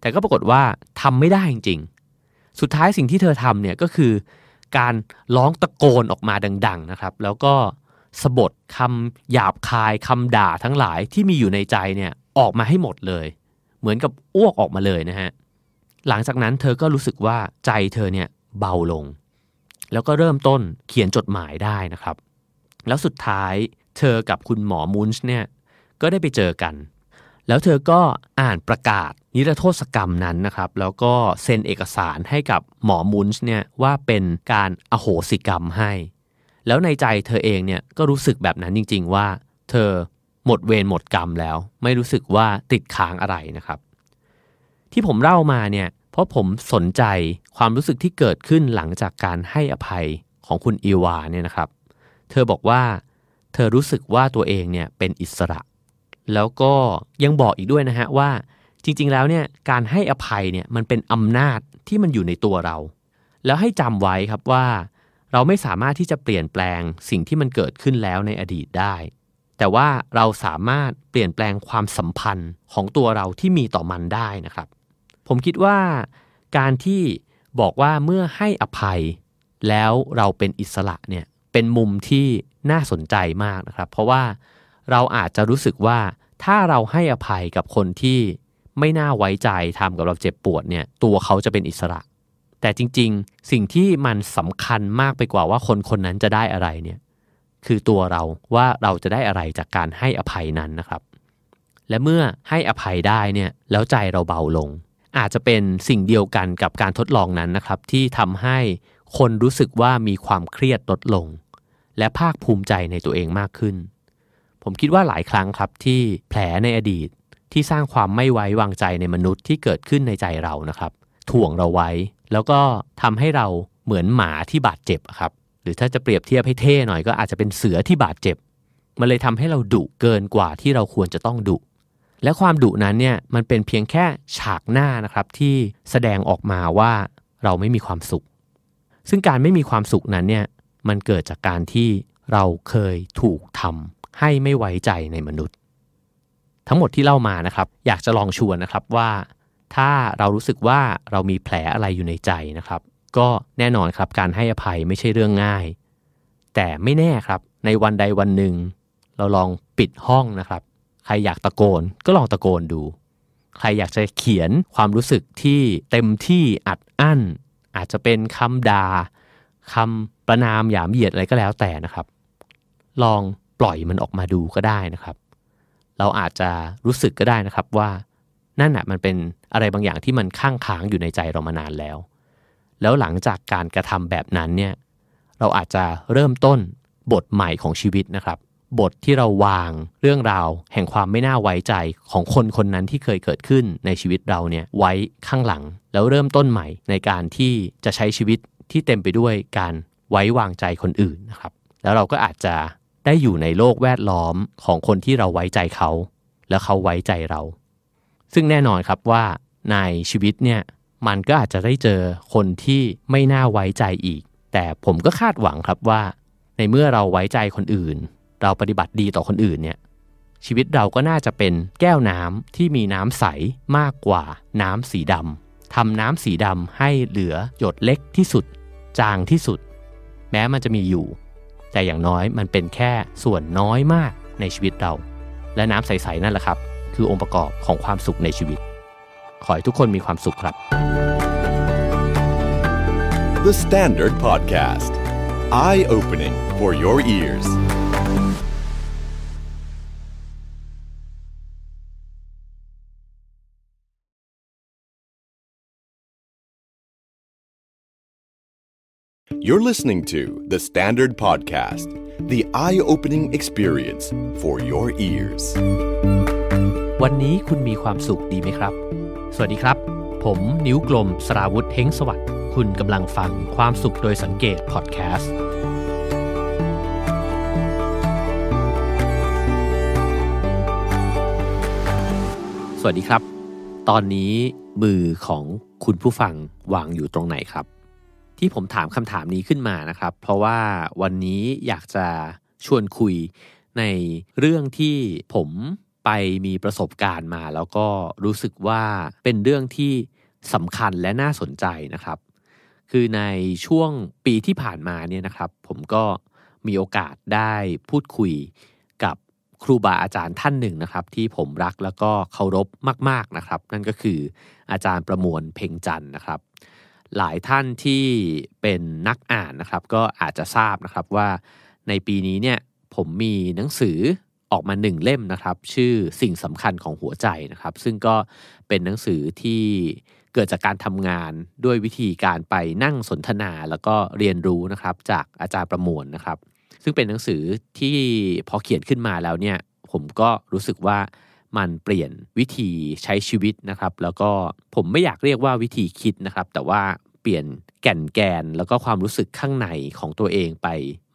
แต่ก็ปรากฏว่าทำไม่ได้จริงๆ สุดท้ายสิ่งที่เธอทำเนี่ยก็คือ การร้องตะโกนออกมาดัง ๆนะครับ แล้วก็สะบดคำหยาบคายคำด่าทั้งหลายที่มีอยู่ในใจเนี่ย ออกมาให้หมดเลย เหมือนกับอ้วกออกมาเลยนะฮะหลังจากนั้นเธอก็รู้สึกว่าใจเธอเนี่ยเบาลง แล้วก็เริ่มต้นเขียนจดหมายได้นะครับ แล้วสุดท้ายเธอกับคุณหมอมุนช์เนี่ยก็ได้ไปเจอกัน แล้วเธอก็อ่านประกาศนิรโทษกรรมนั้นนะครับ แล้วก็เซ็นเอกสารให้กับหมอมุนช์เนี่ยว่าเป็นการอโหสิกรรมให้ แล้วในใจเธอเองเนี่ยก็รู้สึกแบบนั้นจริง ๆ ว่า เธอ หมดเวรหมดกรรมแล้ว ไม่รู้สึกว่าติดค้างอะไรนะครับ ที่ผมเล่ามาเนี่ยเพราะผมสนใจความรู้สึกที่เกิดขึ้นหลังจากการให้อภัยของคุณอีวาเนี่ยนะครับ เธอบอกว่าเธอรู้สึกว่าตัวเองเนี่ยเป็นอิสระ แล้วก็ยังบอกอีกด้วยนะฮะว่าจริงๆแล้วเนี่ยการให้อภัยเนี่ยมันเป็นอำนาจที่มันอยู่ในตัวเรา แล้วให้จำไว้ครับว่า เราไม่สามารถที่จะเปลี่ยนแปลงสิ่งที่มันเกิดขึ้นแล้วในอดีตได้ แต่ว่าเราสามารถเปลี่ยนแปลงความสัมพันธ์ของตัวเราที่มีต่อมันได้นะครับ ผมคิดว่าการที่บอกว่าเมื่อให้อภัย แล้วเราเป็นอิสระเนี่ยเป็นมุมที่น่าสนใจมากนะครับ เพราะว่าเราอาจจะรู้สึกว่าถ้าเราให้อภัยกับคนที่ไม่น่าไว้ใจทำกับเราเจ็บปวดเนี่ยตัวเขาจะเป็นอิสระ แต่จริง ๆ สิ่งที่มันสำคัญมากไปกว่าว่าคนคนนั้นจะได้อะไรเนี่ย คือตัวเราว่าเราจะได้อะไรจากการให้อภัยนั้นนะครับ และเมื่อให้อภัยได้เนี่ยแล้วใจเราเบาลง อาจจะเป็นสิ่งเดียวกันกับการทดลองนั้นนะครับ ที่ทำให้คนรู้สึกว่ามีความเครียดลดลง และภาคภูมิใจในตัวเองมากขึ้น ผมคิดว่าหลายครั้งครับที่แผลในอดีตที่สร้างความไม่ไว้วางใจในมนุษย์ที่เกิดขึ้นในใจเรานะครับ ถ่วงเราไว้ แล้วก็ทำให้เราเหมือนหมาที่บาดเจ็บครับ รือถ้าจะเปรียบเทียบให้เท่หน่อยก็อาจจะเป็นเสือที่บาดเจ็บ มันเลยทำให้เราดุเกินกว่าที่เราควรจะต้องดุ และความดุนั้นเนี่ยมันเป็นเพียงแค่ฉากหน้านะครับที่แสดงออกมาว่าเราไม่มีความสุข ซึ่งการไม่มีความสุขนั้นเนี่ยมันเกิดจากการที่เราเคยถูกทำให้ไม่ไว้ใจในมนุษย์ ทั้งหมดที่เล่ามานะครับ อยากจะลองชวนนะครับว่า ถ้าเรารู้สึกว่าเรามีแผลอะไรอยู่ในใจนะครับ ก็แน่นอนครับการให้อภัยไม่ใช่เรื่องง่าย แต่ไม่แน่ครับในวันใดวันหนึ่ง เราลองปิดห้องนะครับ ใครอยากตะโกนก็ลองตะโกนดู ใครอยากจะเขียนความรู้สึกที่เต็มที่อัดอั้น อาจจะเป็นคำดา่าคำประนามหยามเหยียดอะไรก็แล้วแต่นะครับ ลองปล่อยมันออกมาดูก็ได้นะครับ เราอาจจะรู้สึกก็ได้นะครับว่านั่นแหะมันเป็นอะไรบางอย่างที่มันข้างค้างอยู่ในใจเรามานานแล้ว แล้วหลังจากการกระทำแบบนั้นเนี่ยเราอาจจะเริ่มต้นบทใหม่ของชีวิตนะครับ บทที่เราวางเรื่องราว แห่งความไม่น่าไว้ใจของคนคนนั้นที่เคยเกิดขึ้นในชีวิตเราเนี่ยไว้ข้างหลัง แล้วเริ่มต้นใหม่ในการที่จะใช้ชีวิตที่เต็มไปด้วยการไว้วางใจคนอื่นนะครับ แล้วเราก็อาจจะได้อยู่ในโลกแวดล้อมของคนที่เราไว้ใจเขา แล้วเขาไว้ใจเรา ซึ่งแน่นอนครับว่าในชีวิตเนี่ย มันก็อาจจะได้เจอคนที่ไม่น่าไว้ใจอีก แต่ผมก็คาดหวังครับว่า ในเมื่อเราไว้ใจคนอื่น เราปฏิบัติดีต่อคนอื่นเนี่ยชีวิตเราก็น่าจะเป็นแก้วน้ำที่มีน้ำใสมากกว่าน้ำสีดำทำน้ำสีดำให้เหลือหยดเล็กที่สุด จางที่สุด แม้มันจะมีอยู่ แต่อย่างน้อยมันเป็นแค่ส่วนน้อยมากในชีวิตเรา และน้ำใสๆนั่นแหละครับ คือองค์ประกอบของความสุขในชีวิต ขอให้ทุกคนมีความสุขครับ The Standard Podcast Eye Opening for Your Ears You're listening to The Standard Podcast, the eye opening experience for your ears. วันนี้คุณมีความสุขดีไหมครับ สวัสดีครับ ผมนิ้วกลมสราวุธเฮงสวัสดิ์คุณกำลังฟังความสุขโดยสังเกตพอดแคสต์สวัสดีครับ ตอนนี้มือของคุณผู้ฟังวางอยู่ตรงไหนครับ ที่ผมถามคำถามนี้ขึ้นมานะครับ เพราะว่าวันนี้อยากจะชวนคุยในเรื่องที่ผม ไปมีประสบการณ์มา แล้วก็รู้สึกว่าเป็นเรื่องที่สำคัญและน่าสนใจนะครับ คือในช่วงปีที่ผ่านมาเนี่ยนะครับ ผมก็มีโอกาสได้พูดคุยกับครูบาอาจารย์ท่านหนึ่งนะครับ ที่ผมรักแล้วก็เคารพมาก ๆนะครับ นั่นก็คืออาจารย์ประมวลเพ่งจันนะครับ หลายท่านที่เป็นนักอ่านนะครับ ก็อาจจะทราบนะครับว่าในปีนี้เนี่ยผมมีหนังสือ ออกมาหนึ่งเล่มนะครับ ชื่อสิ่งสำคัญของหัวใจนะครับ ซึ่งก็เป็นหนังสือที่เกิดจากการทำงานด้วยวิธีการไปนั่งสนทนาแล้วก็เรียนรู้นะครับ จากอาจารย์ประมวลนะครับ ซึ่งเป็นหนังสือที่พอเขียนขึ้นมาแล้วเนี่ย ผมก็รู้สึกว่ามันเปลี่ยนวิธีใช้ชีวิตนะครับ แล้วก็ผมไม่อยากเรียกว่าวิธีคิดนะครับ แต่ว่าเปลี่ยนแก่นแกนแล้วก็ความรู้สึกข้างในของตัวเองไป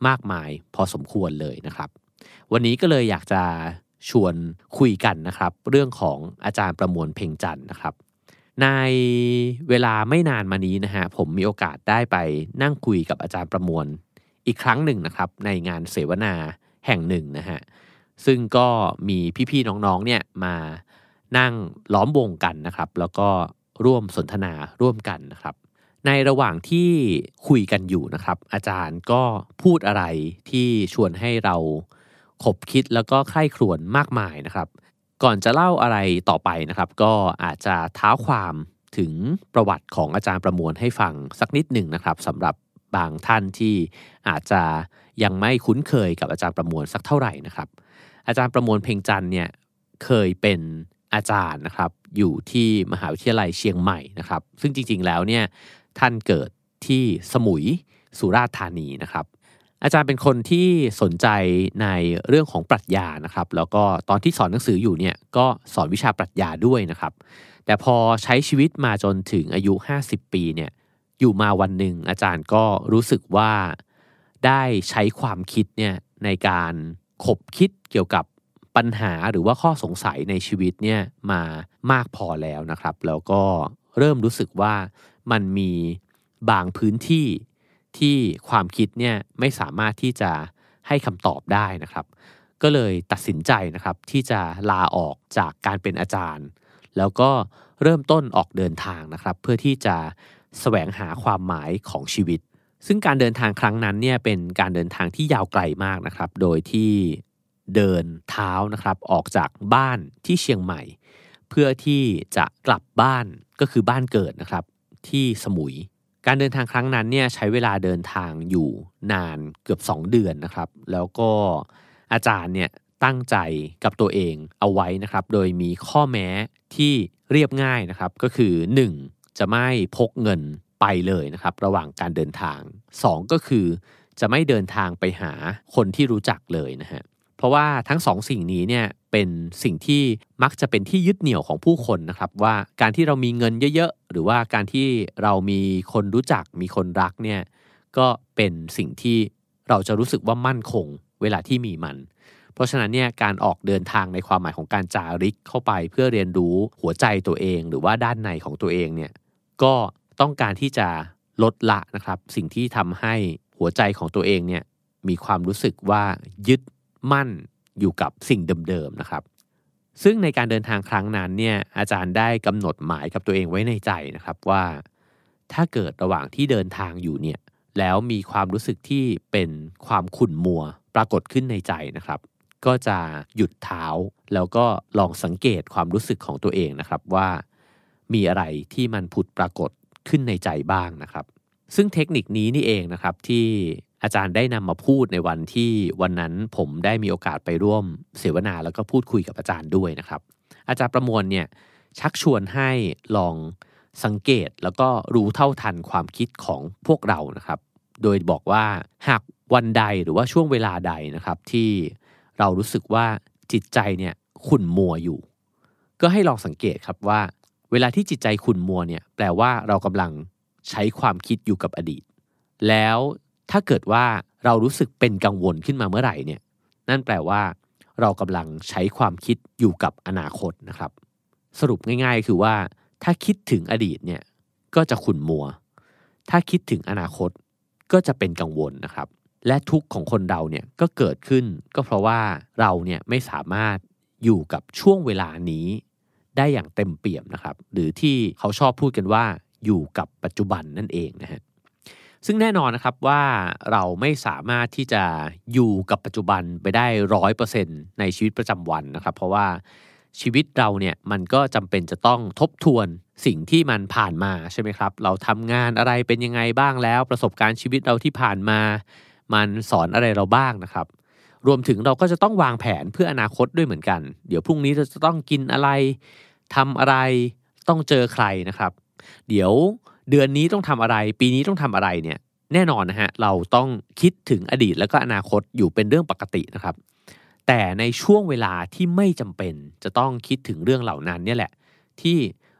มากมาย พอสมควรเลยนะครับ วันนี้ก็เลยอยากจะชวนคุยกันนะครับ เรื่องของอาจารย์ประมวลเพ่งจันนะครับ ในเวลาไม่นานมานี้นะฮะผมมีโอกาสได้ไปนั่งคุยกับอาจารย์ประมวลอีกครั้งหนึ่งนะครับ ในงานเสวนาแห่งหนึ่งนะฮะซึ่งก็มีพี่ๆน้องๆเนี่ยมานั่งล้อมวงกันนะครับ แล้วก็ร่วมสนทนาร่วมกันนะครับ ในระหว่างที่คุยกันอยู่นะครับ อาจารย์ก็พูดอะไรที่ชวนให้เรา ขบคิดแล้วก็ใคร่ครวญมากมายนะครับ ก่อนจะเล่าอะไรต่อไปนะครับ ก็อาจจะเท้าความถึงประวัติของอาจารย์ประมวลให้ฟังสักนิดหนึ่งนะครับสำหรับบางท่านที่อาจจะยังไม่คุ้นเคยกับอาจารย์ประมวลสักเท่าไหร่นะครับ อาจารย์ประมวลเพ่งจันเนี่ยเคยเป็นอาจารย์นะครับ อยู่ที่มหาวิทยาลัยเชียงใหม่นะครับ ซึ่งจริงๆแล้วเนี่ยท่านเกิดที่สมุยสุราษฎร์ธานีนะครับ อาจารย์เป็นคนที่สนใจในเรื่องของปรัชญานะครับ แล้วก็ตอนที่สอนหนังสืออยู่เนี่ยก็สอนวิชาปรัชญาด้วยนะครับ แต่พอใช้ชีวิตมาจนถึงอายุ 50 ปีเนี่ยอยู่มาวันหนึ่งอาจารย์ก็รู้สึกว่าได้ใช้ความคิดเนี่ยในการขบคิดเกี่ยวกับปัญหาหรือว่าข้อสงสัยในชีวิตเนี่ยมามากพอแล้วนะครับ แล้วก็เริ่มรู้สึกว่ามันมีบางพื้นที่ ที่ความคิดเนี่ยไม่สามารถที่จะให้คำตอบได้นะครับ ก็เลยตัดสินใจนะครับที่จะลาออกจากการเป็นอาจารย์ แล้วก็เริ่มต้นออกเดินทางนะครับ เพื่อที่จะแสวงหาความหมายของชีวิต ซึ่งการเดินทางครั้งนั้นเนี่ยเป็นการเดินทางที่ยาวไกลมากนะครับ โดยที่เดินเท้านะครับออกจากบ้านที่เชียงใหม่ เพื่อที่จะกลับบ้านก็คือบ้านเกิดนะครับที่สมุย การเดินทางครั้งนั้นเนี่ยใช้เวลาเดินทางอยู่นานเกือบ 2 เดือนนะครับ แล้วก็อาจารย์เนี่ยตั้งใจกับตัวเองเอาไว้นะครับ โดยมีข้อแม้ที่เรียบง่ายนะครับ ก็คือ 1. จะไม่พกเงินไปเลยนะครับ ระหว่างการเดินทาง 2 ก็คือจะไม่เดินทางไปหาคนที่รู้จักเลยนะฮะ ราะว่าทั้งสองสิ่งนี้เนี่ยเป็นสิ่งที่มักจะเป็นที่ยึดเหนี่ยวของผู้คนนะครับ ว่าการที่เรามีเงินเยอะๆ หรือว่าการที่เรามีคนรู้จักมีคนรักเนี่ยก็เป็นสิ่งที่เราจะรู้สึกว่ามั่นคงเวลาที่มีมัน เพราะฉะนั้นเนี่ยการออกเดินทางในความหมายของการจาริกเข้าไปเพื่อเรียนรู้หัวใจตัวเอง หรือว่าด้านในของตัวเองเนี่ยก็ต้องการที่จะลดละนะครับ สิ่งที่ทำให้หัวใจของตัวเองเนี่ยมีความรู้สึกว่ายึด มั่นอยู่กับสิ่งเดิมๆนะครับ ซึ่งในการเดินทางครั้งนั้นเนี่ยอาจารย์ได้กำหนดหมายกับตัวเองไว้ในใจนะครับว่า ถ้าเกิดระหว่างที่เดินทางอยู่เนี่ยแล้วมีความรู้สึกที่เป็นความขุ่นมัวปรากฏขึ้นในใจนะครับ ก็จะหยุดเท้าแล้วก็ลองสังเกตความรู้สึกของตัวเองนะครับว่ามีอะไรที่มันผุดปรากฏขึ้นในใจบ้างนะครับ ซึ่งเทคนิคนี้นี่เองนะครับที่ อาจารย์ได้นำมาพูดในวันที่วันนั้นผมได้มีโอกาสไปร่วมเสวนาแล้วก็พูดคุยกับอาจารย์ด้วยนะครับ อาจารย์ประมวลเนี่ยชักชวนให้ลองสังเกตแล้วก็รู้เท่าทันความคิดของพวกเรานะครับ โดยบอกว่าหากวันใดหรือว่าช่วงเวลาใดนะครับ ที่เรารู้สึกว่าจิตใจเนี่ยขุ่นมัวอยู่ ก็ให้ลองสังเกตครับว่า เวลาที่จิตใจขุ่นมัวเนี่ยแปลว่าเรากำลังใช้ความคิดอยู่กับอดีต แล้ว ถ้าเกิดว่าเรารู้สึกเป็นกังวลขึ้นมาเมื่อไหร่เนี่ย นั่นแปลว่า เรากำลังใช้ความคิดอยู่กับอนาคตนะครับ สรุปง่ายๆ คือว่า ถ้าคิดถึงอดีตเนี่ยก็จะขุ่นมัว ถ้าคิดถึงอนาคตก็จะเป็นกังวลนะครับ และทุกข์ของคนเราเนี่ยก็เกิดขึ้น ก็เพราะว่าเราเนี่ยไม่สามารถอยู่กับช่วงเวลานี้ได้อย่างเต็มเปี่ยมนะครับ หรือที่เขาชอบพูดกันว่าอยู่กับปัจจุบันนั่นเองนะฮะ ซึ่งแน่นอนนะครับว่าเราไม่สามารถที่จะอยู่กับปัจจุบันไปได้ร้อยเปอร์เซ็นในชีวิตประจำวันนะครับ เพราะว่าชีวิตเราเนี่ยมันก็จำเป็นจะต้องทบทวนสิ่งที่มันผ่านมาใช่ไหมครับ เราทำงานอะไรเป็นยังไงบ้างแล้ว ประสบการณ์ชีวิตเราที่ผ่านมา มันสอนอะไรเราบ้างนะครับ รวมถึงเราก็จะต้องวางแผนเพื่ออนาคตด้วยเหมือนกัน เดี๋ยวพรุ่งนี้เราจะต้องกินอะไรทำอะไรต้องเจอใครนะครับ เดี๋ยว เดือนนี้ต้องทำอะไร ปีนี้ต้องทำอะไรเนี่ยแน่นอนนะฮะเราต้องคิดถึงอดีตแล้วก็อนาคตอยู่เป็นเรื่องปกตินะครับ แต่ในช่วงเวลาที่ไม่จำเป็นจะต้องคิดถึงเรื่องเหล่านั้นเนี่ยแหละ ที่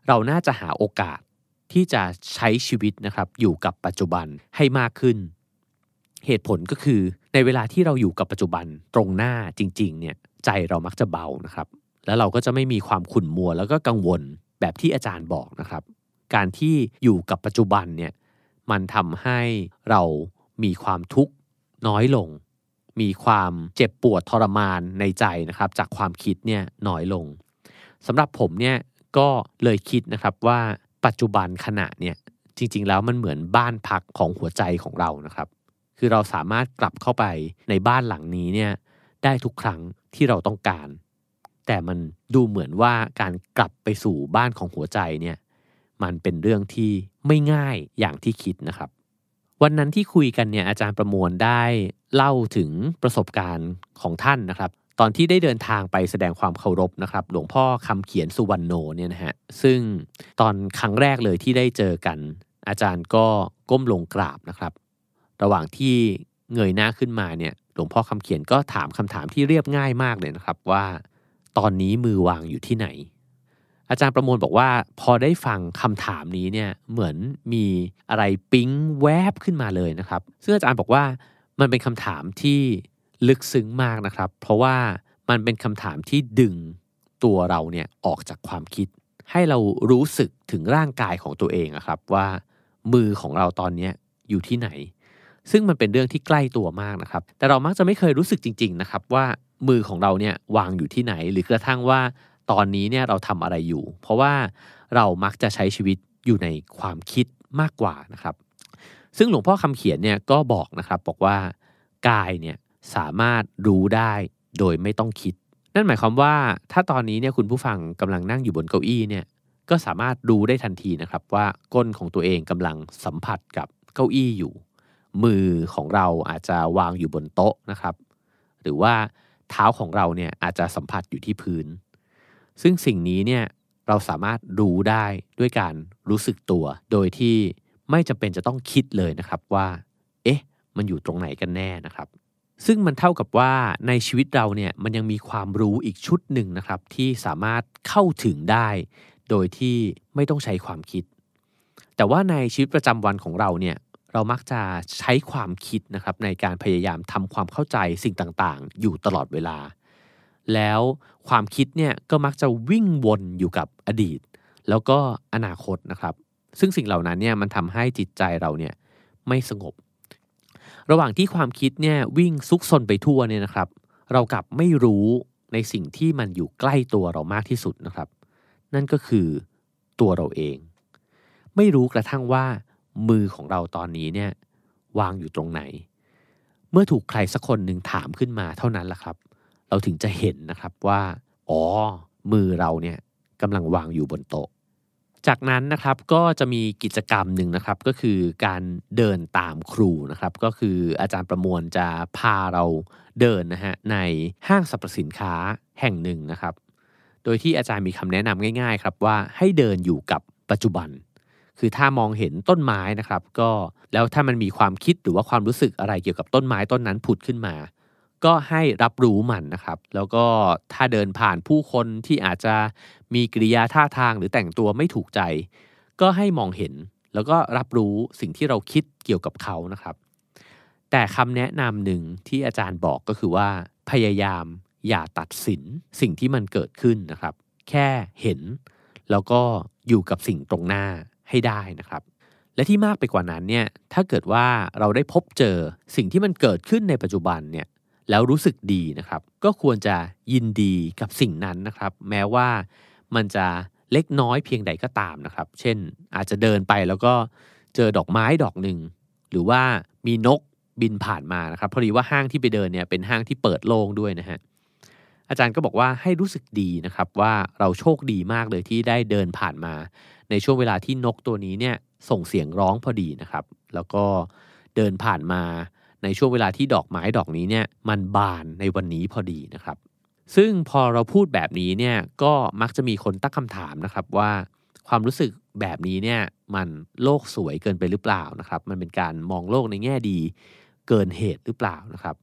เราน่าจะหาโอกาสที่จะใช้ชีวิตนะครับอยู่กับปัจจุบันให้มากขึ้น เหตุผลก็คือในเวลาที่เราอยู่กับปัจจุบันตรงหน้าจริงๆเนี่ยใจเรามักจะเบานะครับ แล้วเราก็จะไม่มีความขุ่นมัวแล้วก็กังวลแบบที่อาจารย์บอกนะครับ การที่อยู่กับปัจจุบันเนี่ยมันทำให้เรามีความทุกข์น้อยลง มีความเจ็บปวดทรมานในใจนะครับ จากความคิดเนี่ยน้อยลงสำหรับผมเนี่ยก็เลยคิดนะครับว่าปัจจุบันขณะเนี่ยจริงๆแล้วมันเหมือนบ้านพักของหัวใจของเรานะครับ คือเราสามารถกลับเข้าไปในบ้านหลังนี้เนี่ยได้ทุกครั้งที่เราต้องการ แต่มันดูเหมือนว่าการกลับไปสู่บ้านของหัวใจเนี่ย มันเป็นเรื่องที่ไม่ง่ายอย่างที่คิดนะครับ วันนั้นที่คุยกันเนี่ยอาจารย์ประมวลได้เล่าถึงประสบการณ์ของท่านนะครับ ตอนที่ได้เดินทางไปแสดงความเคารพนะครับ หลวงพ่อคำเขียนสุวรรณโนเนี่ยนะฮะซึ่งตอนครั้งแรกเลยที่ได้เจอกัน อาจารย์ก็ก้มลงกราบนะครับ ระหว่างที่เงยหน้าขึ้นมาเนี่ยหลวงพ่อคำเขียนก็ถามคำถามที่เรียบง่ายมากเลยนะครับว่า ตอนนี้มือวางอยู่ที่ไหน อาจารย์ประมวลบอกว่าพอได้ฟังคำถามนี้เนี่ยเหมือนมีอะไรปิ๊งแวบขึ้นมาเลยนะครับ ซึ่งอาจารย์บอกว่ามันเป็นคำถามที่ลึกซึ้งมากนะครับ เพราะว่ามันเป็นคำถามที่ดึงตัวเราเนี่ยออกจากความคิด ให้เรารู้สึกถึงร่างกายของตัวเองนะครับ ว่ามือของเราตอนนี้อยู่ที่ไหน ซึ่งมันเป็นเรื่องที่ใกล้ตัวมากนะครับ แต่เรามักจะไม่เคยรู้สึกจริง ๆ นะครับ ว่ามือของเราเนี่ยวางอยู่ที่ไหน หรือกระทั่งว่า ตอนนี้เนี่ยเราทำอะไรอยู่ เพราะว่าเรามักจะใช้ชีวิตอยู่ในความคิดมากกว่านะครับ ซึ่งหลวงพ่อคำเขียนเนี่ยก็บอกนะครับบอกว่ากายเนี่ยสามารถรู้ได้โดยไม่ต้องคิด นั่นหมายความว่าถ้าตอนนี้เนี่ยคุณผู้ฟังกำลังนั่งอยู่บนเก้าอี้เนี่ยก็สามารถรู้ได้ทันทีนะครับว่าก้นของตัวเองกำลังสัมผัสกับเก้าอี้อยู่ มือของเราอาจจะวางอยู่บนโต๊ะนะครับ หรือว่าเท้าของเราเนี่ยอาจจะสัมผัสอยู่ที่พื้น ซึ่งสิ่งนี้เนี่ยเราสามารถรู้ได้ด้วยการรู้สึกตัว โดยที่ไม่จำเป็นจะต้องคิดเลยนะครับว่า เอ๊ะ มันอยู่ตรงไหนกันแน่นะครับ ซึ่งมันเท่ากับว่าในชีวิตเราเนี่ยมันยังมีความรู้อีกชุดหนึ่งนะครับ ที่สามารถเข้าถึงได้ โดยที่ไม่ต้องใช้ความคิด แต่ว่าในชีวิตประจำวันของเราเนี่ยเรามักจะใช้ความคิดนะครับในการพยายามทำความเข้าใจสิ่งต่างๆ อยู่ตลอดเวลา แล้วความคิดเนี่ยก็มักจะวิ่งวนอยู่กับอดีต แล้วก็อนาคตนะครับ ซึ่งสิ่งเหล่านั้นเนี่ยมันทำให้จิตใจเราเนี่ยไม่สงบ ระหว่างที่ความคิดเนี่ยวิ่งซุกซนไปทั่วเนี่ยนะครับ เรากลับไม่รู้ในสิ่งที่มันอยู่ใกล้ตัวเรามากที่สุดนะครับ นั่นก็คือตัวเราเอง ไม่รู้กระทั่งว่า มือของเราตอนนี้เนี่ยวางอยู่ตรงไหน เมื่อถูกใครสักคนหนึ่งถามขึ้นมาเท่านั้นแหละครับ เราถึงจะเห็นนะครับว่า อ๋อ มือเราเนี่ยกำลังวางอยู่บนโต๊ะ จากนั้นนะครับก็จะมีกิจกรรมหนึ่งนะครับก็คือการเดินตามครูนะครับ ก็คืออาจารย์ประมวลจะพาเราเดินนะฮะในห้างสรรพสินค้าแห่งหนึ่งนะครับ โดยที่อาจารย์มีคำแนะนำง่าย ๆ ครับว่าให้เดินอยู่กับปัจจุบันคือถ้ามองเห็นต้นไม้นะครับ ก็แล้วถ้ามันมีความคิดหรือว่าความรู้สึกอะไรเกี่ยวกับต้นไม้ต้นนั้นผุดขึ้นมา ก็ให้รับรู้มันนะครับ แล้วก็ถ้าเดินผ่านผู้คนที่อาจจะมีกิริยาท่าทางหรือแต่งตัวไม่ถูกใจ ก็ให้มองเห็น แล้วก็รับรู้สิ่งที่เราคิดเกี่ยวกับเขานะครับ แต่คำแนะนำหนึ่งที่อาจารย์บอกก็คือว่า พยายามอย่าตัดสินสิ่งที่มันเกิดขึ้นนะครับ แค่เห็น แล้วก็อยู่กับสิ่งตรงหน้าให้ได้นะครับและที่มากไปกว่านั้นเนี่ย ถ้าเกิดว่าเราได้พบเจอสิ่งที่มันเกิดขึ้นในปัจจุบันเนี่ย แล้วรู้สึกดีนะครับ ก็ควรจะยินดีกับสิ่งนั้นนะครับ แม้ว่ามันจะเล็กน้อยเพียงใดก็ตามนะครับ เช่นอาจจะเดินไปแล้วก็เจอดอกไม้ดอกหนึ่งหรือว่ามีนกบินผ่านมานะครับพอดีว่าห้างที่ไปเดินเนี่ยเป็นห้างที่เปิดโล่งด้วยนะฮะอาจารย์ก็บอกว่าให้รู้สึกดีนะครับว่าเราโชคดีมากเลยที่ได้เดินผ่านมา ในช่วงเวลาที่นกตัวนี้เนี่ยส่งเสียงร้องพอดีนะครับ แล้วก็เดินผ่านมา ในช่วงเวลาที่ดอกไม้ดอกนี้เนี่ยมันบานในวันนี้พอดีนะครับ ซึ่งพอเราพูดแบบนี้เนี่ยก็มักจะมีคนตั้งคำถามนะครับว่า ความรู้สึกแบบนี้เนี่ยมันโลกสวยเกินไปหรือเปล่านะครับ มันเป็นการมองโลกในแง่ดีเกินเหตุหรือเปล่านะครับ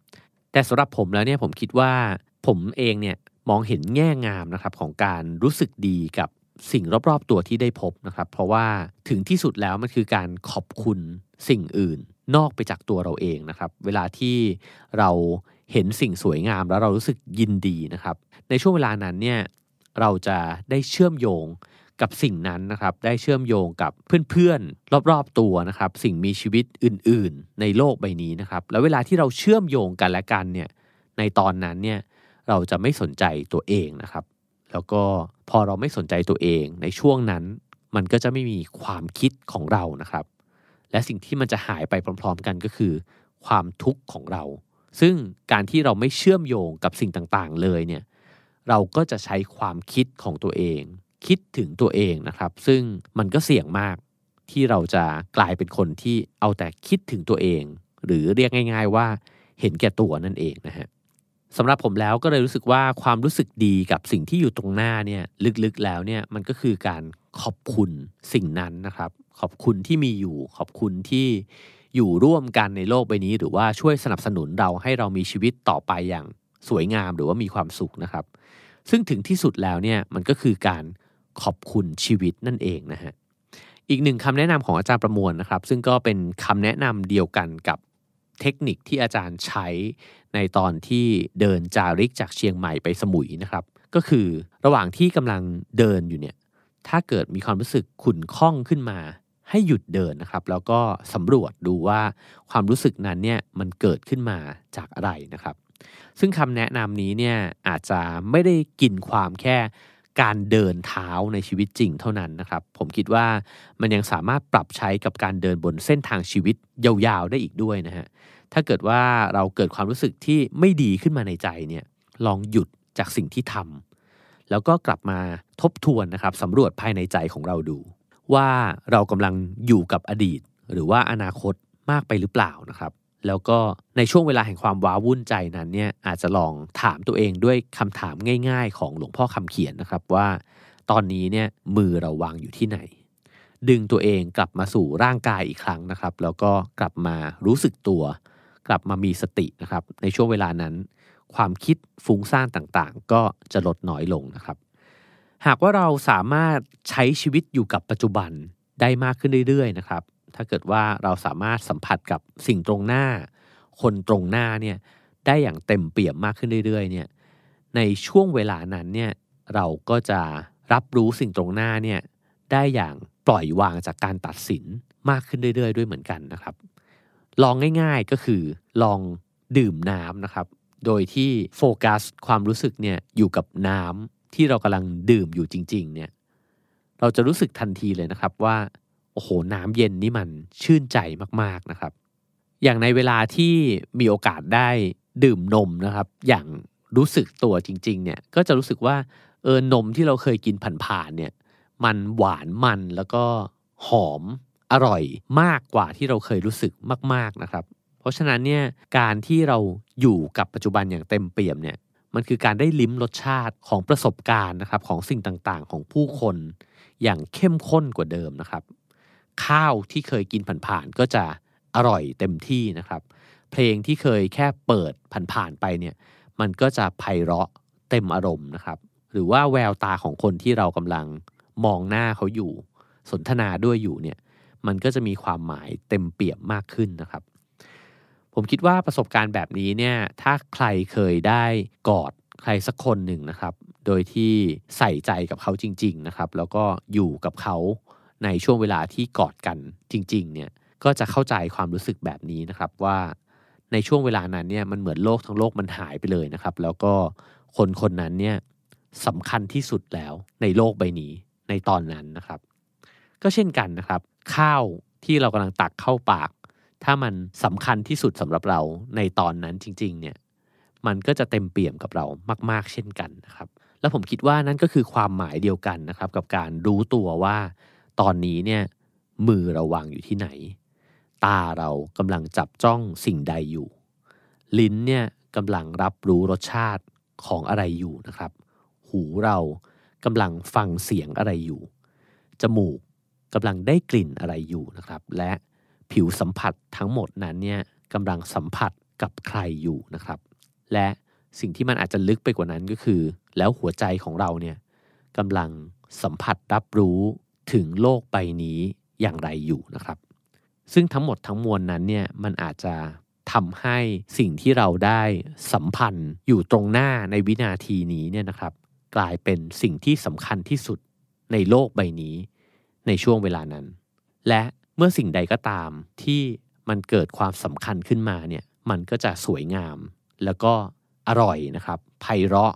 แต่สำหรับผมแล้วเนี่ยผมคิดว่าผมเองเนี่ยมองเห็นแง่งามนะครับของการรู้สึกดีกับสิ่งรอบๆตัวที่ได้พบนะครับ เพราะว่าถึงที่สุดแล้วมันคือการขอบคุณสิ่งอื่น นอกไปจากตัวเราเองนะครับ เวลาที่เราเห็นสิ่งสวยงามแล้วเรารู้สึกยินดีนะครับ ในช่วงเวลานั้นเนี่ยเราจะได้เชื่อมโยงกับสิ่งนั้นนะครับ ได้เชื่อมโยงกับเพื่อนๆ รอบๆตัวนะครับ สิ่งมีชีวิตอื่นๆ ในโลกใบนี้นะครับ แล้วเวลาที่เราเชื่อมโยงกันและกันเนี่ย ในตอนนั้นเนี่ยเราจะไม่สนใจตัวเองนะครับ แล้วก็พอเราไม่สนใจตัวเองในช่วงนั้น มันก็จะไม่มีความคิดของเรานะครับ และสิ่งที่มันจะหายไปพร้อม ๆ กันก็คือ ความทุกข์ของเรา ซึ่งการที่เราไม่เชื่อมโยงกับสิ่งต่างๆ เลยเนี่ยเราก็จะใช้ความคิดของตัวเอง คิดถึงตัวเองนะครับ ซึ่งมันก็เสี่ยงมากที่เราจะกลายเป็นคนที่เอาแต่คิดถึงตัวเอง หรือเรียกง่าย ๆ ว่าเห็นแก่ตัวนั่นเองนะฮะสำหรับผมแล้วก็เลยรู้สึกว่าความรู้สึกดีกับสิ่งที่อยู่ตรงหน้าเนี่ยลึกๆแล้วเนี่ยมันก็คือการขอบคุณสิ่งนั้นนะครับ ขอบคุณที่มีอยู่ ขอบคุณที่อยู่ร่วมกันในโลกใบนี้ หรือว่าช่วยสนับสนุนเราให้เรามีชีวิตต่อไปอย่างสวยงามหรือว่ามีความสุขนะครับ ซึ่งถึงที่สุดแล้วเนี่ยมันก็คือการขอบคุณชีวิตนั่นเองนะฮะอีกหนึ่งคำแนะนำของอาจารย์ประมวลนะครับ ซึ่งก็เป็นคำแนะนำเดียวกันกับเทคนิคที่อาจารย์ใช้ในตอนที่เดินจาริกจากเชียงใหม่ไปสมุยนะครับ ก็คือระหว่างที่กำลังเดินอยู่เนี่ยถ้าเกิดมีความรู้สึกขุ่นข้องขึ้นมา ให้หยุดเดินนะครับ แล้วก็สำรวจดูว่าความรู้สึกนั้นเนี่ยมันเกิดขึ้นมาจากอะไรนะครับ ซึ่งคำแนะนำนี้เนี่ยอาจจะไม่ได้กินความแค่การเดินเท้าในชีวิตจริงเท่านั้นนะครับ ผมคิดว่ามันยังสามารถปรับใช้กับการเดินบนเส้นทางชีวิตยาวๆได้อีกด้วยนะฮะถ้าเกิดว่าเราเกิดความรู้สึกที่ไม่ดีขึ้นมาในใจเนี่ยลองหยุดจากสิ่งที่ทำแล้วก็กลับมาทบทวนนะครับสำรวจภายในใจของเราดู ว่าเรากำลังอยู่กับอดีต หรือว่าอนาคตมากไปหรือเปล่านะครับ แล้วก็ในช่วงเวลาแห่งความว้าวุ่นใจนั้นเนี่ยอาจจะลองถามตัวเองด้วยคำถามง่าย ๆ ของหลวงพ่อคำเขียนนะครับว่า ตอนนี้เนี่ยมือเราวางอยู่ที่ไหน ดึงตัวเองกลับมาสู่ร่างกายอีกครั้งนะครับ แล้วก็กลับมารู้สึกตัว กลับมามีสตินะครับ ในช่วงเวลานั้น ความคิดฟุ้งซ่านต่างๆ ก็จะลดน้อยลงนะครับ หากว่าเราสามารถใช้ชีวิตอยู่กับปัจจุบันได้มากขึ้นเรื่อยๆนะครับ ถ้าเกิดว่าเราสามารถสัมผัสกับสิ่งตรงหน้า คนตรงหน้าเนี่ยได้อย่างเต็มเปี่ยมมากขึ้นเรื่อยๆเนี่ยในช่วงเวลานั้นเนี่ยเราก็จะรับรู้สิ่งตรงหน้าเนี่ยได้อย่างปล่อยวางจากการตัดสินมากขึ้นเรื่อยๆ ด้วยเหมือนกันนะครับ ลองง่ายๆก็คือลองดื่มน้ำนะครับ โดยที่โฟกัสความรู้สึกเนี่ยอยู่กับน้ำ ที่เรากำลังดื่มอยู่จริง ๆ เนี่ย เราจะรู้สึกทันทีเลยนะครับว่า โอ้โห น้ำเย็นนี่มันชื่นใจมาก ๆนะครับ อย่างในเวลาที่มีโอกาสได้ดื่มนมนะครับ อย่างรู้สึกตัวจริง ๆ เนี่ย ก็จะรู้สึกว่าเออนมที่เราเคยกินผ่านๆเนี่ย มันหวานมันแล้วก็หอมอร่อยมากกว่าที่เราเคยรู้สึกมาก ๆนะครับ เพราะฉะนั้นเนี่ยการที่เราอยู่กับปัจจุบันอย่างเต็มเปี่ยมเนี่ย มันคือการได้ลิ้มรสชาติของประสบการณ์นะครับของสิ่งต่างๆ ของผู้คนอย่างเข้มข้นกว่าเดิมนะครับ ข้าวที่เคยกินผ่านๆก็จะอร่อยเต็มที่นะครับ เพลงที่เคยแค่เปิดผ่านๆไปเนี่ยมันก็จะไพเราะเต็มอารมณ์นะครับ หรือว่าแววตาของคนที่เรากำลังมองหน้าเขาอยู่ สนทนาด้วยอยู่เนี่ยมันก็จะมีความหมายเต็มเปี่ยมมากขึ้นนะครับ ผมคิดว่าประสบการณ์แบบนี้เนี่ยถ้าใครเคยได้กอดใครสักคนหนึ่งนะครับ โดยที่ใส่ใจกับเขาจริง ๆนะครับ แล้วก็อยู่กับเขาในช่วงเวลาที่กอดกันจริง ๆ เนี่ยก็จะเข้าใจความรู้สึกแบบนี้นะครับว่าในช่วงเวลานั้นเนี่ยมันเหมือนโลกทั้งโลกมันหายไปเลยนะครับ แล้วก็คนคนนั้นเนี่ยสำคัญที่สุดแล้วในโลกใบนี้ในตอนนั้นนะครับ ก็เช่นกันนะครับ ข้าวที่เรากำลังตักเข้าปาก ถ้ามันสำคัญที่สุดสำหรับเราในตอนนั้นจริง ๆ เนี่ย มันก็จะเต็มเปี่ยมกับเรามาก ๆ เช่นกันนะครับ แล้วผมคิดว่านั่นก็คือความหมายเดียวกันนะครับ กับการรู้ตัวว่า ตอนนี้เนี่ยมือเราวางอยู่ที่ไหน ตาเรากำลังจับจ้องสิ่งใดอยู่ ลิ้นเนี่ยกำลังรับรู้รสชาติของอะไรอยู่นะครับ หูเรากำลังฟังเสียงอะไรอยู่ จมูกกำลังได้กลิ่นอะไรอยู่นะครับ และ ผิวสัมผัสทั้งหมดนั้นเนี่ยกำลังสัมผัสกับใครอยู่นะครับ และสิ่งที่มันอาจจะลึกไปกว่านั้นก็คือ แล้วหัวใจของเราเนี่ยกำลังสัมผัสรับรู้ถึงโลกใบนี้อย่างไรอยู่นะครับ ซึ่งทั้งหมดทั้งมวลนั้นเนี่ยมันอาจจะทำให้สิ่งที่เราได้สัมพันธ์อยู่ตรงหน้าในวินาทีนี้เนี่ยนะครับ กลายเป็นสิ่งที่สำคัญที่สุดในโลกใบนี้ ในช่วงเวลานั้น และ มื่อสิ่งใดก็ตามที่มันเกิดความสำคัญขึ้นมาเนี่ยมันก็จะสวยงาม แล้วก็อร่อยนะครับไพเราะ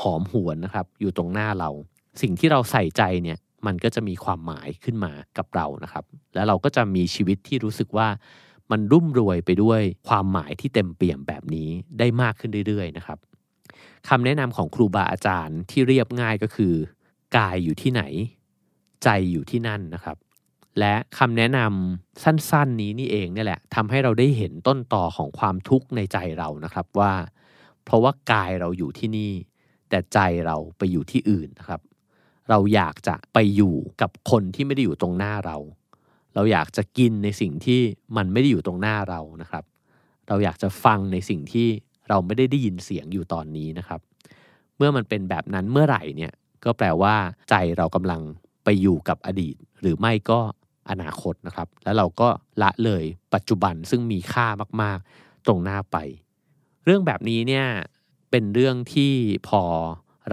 หอมหวนนะครับ อยู่ตรงหน้าเรา สิ่งที่เราใส่ใจเนี่ยมันก็จะมีความหมายขึ้นมากับเรานะครับ แล้วเราก็จะมีชีวิตที่รู้สึกว่ามันรุ่มรวยไปด้วยความหมายที่เต็มเปี่ยมแบบนี้ได้มากขึ้นเรื่อยๆนะครับคำแนะนำของครูบาอาจารย์ที่เรียบง่ายก็คือ กายอยู่ที่ไหน ใจอยู่ที่นั่นนะครับ และคำแนะนำสั้นๆนี้นี่เองเนี่ยแหละทำให้เราได้เห็นต้นต่อของความทุกข์ในใจเรานะครับว่า เพราะว่ากายเราอยู่ที่นี่ แต่ใจเราไปอยู่ที่อื่นนะครับ เราอยากจะไปอยู่กับคนที่ไม่ได้อยู่ตรงหน้าเรา เราอยากจะกินในสิ่งที่มันไม่ได้อยู่ตรงหน้าเรานะครับ เราอยากจะฟังในสิ่งที่เราไม่ได้ได้ยินเสียงอยู่ตอนนี้นะครับ เมื่อมันเป็นแบบนั้นเมื่อไหร่เนี่ยก็แปลว่าใจเรากำลังไปอยู่กับอดีต หรือไม่ก็ อนาคตนะครับ แล้วเราก็ละเลยปัจจุบันซึ่งมีค่ามากๆตรงหน้าไป เรื่องแบบนี้เนี่ยเป็นเรื่องที่พอ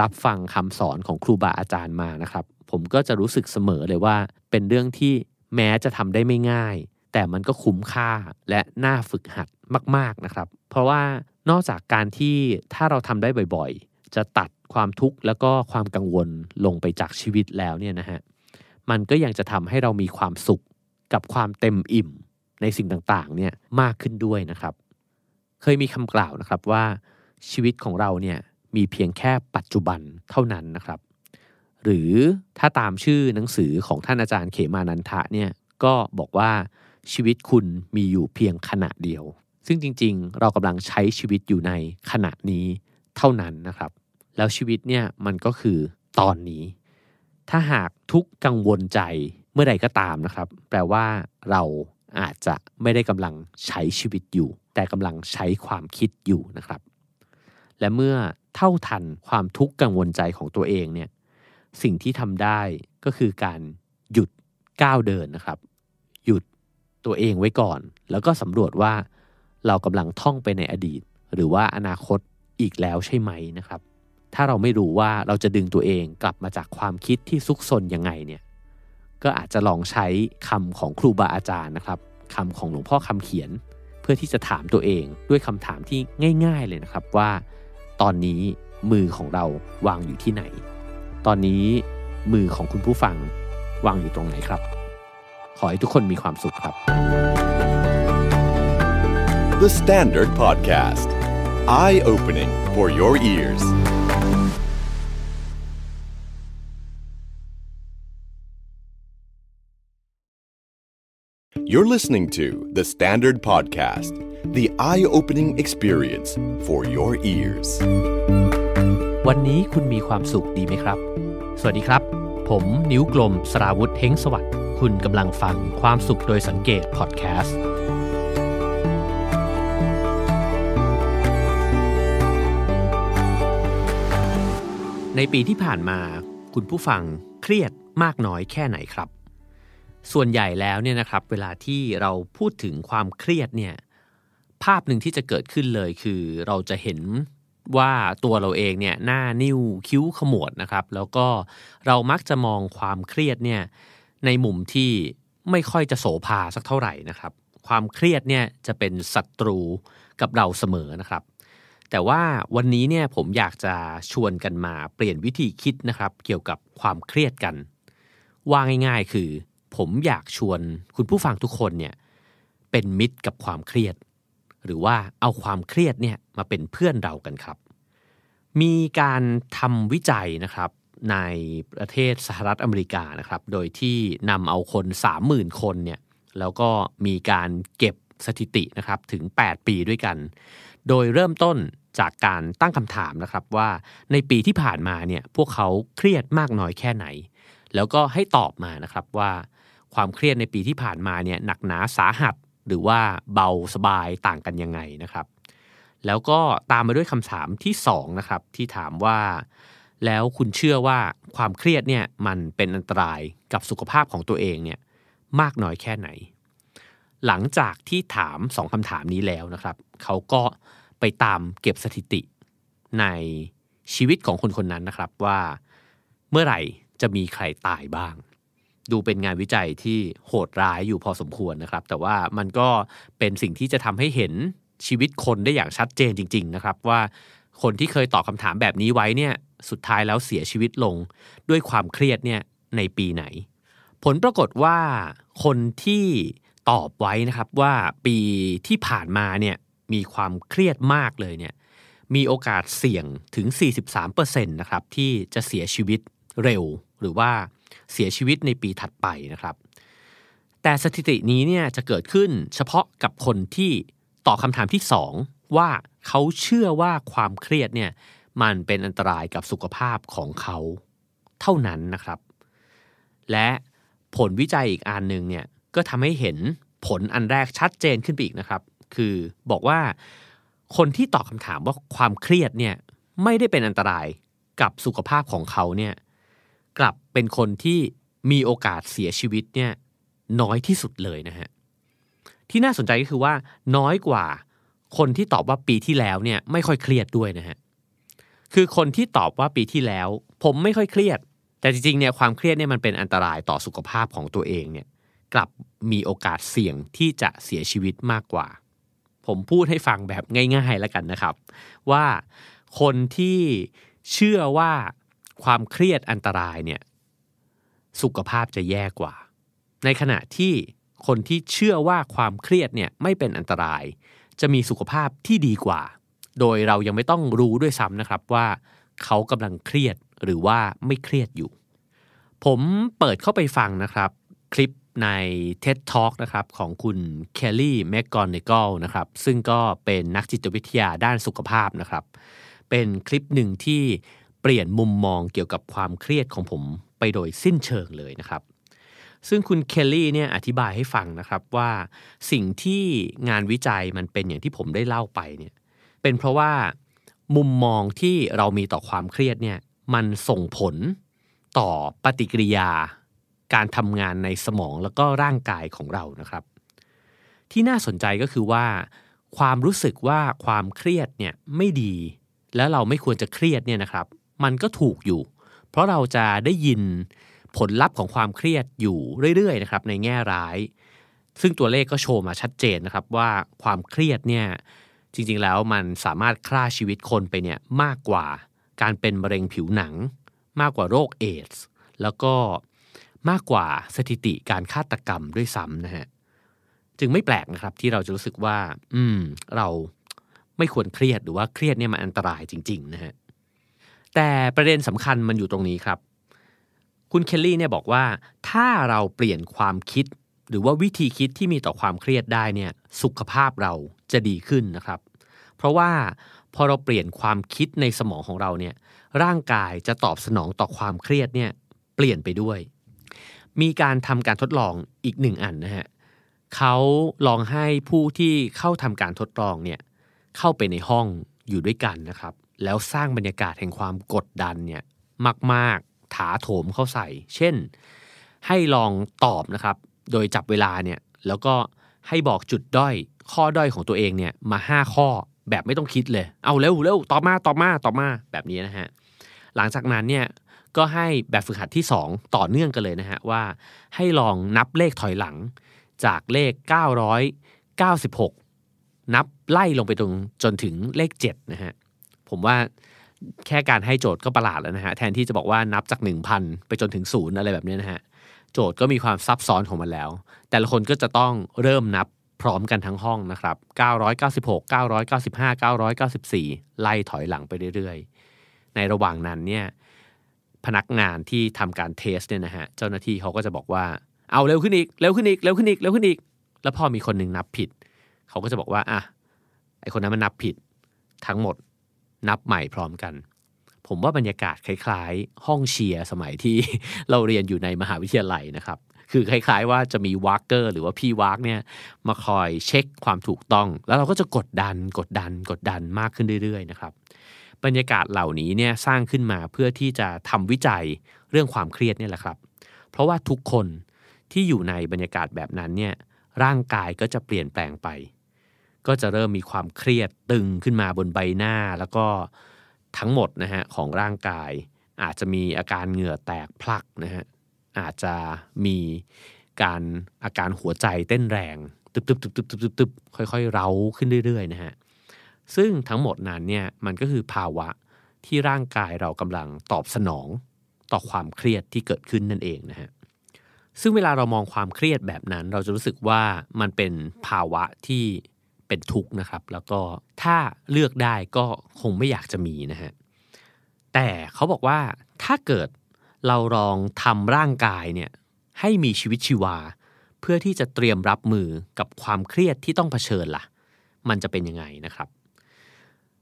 รับฟังคำสอนของครูบาอาจารย์มานะครับ ผมก็จะรู้สึกเสมอเลยว่า เป็นเรื่องที่แม้จะทำได้ไม่ง่าย แต่มันก็คุ้มค่าและน่าฝึกหัดมาก ๆนะครับ เพราะว่านอกจากการที่ถ้าเราทำได้บ่อยๆ จะตัดความทุกข์แล้วก็ความกังวลลงไปจากชีวิตแล้วเนี่ยนะฮะ มันก็ยังจะทำให้เรามีความสุขกับความเต็มอิ่มในสิ่งต่างๆเนี่ยมากขึ้นด้วยนะครับ เคยมีคำกล่าวนะครับว่าชีวิตของเราเนี่ยมีเพียงแค่ปัจจุบันเท่านั้นนะครับ หรือถ้าตามชื่อหนังสือของท่านอาจารย์เขมานันทะเนี่ยก็บอกว่าชีวิตคุณมีอยู่เพียงขณะเดียว ซึ่งจริงๆ เรากำลังใช้ชีวิตอยู่ในขณะนี้เท่านั้นนะครับ แล้วชีวิตเนี่ยมันก็คือตอนนี้ ถ้าหากทุกกังวลใจเมื่อใดก็ตามนะครับ แปลว่าเราอาจจะไม่ได้กำลังใช้ชีวิตอยู่ แต่กำลังใช้ความคิดอยู่นะครับ และเมื่อเท่าทันความทุกข์กังวลใจของตัวเองเนี่ยสิ่งที่ทำได้ก็คือการหยุดก้าวเดินนะครับ หยุดตัวเองไว้ก่อน แล้วก็สำรวจว่าเรากำลังท่องไปในอดีต หรือว่าอนาคตอีกแล้วใช่ไหมนะครับ ถ้าเราไม่รู้ว่าเราจะดึงตัวเองกลับมาจากความคิดที่ซุกซนยังไงเนี่ยก็อาจจะลองใช้คำของครูบาอาจารย์นะครับคำของหลวงพ่อคำเขียน เพื่อที่จะถามตัวเองด้วยคำถามที่ง่าย ๆเลยนะครับว่า ตอนนี้มือของเราวางอยู่ที่ไหน ตอนนี้มือของคุณผู้ฟังวางอยู่ตรงไหนครับ ขอให้ทุกคนมีความสุขครับ The Standard Podcast Eye Opening for Your Ears You're listening to The Standard Podcast the eye-opening experience for your ears วันนี้คุณมีความสุขดีไหมครับ สวัสดีครับ ผมนิ้วกลมสราวุธเฮงสวัสดิ์ คุณกำลังฟังความสุขโดยสังเกตพอดแคสต์ ในปีที่ผ่านมา คุณผู้ฟังเครียดมากน้อยแค่ไหนครับ ส่วนใหญ่แล้วเนี่ยนะครับเวลาที่เราพูดถึงความเครียดเนี่ยภาพหนึ่งที่จะเกิดขึ้นเลยคือเราจะเห็นว่าตัวเราเองเนี่ยหน้านิ้วคิ้วขมวดนะครับ แล้วก็เรามักจะมองความเครียดเนี่ยในมุมที่ไม่ค่อยจะโสภาสักเท่าไหร่นะครับ ความเครียดเนี่ยจะเป็นศัตรูกับเราเสมอนะครับ แต่ว่าวันนี้เนี่ยผมอยากจะชวนกันมาเปลี่ยนวิธีคิดนะครับ เกี่ยวกับความเครียดกัน ว่าง่าย ๆ คือ ผมอยากชวนคุณผู้ฟังทุกคนเนี่ยเป็นมิตรกับความเครียด หรือว่าเอาความเครียดเนี่ยมาเป็นเพื่อนเรากันครับ มีการทำวิจัยนะครับในประเทศสหรัฐอเมริกานะครับ โดยที่นำเอาคน 30,000 คนเนี่ยแล้วก็มีการเก็บสถิตินะครับถึง 8 ปีด้วยกัน โดยเริ่มต้นจากการตั้งคำถามนะครับว่าในปีที่ผ่านมาเนี่ยพวกเขาเครียดมากน้อยแค่ไหน แล้วก็ให้ตอบมานะครับว่า ความเครียดในปีที่ผ่านมาเนี่ยหนักหนาสาหัส หรือว่าเบาสบายต่างกันยังไงนะครับ แล้วก็ตามมาด้วยคำถามที่2นะครับที่ถามว่าแล้วคุณเชื่อว่าความเครียดเนี่ยมันเป็นอันตรายกับสุขภาพของตัวเองเนี่ยมากน้อยแค่ไหน หลังจากที่ถามสองคำถามนี้แล้วนะครับ เขาก็ไปตามเก็บสถิติในชีวิตของคนคนนั้นนะครับว่า เมื่อไหร่จะมีใครตายบ้าง ดูเป็นงานวิจัยที่โหดร้ายอยู่พอสมควรนะครับ แต่ว่ามันก็เป็นสิ่งที่จะทำให้เห็นชีวิตคนได้อย่างชัดเจนจริง ๆ นะครับ ว่าคนที่เคยตอบคำถามแบบนี้ไว้เนี่ยสุดท้ายแล้วเสียชีวิตลงด้วยความเครียดเนี่ยในปีไหน ผลปรากฏว่าคนที่ตอบไว้นะครับว่าปีที่ผ่านมาเนี่ยมีความเครียดมากเลยเนี่ยมีโอกาสเสี่ยงถึง 43%นะครับที่จะเสียชีวิตเร็ว หรือว่า เสียชีวิตในปีถัดไปนะครับ แต่สถิตินี้เนี่ยจะเกิดขึ้นเฉพาะกับคนที่ตอบคำถามที่ 2 ว่าเขาเชื่อว่าความเครียดเนี่ยมันเป็นอันตรายกับสุขภาพของเขาเท่านั้นนะครับ และผลวิจัยอีกอันหนึ่งเนี่ยก็ทำให้เห็นผลอันแรกชัดเจนขึ้นไปอีกนะครับ คือบอกว่าคนที่ตอบคำถามว่าความเครียดเนี่ยไม่ได้เป็นอันตรายกับสุขภาพของเขาเนี่ยกลับ เป็นคนที่มีโอกาสเสียชีวิตเนี่ยน้อยที่สุดเลยนะฮะที่น่าสนใจก็คือว่าน้อยกว่าคนที่ตอบว่าปีที่แล้วเนี่ยไม่ค่อยเครียดด้วยนะฮะคือคนที่ตอบว่าปีที่แล้ว ผมไม่ค่อยเครียด แต่จริงๆเนี่ยความเครียดเนี่ยมันเป็นอันตรายต่อสุขภาพของตัวเองเนี่ยกลับมีโอกาสเสี่ยงที่จะเสียชีวิตมากกว่า ผมพูดให้ฟังแบบง่ายๆแล้วกันนะครับ ว่าคนที่เชื่อว่าความเครียดอันตรายเนี่ย สุขภาพจะแย่กว่า ในขณะที่คนที่เชื่อว่าความเครียดเนี่ยไม่เป็นอันตราย จะมีสุขภาพที่ดีกว่า โดยเรายังไม่ต้องรู้ด้วยซ้ำนะครับว่า เขากำลังเครียดหรือว่าไม่เครียดอยู่ ผมเปิดเข้าไปฟังนะครับ คลิปใน TED Talk นะครับของคุณเคลลี่แมกกอนเนกลนะครับซึ่งก็เป็นนักจิตวิทยาด้านสุขภาพนะครับ เป็นคลิปหนึ่งที่เปลี่ยนมุมมองเกี่ยวกับความเครียดของผม ไปโดยสิ้นเชิงเลยนะครับ ซึ่งคุณเคลลี่เนี่ยอธิบายให้ฟังนะครับว่าสิ่งที่งานวิจัยมันเป็นอย่างที่ผมได้เล่าไปเนี่ยเป็นเพราะว่ามุมมองที่เรามีต่อความเครียดเนี่ยมันส่งผลต่อปฏิกิริยา การทำงานในสมองแล้วก็ร่างกายของเรานะครับ ที่น่าสนใจก็คือว่า ความรู้สึกว่าความเครียดเนี่ยไม่ดี แล้วเราไม่ควรจะเครียดเนี่ยนะครับ มันก็ถูกอยู่ เพราะเราจะได้ยินผลลัพธ์ของความเครียดอยู่เรื่อยๆนะครับในแง่ร้าย ซึ่งตัวเลขก็โชว์มาชัดเจนนะครับว่าความเครียดเนี่ยจริงๆแล้วมันสามารถฆ่าชีวิตคนไปเนี่ยมากกว่าการเป็นมะเร็งผิวหนัง มากกว่าโรคเอดส์แล้วก็มากกว่าสถิติการฆาตกรรมด้วยซ้ำนะฮะจึงไม่แปลกนะครับที่เราจะรู้สึกว่า อืม เราไม่ควรเครียดหรือว่าเครียดเนี่ยมันอันตรายจริง ๆ นะฮะ แต่ประเด็นสำคัญมันอยู่ตรงนี้ครับ คุณเคลลี่เนี่ยบอกว่า ถ้าเราเปลี่ยนความคิด หรือว่าวิธีคิดที่มีต่อความเครียดได้เนี่ยสุขภาพเราจะดีขึ้นนะครับ เพราะว่าพอเราเปลี่ยนความคิดในสมองของเราเนี่ยร่างกายจะตอบสนองต่อความเครียดเนี่ยเปลี่ยนไปด้วย มีการทำการทดลองอีกหนึ่งอันนะฮะเขาลองให้ผู้ที่เข้าทำการทดลองเนี่ยเข้าไปในห้องอยู่ด้วยกันนะครับ แล้วสร้างบรรยากาศแห่งความกดดันเนี่ยมาก ๆ ถาโถมเข้าใส่ เช่น ให้ลองตอบนะครับ โดยจับเวลาเนี่ยแล้วก็ให้บอกจุดด้อย ข้อด้อยของตัวเองเนี่ยมา 5 ข้อแบบไม่ต้องคิดเลย เอาเร็วเร็วตอบมาตอบมาตอบมาแบบนี้นะฮะ หลังจากนั้นเนี่ยก็ให้แบบฝึกหัดที่ 2 ต่อเนื่องกันเลยนะฮะว่า ให้ลองนับเลขถอยหลังจากเลข 996 นับไล่ลงไปตรงจนถึงเลข7นะฮะ ผมว่าแค่การให้โจทย์ก็ประหลาดแล้วนะฮะ แทนที่จะบอกว่านับจาก 1,000 ไปจนถึงศูนย์อะไรแบบนี้นะฮะ โจทย์ก็มีความซับซ้อนของมันแล้ว แต่ละคนก็จะต้องเริ่มนับพร้อมกันทั้งห้องนะครับ 996 995 994 ไล่ถอยหลังไปเรื่อยๆ ในระหว่างนั้นเนี่ยพนักงานที่ทำการ test เนี่ยนะฮะ เจ้าหน้าที่เขาก็จะบอกว่า เอาเร็วขึ้นอีก เร็วขึ้นอีก เร็วขึ้นอีก เร็วขึ้นอีก แล้วพอมีคนหนึ่งนับผิด เขาก็จะบอกว่า อะ ไอ้คนนั้นมันนับผิด ทั้งหมด นับใหม่พร้อมกัน ผมว่าบรรยากาศคล้ายๆ ห้องเชียร์สมัยที่เราเรียนอยู่ในมหาวิทยาลัยนะครับ คือคล้ายๆว่าจะมีว้ากเกอร์หรือว่าพี่ว้ากเนี่ยมาคอยเช็คความถูกต้อง แล้วเราก็จะกดดันกดดันกดดันมากขึ้นเรื่อยๆนะครับบรรยากาศเหล่านี้เนี่ยสร้างขึ้นมาเพื่อที่จะทำวิจัยเรื่องความเครียดเนี่ยแหละครับ เพราะว่าทุกคนที่อยู่ในบรรยากาศแบบนั้นเนี่ยร่างกายก็จะเปลี่ยนแปลงไป ก็จะเริ่มมีความเครียดตึงขึ้นมาบนใบหน้า แล้วก็ทั้งหมดนะฮะของร่างกาย อาจจะมีอาการเหงื่อแตกพลักนะฮะอาจจะมีการอาการหัวใจเต้นแรงตึบตึบตึบตึบตึบตึบตึบค่อยๆ เร้าขึ้นเรื่อยๆนะฮะซึ่งทั้งหมดนั้นเนี่ยมันก็คือภาวะที่ร่างกายเรากำลังตอบสนองต่อความเครียดที่เกิดขึ้นนั่นเองนะฮะซึ่งเวลาเรามองความเครียดแบบนั้น เราจะรู้สึกว่ามันเป็นภาวะที่ เป็นทุกข์นะครับ แล้วก็ถ้าเลือกได้ก็คงไม่อยากจะมีนะฮะแต่เขาบอกว่าถ้าเกิดเราลองทำร่างกายเนี่ยให้มีชีวิตชีวา เพื่อที่จะเตรียมรับมือกับความเครียดที่ต้องเผชิญล่ะ มันจะเป็นยังไงนะครับ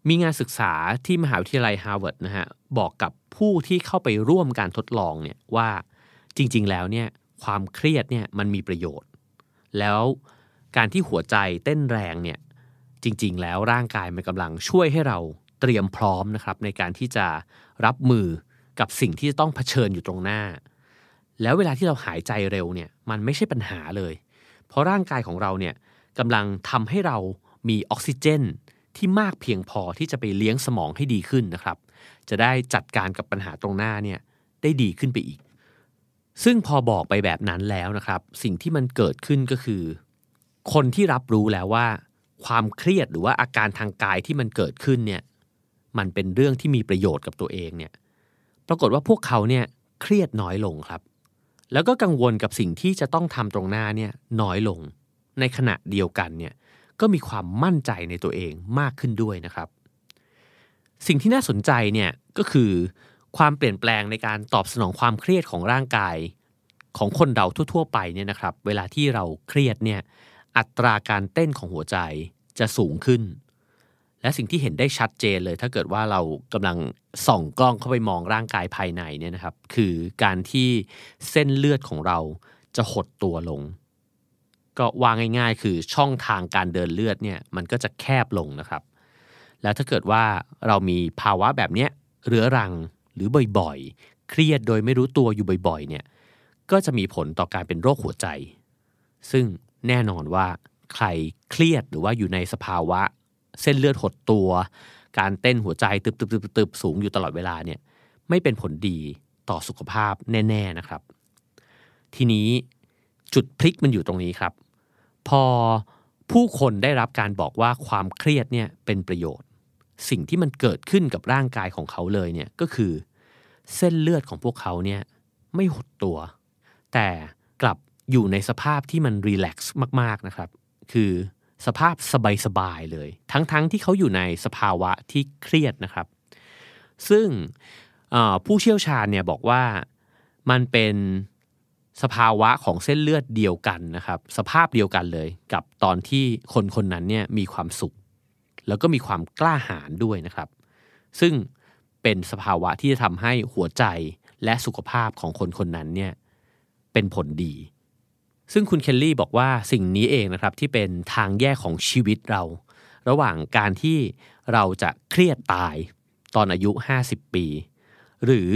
มีงานศึกษาที่มหาวิทยาลัยฮาร์วาร์ดนะฮะบอกกับผู้ที่เข้าไปร่วมการทดลองเนี่ยว่าจริงๆแล้วเนี่ยความเครียดเนี่ยมันมีประโยชน์ แล้ว การที่หัวใจเต้นแรงเนี่ยจริง ๆ แล้วร่างกายมันกำลังช่วยให้เราเตรียมพร้อมนะครับในการที่จะรับมือกับสิ่งที่จะต้องเผชิญอยู่ตรงหน้า แล้วเวลาที่เราหายใจเร็วเนี่ยมันไม่ใช่ปัญหาเลย เพราะร่างกายของเราเนี่ยกำลังทำให้เรามีออกซิเจนที่มากเพียงพอที่จะไปเลี้ยงสมองให้ดีขึ้นนะครับ จะได้จัดการกับปัญหาตรงหน้าเนี่ยได้ดีขึ้นไปอีก ซึ่งพอบอกไปแบบนั้นแล้วนะครับ สิ่งที่มันเกิดขึ้นก็คือ คนที่รับรู้แล้วว่า ความเครียดหรือว่าอาการทางกายที่มันเกิดขึ้นเนี่ยมันเป็นเรื่องที่มีประโยชน์กับตัวเองเนี่ยปรากฏว่าพวกเขาเนี่ยเครียดน้อยลงครับ แล้วก็กังวลกับสิ่งที่จะต้องทำตรงหน้าเนี่ยน้อยลง ในขณะเดียวกันเนี่ยก็มีความมั่นใจในตัวเองมากขึ้นด้วยนะครับ สิ่งที่น่าสนใจเนี่ยก็คือความเปลี่ยนแปลงในการตอบสนองความเครียดของร่างกาย ของคนเราทั่ว ๆ ไปเนี่ยนะครับ เวลาที่เราเครียดเนี่ย อัตราการเต้นของหัวใจจะสูงขึ้น และสิ่งที่เห็นได้ชัดเจนเลย ถ้าเกิดว่าเรากำลังส่องกล้องเข้าไปมองร่างกายภายในเนี่ยนะครับ คือการที่เส้นเลือดของเราจะหดตัวลง ก็วางง่ายๆ คือช่องทางการเดินเลือดเนี่ยมันก็จะแคบลงนะครับ แล้วถ้าเกิดว่าเรามีภาวะแบบเนี้ยเรื้อรังหรือบ่อยๆ เครียดโดยไม่รู้ตัวอยู่บ่อยๆ เนี่ย ก็จะมีผลต่อการเป็นโรคหัวใจ ซึ่ง แน่นอนว่าใครเครียดหรือว่าอยู่ในสภาวะ เส้นเลือดหดตัว การเต้นหัวใจตึบตึบตึบตึบสูงอยู่ตลอดเวลาเนี่ยไม่เป็นผลดีต่อสุขภาพแน่ ๆนะครับ ทีนี้จุดพลิกมันอยู่ตรงนี้ครับ พอผู้คนได้รับการบอกว่าความเครียดเนี่ยเป็นประโยชน์ สิ่งที่มันเกิดขึ้นกับร่างกายของเขาเลยเนี่ยก็คือ เส้นเลือดของพวกเขาเนี่ยไม่หดตัว แต่กลับ อยู่ในสภาพที่มันรีแลกซ์มาก ๆนะครับ คือสภาพสบาย ๆ เลย ทั้งๆทที่เขาอยู่ในสภาวะที่เครียดนะครับ ซึ่งผู้เชี่ยวชาญเนี่ยบอกว่ามันเป็นสภาวะของเส้นเลือดเดียวกันนะครับ สภาพเดียวกันเลย กับตอนที่คนคนนั้นเนี่ยมีความสุข แล้วก็มีความกล้าหาญด้วยนะครับ ซึ่งเป็นสภาวะที่จะทำให้หัวใจและสุขภาพของคนคนนั้นเนี่ยเป็นผลดี ซึ่งคุณเคลลี่บอกว่าสิ่งนี้เองนะครับที่เป็นทางแยกของชีวิตเรา ระหว่างการที่เราจะเครียดตายตอนอายุ 50 ปี หรือ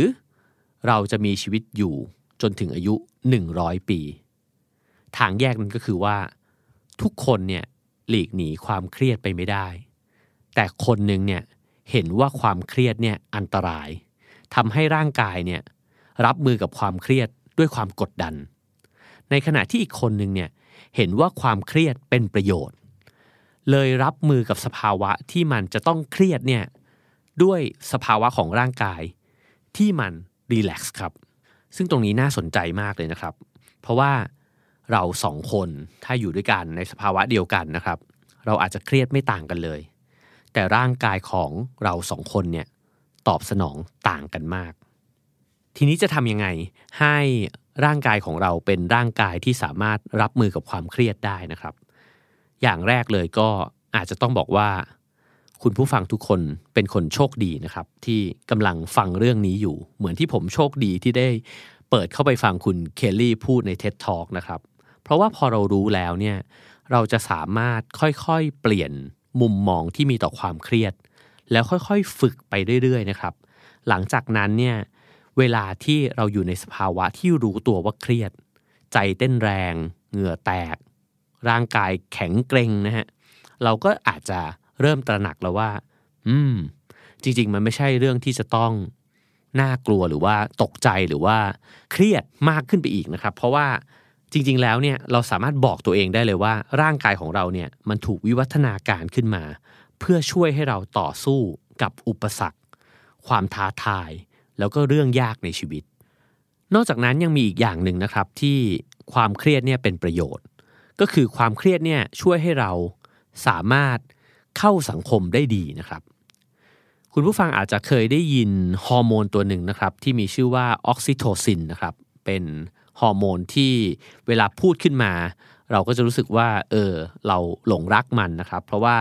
เราจะมีชีวิตอยู่จนถึงอายุ 100 ปี ทางแยกนั้นก็คือว่า ทุกคนเนี่ยหลีกหนีความเครียดไปไม่ได้ แต่คนหนึ่งเนี่ยเห็นว่าความเครียดเนี่ยอันตรายทำให้ร่างกายเนี่ยรับมือกับความเครียดด้วยความกดดัน ในขณะที่อีกคนหนึ่งเนี่ยเห็นว่าความเครียดเป็นประโยชน์ เลยรับมือกับสภาวะที่มันจะต้องเครียดเนี่ยด้วยสภาวะของร่างกายที่มันรีแลกซ์ครับ ซึ่งตรงนี้น่าสนใจมากเลยนะครับ เพราะว่าเราสองคนถ้าอยู่ด้วยกันในสภาวะเดียวกันนะครับ เราอาจจะเครียดไม่ต่างกันเลย แต่ร่างกายของเราสองคนเนี่ยตอบสนองต่างกันมาก ทีนี้จะทำยังไงให้ ร่างกายของเราเป็นร่างกายที่สามารถรับมือกับความเครียดได้นะครับ อย่างแรกเลยก็อาจจะต้องบอกว่า คุณผู้ฟังทุกคนเป็นคนโชคดีนะครับ ที่กำลังฟังเรื่องนี้อยู่ เหมือนที่ผมโชคดีที่ได้เปิดเข้าไปฟังคุณเคลลี่พูดใน TED Talk นะครับ เพราะว่าพอเรารู้แล้วเนี่ยเราจะสามารถค่อยๆเปลี่ยนมุมมองที่มีต่อความเครียด แล้วค่อยๆฝึกไปเรื่อยๆนะครับ หลังจากนั้นเนี่ย เวลาที่เราอยู่ในสภาวะที่รู้ตัวว่าเครียด ใจเต้นแรง เหงื่อแตก ร่างกายแข็งเกร็งนะฮะเราก็อาจจะเริ่มตระหนักแล้วว่า อืม จริง ๆ มันไม่ใช่เรื่องที่จะต้องน่ากลัวหรือว่าตกใจหรือว่าเครียดมากขึ้นไปอีกนะครับ เพราะว่าจริง ๆ แล้วเนี่ยเราสามารถบอกตัวเองได้เลยว่า ร่างกายของเราเนี่ยมันถูกวิวัฒนาการขึ้นมา เพื่อช่วยให้เราต่อสู้กับอุปสรรค ความท้าทาย แล้วก็เรื่องยากในชีวิต นอกจากนั้นยังมีอีกอย่างหนึ่งนะครับที่ความเครียดเนี่ยเป็นประโยชน์ ก็คือความเครียดเนี่ยช่วยให้เราสามารถเข้าสังคมได้ดีนะครับ คุณผู้ฟังอาจจะเคยได้ยินฮอร์โมนตัวหนึ่งนะครับที่มีชื่อว่าออกซิโทซินนะครับเป็นฮอร์โมนที่เวลาพูดขึ้นมา เราก็จะรู้สึกว่าเออเราหลงรักมันนะครับ เพราะว่า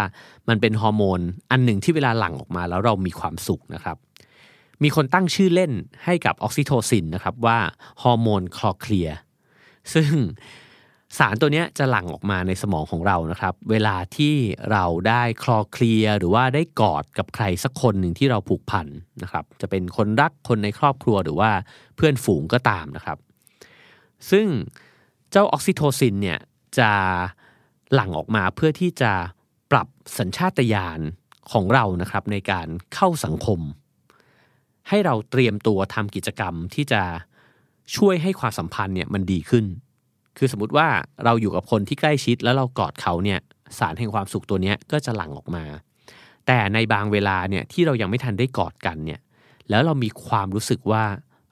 มันเป็นฮอร์โมนอันหนึ่งที่เวลาหลั่งออกมาแล้วเรามีความสุขนะครับ มีคนตั้งชื่อเล่นให้กับออกซิโทซินนะครับว่าฮอร์โมนคลอเคลียซึ่งสารตัวนี้จะหลั่งออกมาในสมองของเรานะครับ เวลาที่เราได้คลอเคลียหรือว่าได้กอดกับใครสักคนหนึ่งที่เราผูกพันนะครับ จะเป็นคนรักคนในครอบครัวหรือว่าเพื่อนฝูงก็ตามนะครับ ซึ่งเจ้าออกซิโทซินเนี่ยจะหลั่งออกมาเพื่อที่จะปรับสัญชาตญาณของเรานะครับในการเข้าสังคม ให้เราเตรียมตัวทำกิจกรรมที่จะช่วยให้ความสัมพันธ์เนี่ยมันดีขึ้น คือสมมติว่าเราอยู่กับคนที่ใกล้ชิดแล้วเรากอดเขาเนี่ยสารแห่งความสุขตัวนี้ก็จะหลั่งออกมา แต่ในบางเวลาเนี่ยที่เรายังไม่ทันได้กอดกันเนี่ยแล้วเรามีความรู้สึกว่า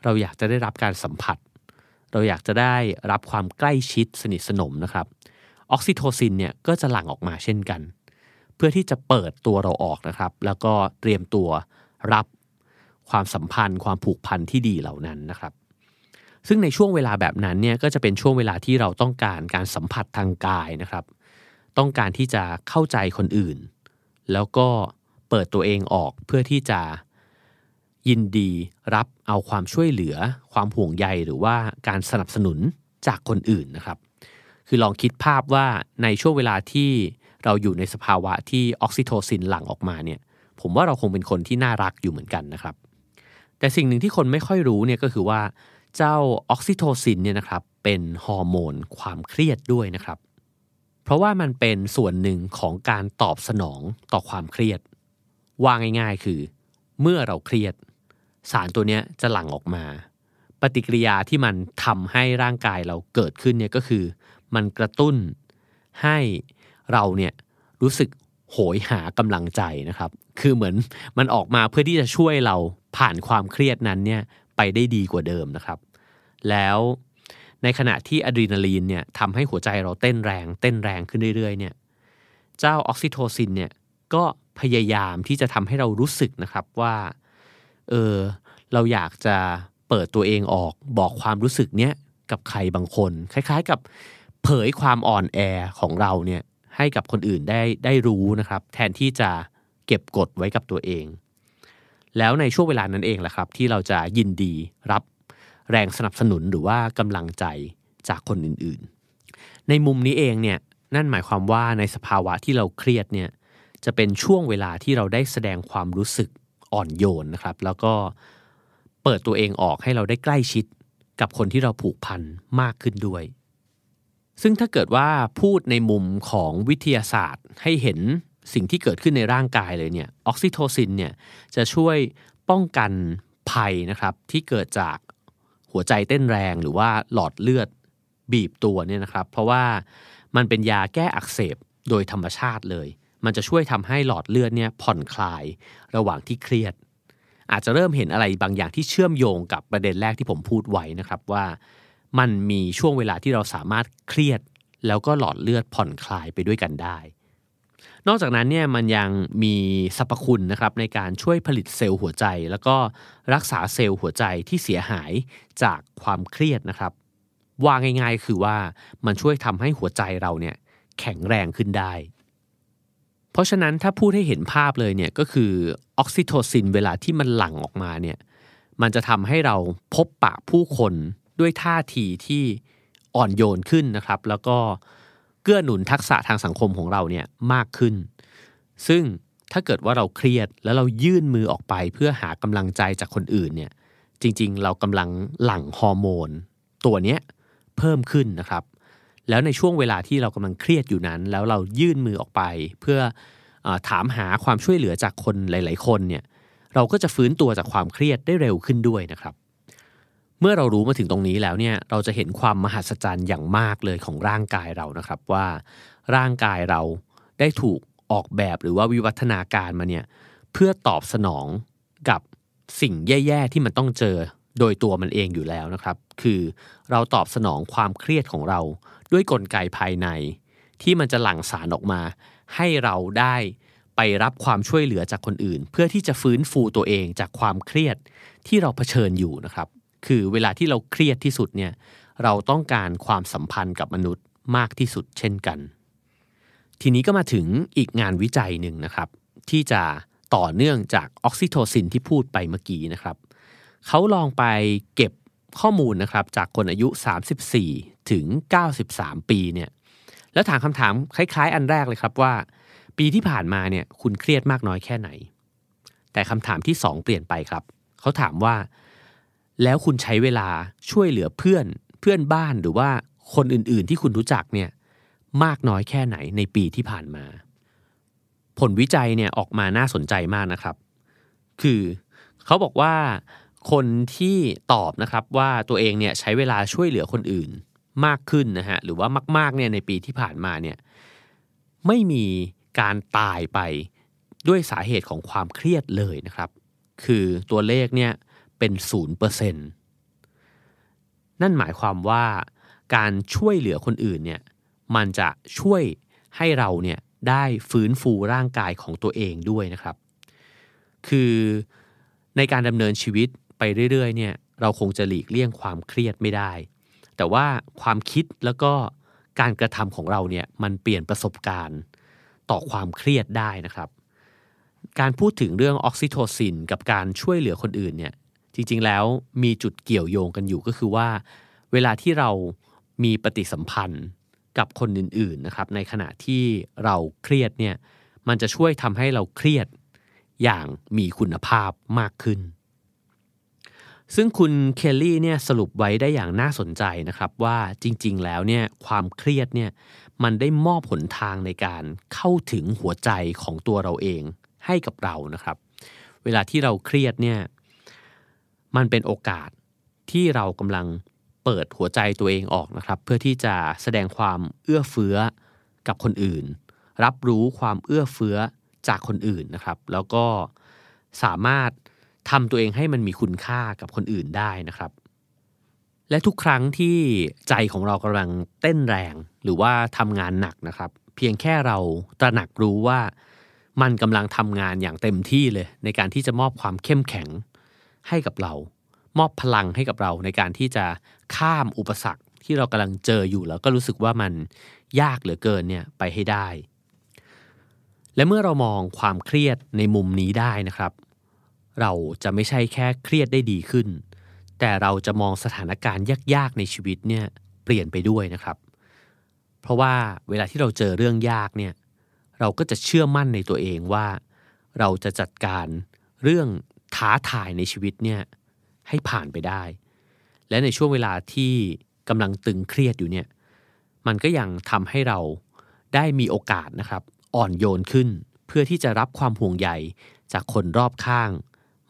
เราอยากจะได้รับการสัมผัส เราอยากจะได้รับความใกล้ชิดสนิทสนมนะครับออกซิโทซินเนี่ยก็จะหลั่งออกมาเช่นกัน เพื่อที่จะเปิดตัวเราออกนะครับ แล้วก็เตรียมตัวรับ ความสัมพันธ์ ความผูกพันที่ดีเหล่านั้นนะครับ ซึ่งในช่วงเวลาแบบนั้นเนี่ยก็จะเป็นช่วงเวลาที่เราต้องการการสัมผัสทางกายนะครับ ต้องการที่จะเข้าใจคนอื่น แล้วก็เปิดตัวเองออกเพื่อที่จะยินดีรับเอาความช่วยเหลือ ความห่วงใยหรือว่าการสนับสนุนจากคนอื่นนะครับ คือลองคิดภาพว่าในช่วงเวลาที่เราอยู่ในสภาวะที่ออกซิโทซินหลั่งออกมาเนี่ย ผมว่าเราคงเป็นคนที่น่ารักอยู่เหมือนกันนะครับ แต่สิ่งหนึ่งที่คนไม่ค่อยรู้เนี่ยก็คือว่าเจ้าออกซิโทซินเนี่ยนะครับเป็นฮอร์โมนความเครียดด้วยนะครับ เพราะว่ามันเป็นส่วนหนึ่งของการตอบสนองต่อความเครียด ว่าง่ายๆคือ เมื่อเราเครียด สารตัวนี้จะหลั่งออกมา ปฏิกิริยาที่มันทำให้ร่างกายเราเกิดขึ้นเนี่ยก็คือ มันกระตุ้นให้เราเนี่ยรู้สึกโหยหากำลังใจนะครับ คือเหมือนมันออกมาเพื่อที่จะช่วยเรา ผ่านความเครียดนั้นเนี่ยไปได้ดีกว่าเดิมนะครับ แล้วในขณะที่อะดรีนาลีนเนี่ยทำให้หัวใจเราเต้นแรงเต้นแรงขึ้นเรื่อยๆเนี่ยเจ้าออกซิโทซินเนี่ยก็พยายามที่จะทำให้เรารู้สึกนะครับว่าเออเราอยากจะเปิดตัวเองออกบอกความรู้สึกเนี้ยกับใครบางคน คล้าย ๆ กับเผยความอ่อนแอของเราเนี่ยให้กับคนอื่นได้ได้รู้นะครับ แทนที่จะเก็บกดไว้กับตัวเอง แล้วในช่วงเวลานั้นเองแหละครับ ที่เราจะยินดีรับแรงสนับสนุนหรือว่ากำลังใจจากคนอื่นๆ ในมุมนี้เองเนี่ยนั่นหมายความว่าในสภาวะที่เราเครียดเนี่ยจะเป็นช่วงเวลาที่เราได้แสดงความรู้สึกอ่อนโยนนะครับ แล้วก็เปิดตัวเองออกให้เราได้ใกล้ชิดกับคนที่เราผูกพันมากขึ้นด้วย ซึ่งถ้าเกิดว่าพูดในมุมของวิทยาศาสตร์ให้เห็น สิ่งที่เกิดขึ้นในร่างกายเลยเนี่ยออกซิโทซินเนี่ยจะช่วยป้องกันภัยนะครับที่เกิดจากหัวใจเต้นแรงหรือว่าหลอดเลือดบีบตัวเนี่ยนะครับ เพราะว่ามันเป็นยาแก้อักเสบโดยธรรมชาติเลย มันจะช่วยทำให้หลอดเลือดเนี่ยผ่อนคลายระหว่างที่เครียด อาจจะเริ่มเห็นอะไรบางอย่างที่เชื่อมโยงกับประเด็นแรกที่ผมพูดไว้นะครับว่ามันมีช่วงเวลาที่เราสามารถเครียด แล้วก็หลอดเลือดผ่อนคลายไปด้วยกันได้ นอกจากนั้นเนี่ยมันยังมีสรรพคุณนะครับในการช่วยผลิตเซลล์หัวใจ แล้วก็รักษาเซลล์หัวใจที่เสียหายจากความเครียดนะครับว่าง่าย ๆ คือว่ามันช่วยทำให้หัวใจเราเนี่ยแข็งแรงขึ้นได้ เพราะฉะนั้นถ้าพูดให้เห็นภาพเลยเนี่ยก็คือออกซิโทซินเวลาที่มันหลั่งออกมาเนี่ยมันจะทำให้เราพบปะผู้คนด้วยท่าทีที่อ่อนโยนขึ้นนะครับ แล้วก็ เกื้อหนุนทักษะทางสังคมของเราเนี่ยมากขึ้น ซึ่งถ้าเกิดว่าเราเครียดแล้วเรายื่นมือออกไปเพื่อหากำลังใจจากคนอื่นเนี่ยจริงๆ เรากำลังหลั่งฮอร์โมน ตัวเนี้ยเพิ่มขึ้นนะครับ แล้วในช่วงเวลาที่เรากำลังเครียดอยู่นั้น แล้วเรายื่นมือออกไป เพื่ออถามหาความช่วยเหลือจากคนหลาย ๆ คนเนี่ยเราก็จะฟื้นตัวจากความเครียดได้เร็วขึ้นด้วยนะครับ มื่อเรารู้มาถึงตรงนี้แล้วเนี่ยเราจะเห็นความมหัศจรรย์อย่างมากเลยของร่างกายเรานะครับว่า ร่างกายเราได้ถูกออกแบบหรือว่าวิวัฒนาการมาเนี่ยเพื่อตอบสนองกับสิ่งแย่ๆที่มันต้องเจอโดยตัวมันเองอยู่แล้วนะครับ คือเราตอบสนองความเครียดของเราด้วยกลไกภายใน ที่มันจะหลั่งสารออกมา ให้เราได้ไปรับความช่วยเหลือจากคนอื่น เพื่อที่จะฟื้นฟูตัวเองจากความเครียดที่เราเผชิญอยู่นะครับ คือเวลาที่เราเครียดที่สุดเนี่ยเราต้องการความสัมพันธ์กับมนุษย์มากที่สุดเช่นกัน ทีนี้ก็มาถึงอีกงานวิจัยหนึ่งนะครับ ที่จะต่อเนื่องจากออกซิโทซินที่พูดไปเมื่อกี้นะครับเขาลองไปเก็บข้อมูลนะครับจากคนอายุ 34 ถึง 93 ปีเนี่ยแล้วถามคำถามคล้าย ๆ อันแรกเลยครับว่า ปีที่ผ่านมาเนี่ยคุณเครียดมากน้อยแค่ไหน แต่คำถามที่ 2 เปลี่ยนไปครับเขาถามว่า แล้วคุณใช้เวลาช่วยเหลือเพื่อนเพื่อนบ้านหรือว่าคนอื่นๆ ที่คุณรู้จักเนี่ยมากน้อยแค่ไหนในปีที่ผ่านมา ผลวิจัยเนี่ยออกมาน่าสนใจมากนะครับ คือเขาบอกว่าคนที่ตอบนะครับว่าตัวเองเนี่ยใช้เวลาช่วยเหลือคนอื่นมากขึ้นนะฮะหรือว่ามากๆเนี่ยในปีที่ผ่านมาเนี่ยไม่มีการตายไปด้วยสาเหตุของความเครียดเลยนะครับ คือตัวเลขเนี่ย เป็นศูนย์เปอร์เซ็นต์นั่นหมายความว่าการช่วยเหลือคนอื่นเนี่ยมันจะช่วยให้เราเนี่ยได้ฟื้นฟูร่างกายของตัวเองด้วยนะครับ คือในการดำเนินชีวิตไปเรื่อยๆเนี่ยเราคงจะหลีกเลี่ยงความเครียดไม่ได้ แต่ว่าความคิดแล้วก็การกระทำของเราเนี่ยมันเปลี่ยนประสบการณ์ต่อความเครียดได้นะครับ การพูดถึงเรื่องออกซิโทซินกับการช่วยเหลือคนอื่นเนี่ย จริงๆแล้วมีจุดเกี่ยวโยงกันอยู่ก็คือว่า เวลาที่เรามีปฏิสัมพันธ์กับคนอื่นๆนะครับในขณะที่เราเครียดเนี่ยมันจะช่วยทำให้เราเครียดอย่างมีคุณภาพมากขึ้น ซึ่งคุณเคลลี่เนี่ยสรุปไว้ได้อย่างน่าสนใจนะครับว่าจริงๆแล้วเนี่ยความเครียดเนี่ยมันได้มอบผลทางในการเข้าถึงหัวใจของตัวเราเองให้กับเรานะครับ เวลาที่เราเครียดเนี่ย มันเป็นโอกาสที่เรากำลังเปิดหัวใจตัวเองออกนะครับ เพื่อที่จะแสดงความเอื้อเฟื้อกับคนอื่น รับรู้ความเอื้อเฟื้อจากคนอื่นนะครับ แล้วก็สามารถทำตัวเองให้มันมีคุณค่ากับคนอื่นได้นะครับ และทุกครั้งที่ใจของเรากำลังเต้นแรง หรือว่าทำงานหนักนะครับ เพียงแค่เราตระหนักรู้ว่ามันกำลังทำงานอย่างเต็มที่เลย ในการที่จะมอบความเข้มแข็ง ให้กับเรา มอบพลังให้กับเราในการที่จะข้ามอุปสรรคที่เรากำลังเจออยู่แล้วก็รู้สึกว่ามันยากเหลือเกินเนี่ยไปให้ได้ และเมื่อเรามองความเครียดในมุมนี้ได้นะครับ เราจะไม่ใช่แค่เครียดได้ดีขึ้น แต่เราจะมองสถานการณ์ยากๆในชีวิตเนี่ยเปลี่ยนไปด้วยนะครับ เพราะว่าเวลาที่เราเจอเรื่องยากเนี่ยเราก็จะเชื่อมั่นในตัวเองว่า เราจะจัดการเรื่อง ท้าทายในชีวิตเนี่ยให้ผ่านไปได้ และในช่วงเวลาที่กำลังตึงเครียดอยู่เนี่ยมันก็ยังทำให้เราได้มีโอกาสนะครับ อ่อนโยนขึ้น เพื่อที่จะรับความห่วงใยจากคนรอบข้าง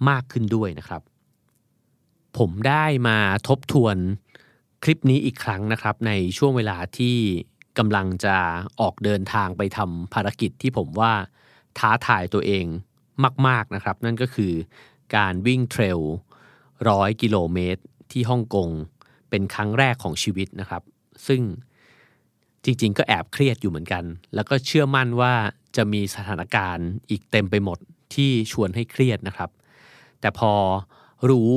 มากขึ้นด้วยนะครับ ผมได้มาทบทวนคลิปนี้อีกครั้งนะครับ ในช่วงเวลาที่กำลังจะออกเดินทางไปทำภารกิจที่ผมว่าท้าทายตัวเองมาก ๆนะครับ นั่นก็คือ การวิ่งเทรลร้อยกิโลเมตรที่ฮ่องกงเป็นครั้งแรกของชีวิตนะครับ ซึ่งจริงๆ ก็แอบเครียดอยู่เหมือนกัน แล้วก็เชื่อมั่นว่าจะมีสถานการณ์อีกเต็มไปหมดที่ชวนให้เครียดนะครับ แต่พอรู้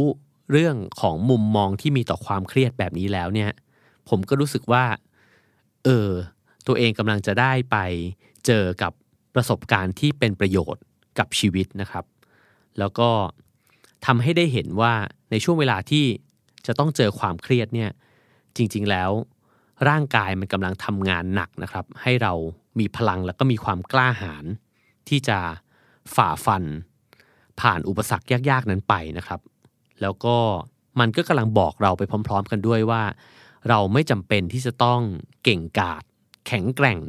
เรื่องของมุมมองที่มีต่อความเครียดแบบนี้แล้วเนี่ย ผมก็รู้สึกว่า เออ ตัวเองกำลังจะได้ไปเจอกับประสบการณ์ที่เป็นประโยชน์กับชีวิตนะครับ แล้วก็ทำให้ได้เห็นว่าในช่วงเวลาที่จะต้องเจอความเครียดเนี่ยจริงๆแล้วร่างกายมันกำลังทำงานหนักนะครับ ให้เรามีพลังแล้วก็มีความกล้าหาญที่จะฝ่าฟัน ผ่านอุปสรรคยากๆนั้นไปนะครับ แล้วก็มันก็กำลังบอกเราไปพร้อม ๆ กันด้วยว่า เราไม่จำเป็นที่จะต้องเก่งกาจแข็งแกร่ง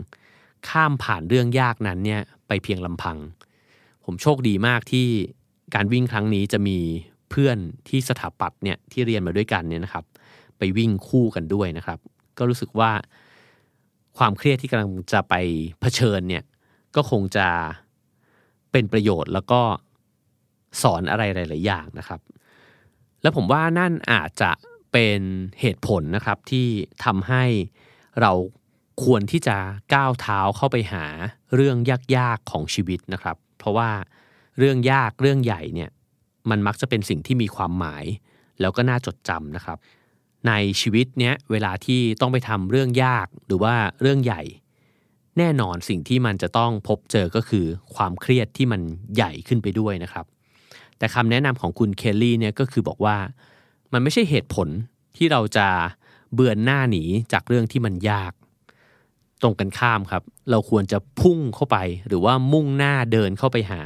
ข้ามผ่านเรื่องยากนั้นเนี่ยไปเพียงลำพัง ผมโชคดีมากที่ การวิ่งครั้งนี้จะมีเพื่อนที่สถาปัตย์เนี่ยที่เรียนมาด้วยกันเนี่ยนะครับ ไปวิ่งคู่กันด้วยนะครับ ก็รู้สึกว่าความเครียดที่กำลังจะไปเผชิญเนี่ยก็คงจะเป็นประโยชน์แล้วก็สอนอะไรหลาย ๆ อย่างนะครับ แล้วผมว่านั่นอาจจะเป็นเหตุผลนะครับที่ทำให้เราควรที่จะก้าวเท้าเข้าไปหาเรื่องยาก ๆ ของชีวิตนะครับ เพราะว่า เรื่องยากเรื่องใหญ่เนี่ยมันมักจะเป็นสิ่งที่มีความหมาย แล้วก็น่าจดจำนะครับ ในชีวิตเนี้ยเวลาที่ต้องไปทำเรื่องยากหรือว่าเรื่องใหญ่ แน่นอนสิ่งที่มันจะต้องพบเจอก็คือความเครียดที่มันใหญ่ขึ้นไปด้วยนะครับ แต่คำแนะนำของคุณเคลลี่เนี่ยก็คือบอกว่า มันไม่ใช่เหตุผลที่เราจะเบือนหน้าหนีจากเรื่องที่มันยาก ตรงกันข้ามครับ เราควรจะพุ่งเข้าไป หรือว่ามุ่งหน้าเดินเข้าไปหา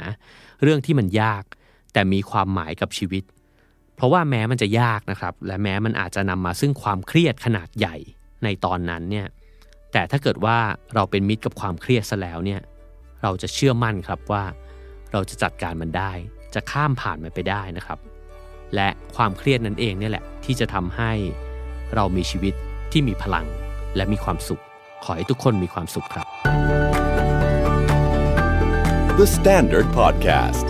เรื่องที่มันยาก แต่มีความหมายกับชีวิต เพราะว่าแม้มันจะยากนะครับ และแม้มันอาจจะนำมาซึ่งความเครียดขนาดใหญ่ในตอนนั้นเนี่ยแต่ถ้าเกิดว่าเราเป็นมิตรกับความเครียดซะแล้วเนี่ยเราจะเชื่อมั่นครับว่า เราจะจัดการมันได้ จะข้ามผ่านมันไปได้นะครับ และความเครียดนั่นเองเนี่ยแหละที่จะทำให้เรามีชีวิตที่มีพลังและมีความสุข ขอให้ทุกคนมีความสุขครับ The Standard Podcast.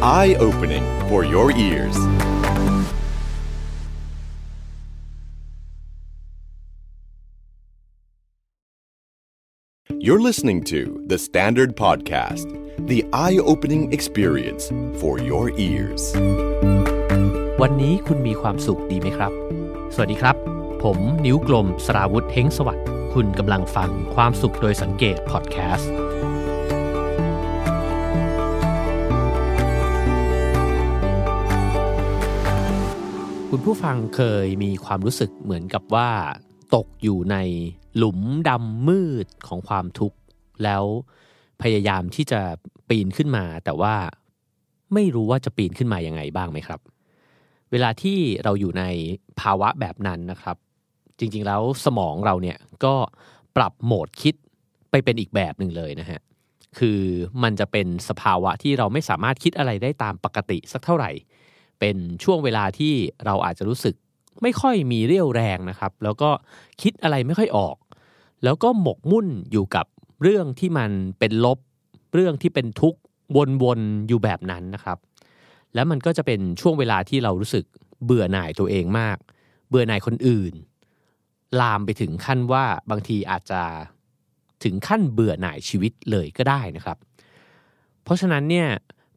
Eye-opening for your ears. You're listening to The Standard Podcast. The eye-opening experience for your ears. วันนี้คุณมีความสุขดีไหมครับ สวัสดีครับ ผมนิ้วกลมสราวุธเทงสวัสดิ์ คุณกำลังฟังความสุขโดยสังเกตพอดแคสต์ คุณผู้ฟังเคยมีความรู้สึกเหมือนกับว่า ตกอยู่ในหลุมดำมืดของความทุกข์ แล้วพยายามที่จะปีนขึ้นมา แต่ว่าไม่รู้ว่าจะปีนขึ้นมายังไงบ้างไหมครับ เวลาที่เราอยู่ในภาวะแบบนั้นนะครับ จริงๆแล้วสมองเราเนี่ยก็ปรับโหมดคิดไปเป็นอีกแบบหนึ่งเลยนะฮะคือมันจะเป็นสภาวะที่เราไม่สามารถคิดอะไรได้ตามปกติสักเท่าไหร่ เป็นช่วงเวลาที่เราอาจจะรู้สึกไม่ค่อยมีเรี่ยวแรงนะครับ แล้วก็คิดอะไรไม่ค่อยออก แล้วก็หมกมุ่นอยู่กับเรื่องที่มันเป็นลบ เรื่องที่เป็นทุกข์วนๆอยู่แบบนั้นนะครับ แล้วมันก็จะเป็นช่วงเวลาที่เรารู้สึกเบื่อหน่ายตัวเองมาก เบื่อหน่ายคนอื่น ลามไปถึงขั้นว่าบางทีอาจจะถึงขั้นเบื่อหน่ายชีวิตเลยก็ได้นะครับ เพราะฉะนั้นเนี่ย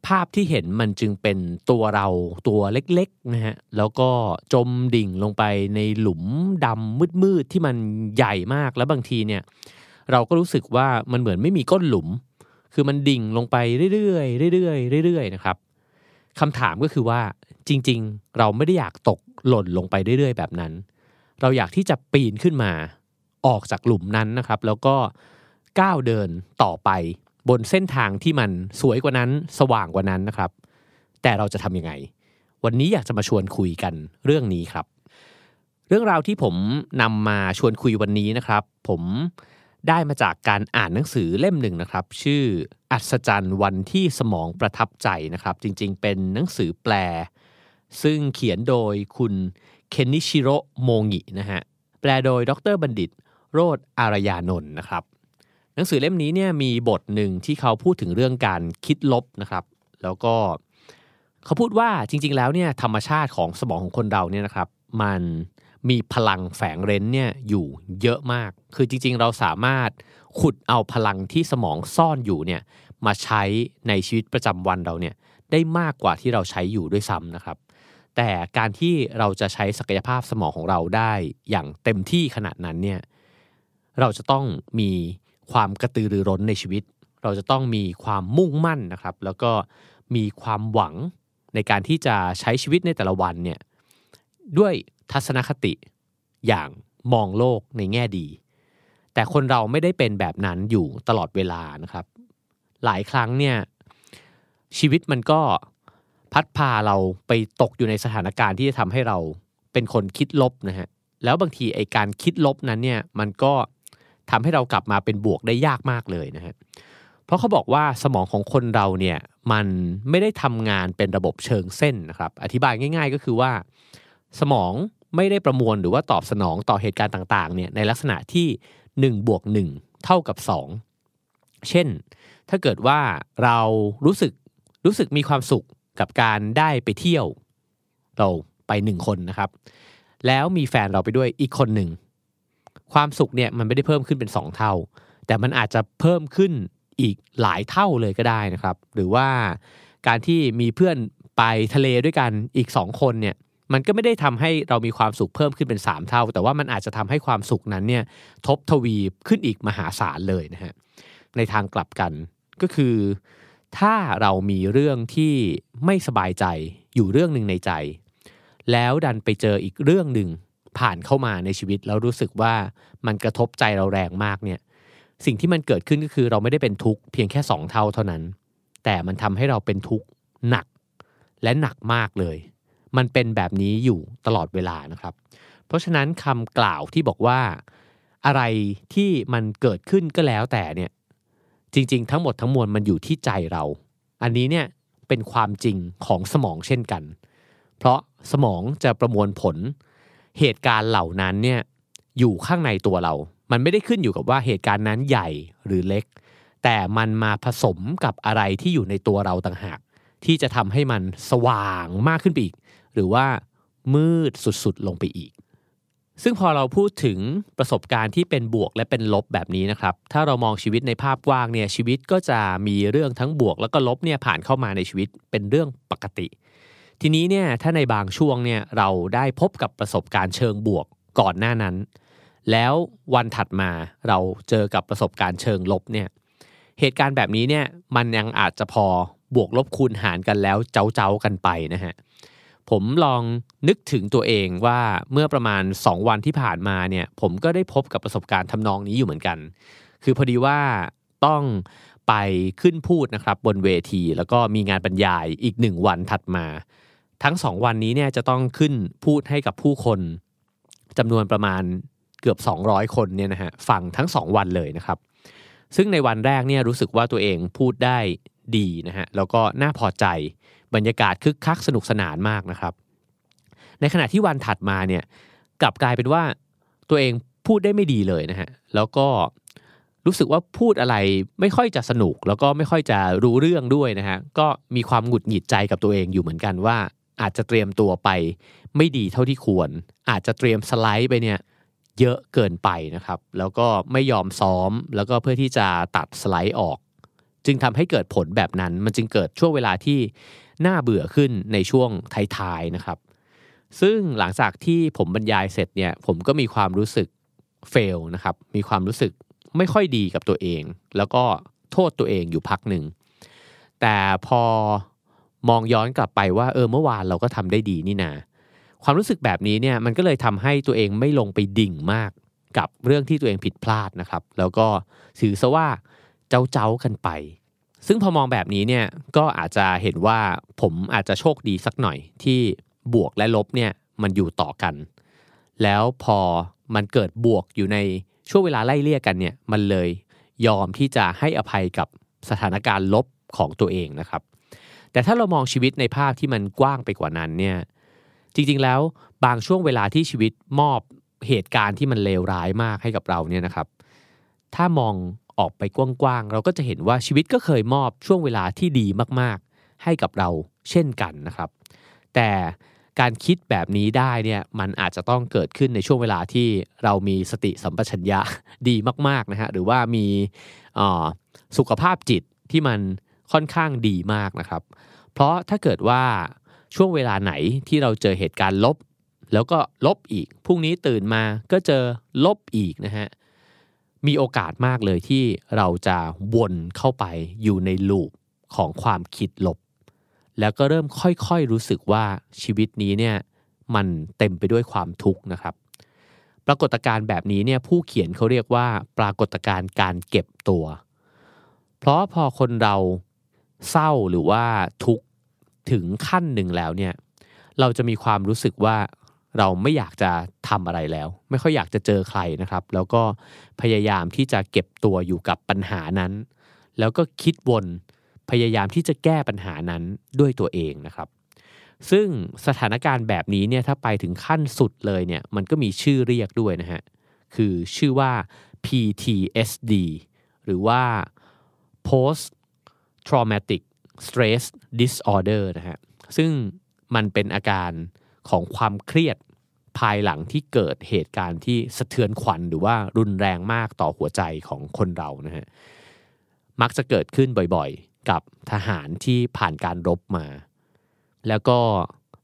ภาพที่เห็นมันจึงเป็นตัวเราตัวเล็กๆนะฮะแล้วก็จมดิ่งลงไปในหลุมดำมืดๆที่มันใหญ่มากแล้วบางทีเนี่ย เราก็รู้สึกว่ามันเหมือนไม่มีก้นหลุม คือมันดิ่งลงไปเรื่อยๆเรื่อยๆเรื่อยๆนะครับคำถามก็คือว่าจริง ๆ เราไม่ได้อยากตกหล่นลงไปเรื่อย ๆ แบบนั้น เราอยากที่จะปีนขึ้นมา ออกจากหลุมนั้นนะครับ แล้วก็ก้าวเดินต่อไป บนเส้นทางที่มันสวยกว่านั้นสว่างกว่านั้นนะครับ แต่เราจะทำยังไง วันนี้อยากจะมาชวนคุยกันเรื่องนี้ครับ เรื่องราวที่ผมนำมาชวนคุยวันนี้นะครับ ผมได้มาจากการอ่านหนังสือเล่มหนึ่งนะครับ ชื่ออัศจรรย์วันที่สมองประทับใจนะครับ จริงๆ เป็นหนังสือแปล ซึ่งเขียนโดยคุณเคนนิชิโร่โมงินะฮะแปลโดยดรบัณฑิต โรธอารยานนท์นะครับ หนังสือเล่มนี้เนี่ยมีบทหนึ่งที่เขาพูดถึงเรื่องการคิดลบนะครับ แล้วก็เขาพูดว่าจริง ๆ แล้วเนี่ยธรรมชาติของสมองของคนเราเนี่ยนะครับ มันมีพลังแฝงเร้นเนี่ยอยู่เยอะมาก คือจริง ๆ เราสามารถขุดเอาพลังที่สมองซ่อนอยู่เนี่ยมาใช้ในชีวิตประจำวันเราเนี่ยได้มากกว่าที่เราใช้อยู่ด้วยซ้ำนะครับ แต่การที่เราจะใช้ศักยภาพสมองของเราได้อย่างเต็มที่ขนาดนั้นเนี่ยเราจะต้องมี ความกระตือรือร้นในชีวิต เราจะต้องมีความมุ่งมั่นนะครับ แล้วก็มีความหวังในการที่จะใช้ชีวิตในแต่ละวันเนี่ยด้วยทัศนคติอย่างมองโลกในแง่ดี แต่คนเราไม่ได้เป็นแบบนั้นอยู่ตลอดเวลานะครับ หลายครั้งเนี่ยชีวิตมันก็พัดพาเราไปตกอยู่ในสถานการณ์ที่จะทำให้เราเป็นคนคิดลบนะฮะแล้วบางทีไอการคิดลบนั้นเนี่ยมันก็ ทำให้เรากลับมาเป็นบวกได้ยากมากเลยนะฮะเพราะเขาบอกว่าสมองของคนเราเนี่ยมันไม่ได้ทำงานเป็นระบบเชิงเส้นนะครับ อธิบายง่าย ๆ ก็คือว่า สมองไม่ได้ประมวลหรือว่าตอบสนองต่อเหตุการณ์ต่างๆเนี่ยในลักษณะที่1บวก1เท่ากับ 2 เช่น ถ้าเกิดว่าเรารู้สึกรู้สึกมีความสุขกับการได้ไปเที่ยว เราไปหนึ่งคนนะครับ แล้วมีแฟนเราไปด้วยอีกคนหนึ่ง ความสุขเนี่ยมันไม่ได้เพิ่มขึ้นเป็น 2 เท่า แต่มันอาจจะเพิ่มขึ้นอีกหลายเท่าเลยก็ได้นะครับ หรือว่าการที่มีเพื่อนไปทะเลด้วยกันอีกสองคนเนี่ยมันก็ไม่ได้ทำให้เรามีความสุขเพิ่มขึ้นเป็น 3 เท่า แต่ว่ามันอาจจะทำให้ความสุขนั้นเนี่ยทบทวีขึ้นอีกมหาศาลเลยนะฮะในทางกลับกันก็คือ ถ้าเรามีเรื่องที่ไม่สบายใจอยู่เรื่องหนึ่งในใจ แล้วดันไปเจออีกเรื่องหนึ่ง ผ่านเข้ามาในชีวิตแล้วรู้สึกว่ามันกระทบใจเราแรงมากเนี่ยสิ่งที่มันเกิดขึ้นก็คือเราไม่ได้เป็นทุกข์เพียงแค่สองเท่าเท่านั้น แต่มันทำให้เราเป็นทุกข์หนักและหนักมากเลย มันเป็นแบบนี้อยู่ตลอดเวลานะครับ เพราะฉะนั้นคำกล่าวที่บอกว่าอะไรที่มันเกิดขึ้นก็แล้วแต่เนี่ยจริง ๆ ทั้งหมดทั้งมวลมันอยู่ที่ใจเรา อันนี้เนี่ยเป็นความจริงของสมองเช่นกัน เพราะสมองจะประมวลผล เหตุการณ์เหล่านั้นเนี่ยอยู่ข้างในตัวเรา มันไม่ได้ขึ้นอยู่กับว่าเหตุการณ์นั้นใหญ่หรือเล็ก แต่มันมาผสมกับอะไรที่อยู่ในตัวเราต่างหาก ที่จะทำให้มันสว่างมากขึ้นไปอีก หรือว่ามืดสุดๆลงไปอีก ซึ่งพอเราพูดถึงประสบการณ์ที่เป็นบวกและเป็นลบแบบนี้นะครับ ถ้าเรามองชีวิตในภาพกว้างเนี่ยชีวิตก็จะมีเรื่องทั้งบวก แล้วก็ลบเนี่ยผ่านเข้ามาในชีวิตเป็นเรื่องปกติ ทีนี้เนี่ยถ้าในบางช่วงเนี่ยเราได้พบกับประสบการณ์เชิงบวกก่อนหน้านั้น แล้ววันถัดมาเราเจอกับประสบการณ์เชิงลบเนี่ยเหตุการณ์แบบนี้เนี่ยมันยังอาจจะพอบวกลบคูณหารกันแล้วเจ้าเจ้ากันไปนะฮะผมลองนึกถึงตัวเองว่าเมื่อประมาณ 2 วันที่ผ่านมาเนี่ยผมก็ได้พบกับประสบการณ์ทำนองนี้อยู่เหมือนกัน คือพอดีว่าต้องไปขึ้นพูดนะครับบนเวที แล้วก็มีงานบรรยายอีกหนึ่งวันถัดมา ทั้งสองวันนี้เนี่ยจะต้องขึ้นพูดให้กับผู้คนจำนวนประมาณเกือบ 200 คนเนี่ยนะฮะฟังทั้ง 2 วันเลยนะครับ ซึ่งในวันแรกเนี่ยรู้สึกว่าตัวเองพูดได้ดีนะฮะแล้วก็น่าพอใจบรรยากาศคึกคักสนุกสนานมากนะครับ ในขณะที่วันถัดมาเนี่ยกลับกลายเป็นว่าตัวเองพูดได้ไม่ดีเลยนะฮะแล้วก็รู้สึกว่าพูดอะไรไม่ค่อยจะสนุก แล้วก็ไม่ค่อยจะรู้เรื่องด้วยนะฮะก็มีความหงุดหงิดใจกับตัวเองอยู่เหมือนกันว่า อาจจะเตรียมตัวไป ไม่ดีเท่าที่ควร อาจจะเตรียมสไลด์ไปเนี่ยเยอะเกินไปนะครับ แล้วก็ไม่ยอมซ้อม แล้วก็เพื่อที่จะตัดสไลด์ออก จึงทำให้เกิดผลแบบนั้น มันจึงเกิดช่วงเวลาที่น่าเบื่อขึ้นในช่วงท้ายๆนะครับ ซึ่งหลังจากที่ผมบรรยายเสร็จเนี่ย ผมก็มีความรู้สึกเฟลนะครับ มีความรู้สึกไม่ค่อยดีกับตัวเอง แล้วก็โทษตัวเองอยู่พักหนึ่ง แต่พอ มองย้อนกลับไปว่าเออเมื่อวานเราก็ทำได้ดีนี่นาความรู้สึกแบบนี้เนี่ยมันก็เลยทำให้ตัวเองไม่ลงไปดิ่งมากกับเรื่องที่ตัวเองผิดพลาดนะครับ แล้วก็ถือซะว่าเจ้าเจ้ากันไป ซึ่งพอมองแบบนี้เนี่ยก็อาจจะเห็นว่าผมอาจจะโชคดีสักหน่อยที่บวกและลบเนี่ยมันอยู่ต่อกัน แล้วพอมันเกิดบวกอยู่ในช่วงเวลาไล่เลี่ยกันเนี่ยมันเลยยอมที่จะให้อภัยกับสถานการณ์ลบของตัวเองนะครับ แต่ถ้าเรามองชีวิตในภาพที่มันกว้างไปกว่านั้นเนี่ยจริงๆแล้วบางช่วงเวลาที่ชีวิตมอบเหตุการณ์ที่มันเลวร้ายมากให้กับเราเนี่ยนะครับ ถ้ามองออกไปกว้างๆเราก็จะเห็นว่าชีวิตก็เคยมอบช่วงเวลาที่ดีมากๆ ให้กับเราเช่นกันนะครับ แต่การคิดแบบนี้ได้เนี่ยมันอาจจะต้องเกิดขึ้นในช่วงเวลาที่เรามีสติสัมปชัญญะดีมากๆนะฮะหรือว่ามีสุขภาพจิตที่มัน ค่อนข้างดีมากนะครับ เพราะถ้าเกิดว่าช่วงเวลาไหนที่เราเจอเหตุการณ์ลบ แล้วก็ลบอีกพรุ่งนี้ตื่นมาก็เจอลบอีกนะฮะมีโอกาสมากเลยที่เราจะวนเข้าไปอยู่ในลูปของความคิดลบ แล้วก็เริ่มค่อยๆรู้สึกว่าชีวิตนี้เนี่ยมันเต็มไปด้วยความทุกข์นะครับ ปรากฏการณ์แบบนี้เนี่ยผู้เขียนเขาเรียกว่าปรากฏการณ์การเก็บตัว เพราะพอคนเรา เศร้าหรือว่าทุกข์ถึงขั้นหนึ่งแล้วเนี่ยเราจะมีความรู้สึกว่าเราไม่อยากจะทำอะไรแล้ว ไม่ค่อยอยากจะเจอใครนะครับ แล้วก็พยายามที่จะเก็บตัวอยู่กับปัญหานั้น แล้วก็คิดวนพยายามที่จะแก้ปัญหานั้นด้วยตัวเองนะครับ ซึ่งสถานการณ์แบบนี้เนี่ยถ้าไปถึงขั้นสุดเลยเนี่ยมันก็มีชื่อเรียกด้วยนะฮะคือชื่อว่า PTSD หรือว่า post traumatic stress disorder นะฮะซึ่งมันเป็นอาการของความเครียดภายหลังที่เกิดเหตุการณ์ที่สะเทือนขวัญหรือว่ารุนแรงมากต่อหัวใจของคนเรานะฮะมักจะเกิดขึ้นบ่อยๆ กับทหารที่ผ่านการรบมา แล้วก็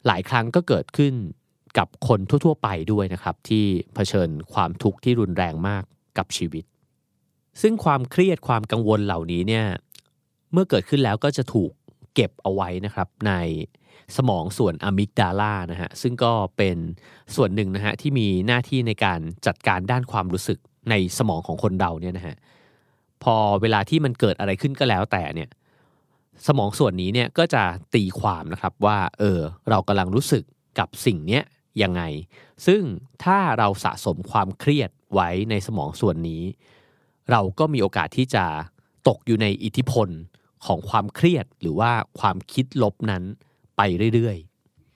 หลายครั้งก็เกิดขึ้นกับคนทั่วๆ ไปด้วยนะครับ ที่เผชิญความทุกข์ที่รุนแรงมากกับชีวิต ซึ่งความเครียดความกังวลเหล่านี้เนี่ย เมื่อเกิดขึ้นแล้วก็จะถูกเก็บเอาไว้นะครับในสมองส่วนอะมิกดาลานะฮะซึ่งก็เป็นส่วนหนึ่งนะฮะที่มีหน้าที่ในการจัดการด้านความรู้สึกในสมองของคนเราเนี่ยนะฮะพอเวลาที่มันเกิดอะไรขึ้นก็แล้วแต่เนี่ยสมองส่วนนี้เนี่ยก็จะตีความนะครับว่าเออเรากำลังรู้สึกกับสิ่งเนี้ยยังไง ซึ่งถ้าเราสะสมความเครียดไว้ในสมองส่วนนี้ เราก็มีโอกาสที่จะตกอยู่ในอิทธิพล ของความเครียดหรือว่าความคิดลบนั้นไปเรื่อย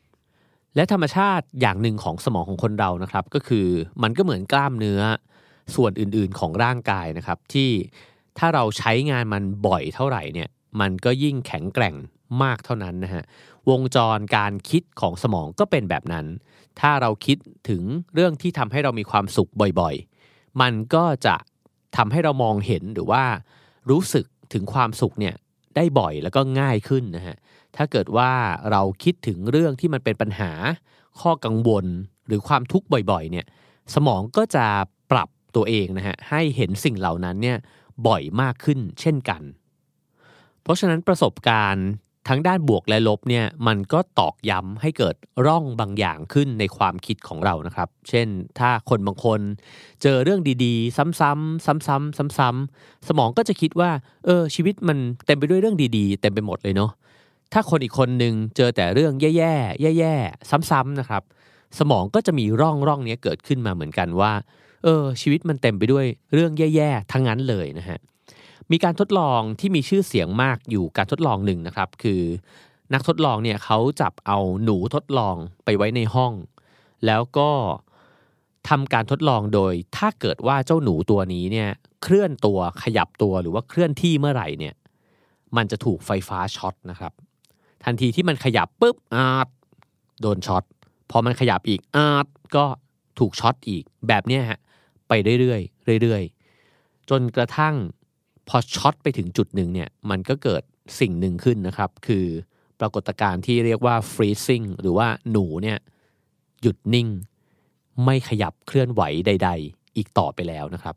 ๆ และธรรมชาติอย่างหนึ่งของสมองของคนเรานะครับ ก็คือมันก็เหมือนกล้ามเนื้อส่วนอื่นๆของร่างกายนะครับ ที่ถ้าเราใช้งานมันบ่อยเท่าไหร่เนี่ยมันก็ยิ่งแข็งแกร่งมากเท่านั้นนะฮะวงจรการคิดของสมองก็เป็นแบบนั้น ถ้าเราคิดถึงเรื่องที่ทำให้เรามีความสุขบ่อยๆ มันก็จะทำให้เรามองเห็นหรือว่ารู้สึกถึงความสุขเนี่ย ได้บ่อยแล้วก็ง่ายขึ้นนะฮะ ถ้าเกิดว่าเราคิดถึงเรื่องที่มันเป็นปัญหา ข้อกังวลหรือความทุกข์บ่อยๆ เนี่ย สมองก็จะปรับตัวเองนะฮะให้เห็นสิ่งเหล่านั้นเนี่ยบ่อยมากขึ้นเช่นกัน เพราะฉะนั้นประสบการณ์ ทั้งด้านบวกและลบเนี่ยมันก็ตอกย้ำให้เกิดร่องบางอย่างขึ้นในความคิดของเรานะครับ เช่นถ้าคนบางคน เจอเรื่องดีๆ ซ้ำๆซ้ำๆซ้ำๆสมองก็จะคิดว่าเออชีวิตมันเต็มไปด้วยเรื่องดีๆ เต็มไปหมดเลยเนาะถ้าคนอีกคนหนึ่งเจอแต่เรื่องแย่ๆแย่ๆซ้ำๆนะครับ สมองก็จะมีร่องร่องนี้เกิดขึ้นมาเหมือนกันว่าเออชีวิตมันเต็มไปด้วยเรื่องแย่ๆทั้งนั้นเลยนะฮะ มีการทดลองที่มีชื่อเสียงมากอยู่การทดลองหนึ่งนะครับ คือ นักทดลองเนี่ยเขาจับเอาหนูทดลองไปไว้ในห้อง แล้วก็ทำการทดลองโดย ถ้าเกิดว่าเจ้าหนูตัวนี้เนี่ยเคลื่อนตัวขยับตัวหรือว่าเคลื่อนที่เมื่อไหร่เนี่ยมันจะถูกไฟฟ้าช็อตนะครับ ทันทีที่มันขยับปุ๊บอ่ะโดนช็อตพอมันขยับอีกอ่ะก็ถูกช็อตอีกแบบเนี้ยฮะไปเรื่อยๆเรื่อยๆ จนกระทั่ง พอช็อตไปถึงจุดหนึ่งเนี่ยมันก็เกิดสิ่งหนึ่งขึ้นนะครับ คือปรากฏการณ์ที่เรียกว่า freezing หรือว่าหนูเนี่ยหยุดนิ่ง ไม่ขยับเคลื่อนไหวใด ๆ อีกต่อไปแล้วนะครับ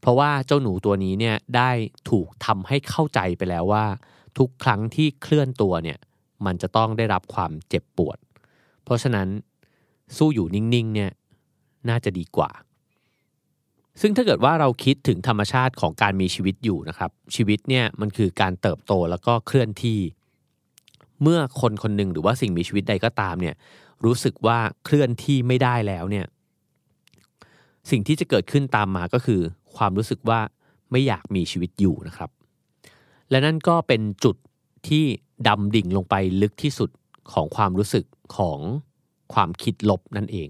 เพราะว่าเจ้าหนูตัวนี้เนี่ยได้ถูกทำให้เข้าใจไปแล้วว่า ทุกครั้งที่เคลื่อนตัวเนี่ยมันจะต้องได้รับความเจ็บปวด เพราะฉะนั้นสู้อยู่นิ่งๆเนี่ยน่าจะดีกว่า ซึ่งถ้าเกิดว่าเราคิดถึงธรรมชาติของการมีชีวิตอยู่นะครับ ชีวิตเนี่ยมันคือการเติบโตแล้วก็เคลื่อนที่ เมื่อคนคนหนึ่งหรือว่าสิ่งมีชีวิตใดก็ตามเนี่ยรู้สึกว่าเคลื่อนที่ไม่ได้แล้วเนี่ยสิ่งที่จะเกิดขึ้นตามมาก็คือ ความรู้สึกว่าไม่อยากมีชีวิตอยู่นะครับ และนั่นก็เป็นจุดที่ดำดิ่งลงไปลึกที่สุดของความรู้สึกของความคิดลบนั่นเอง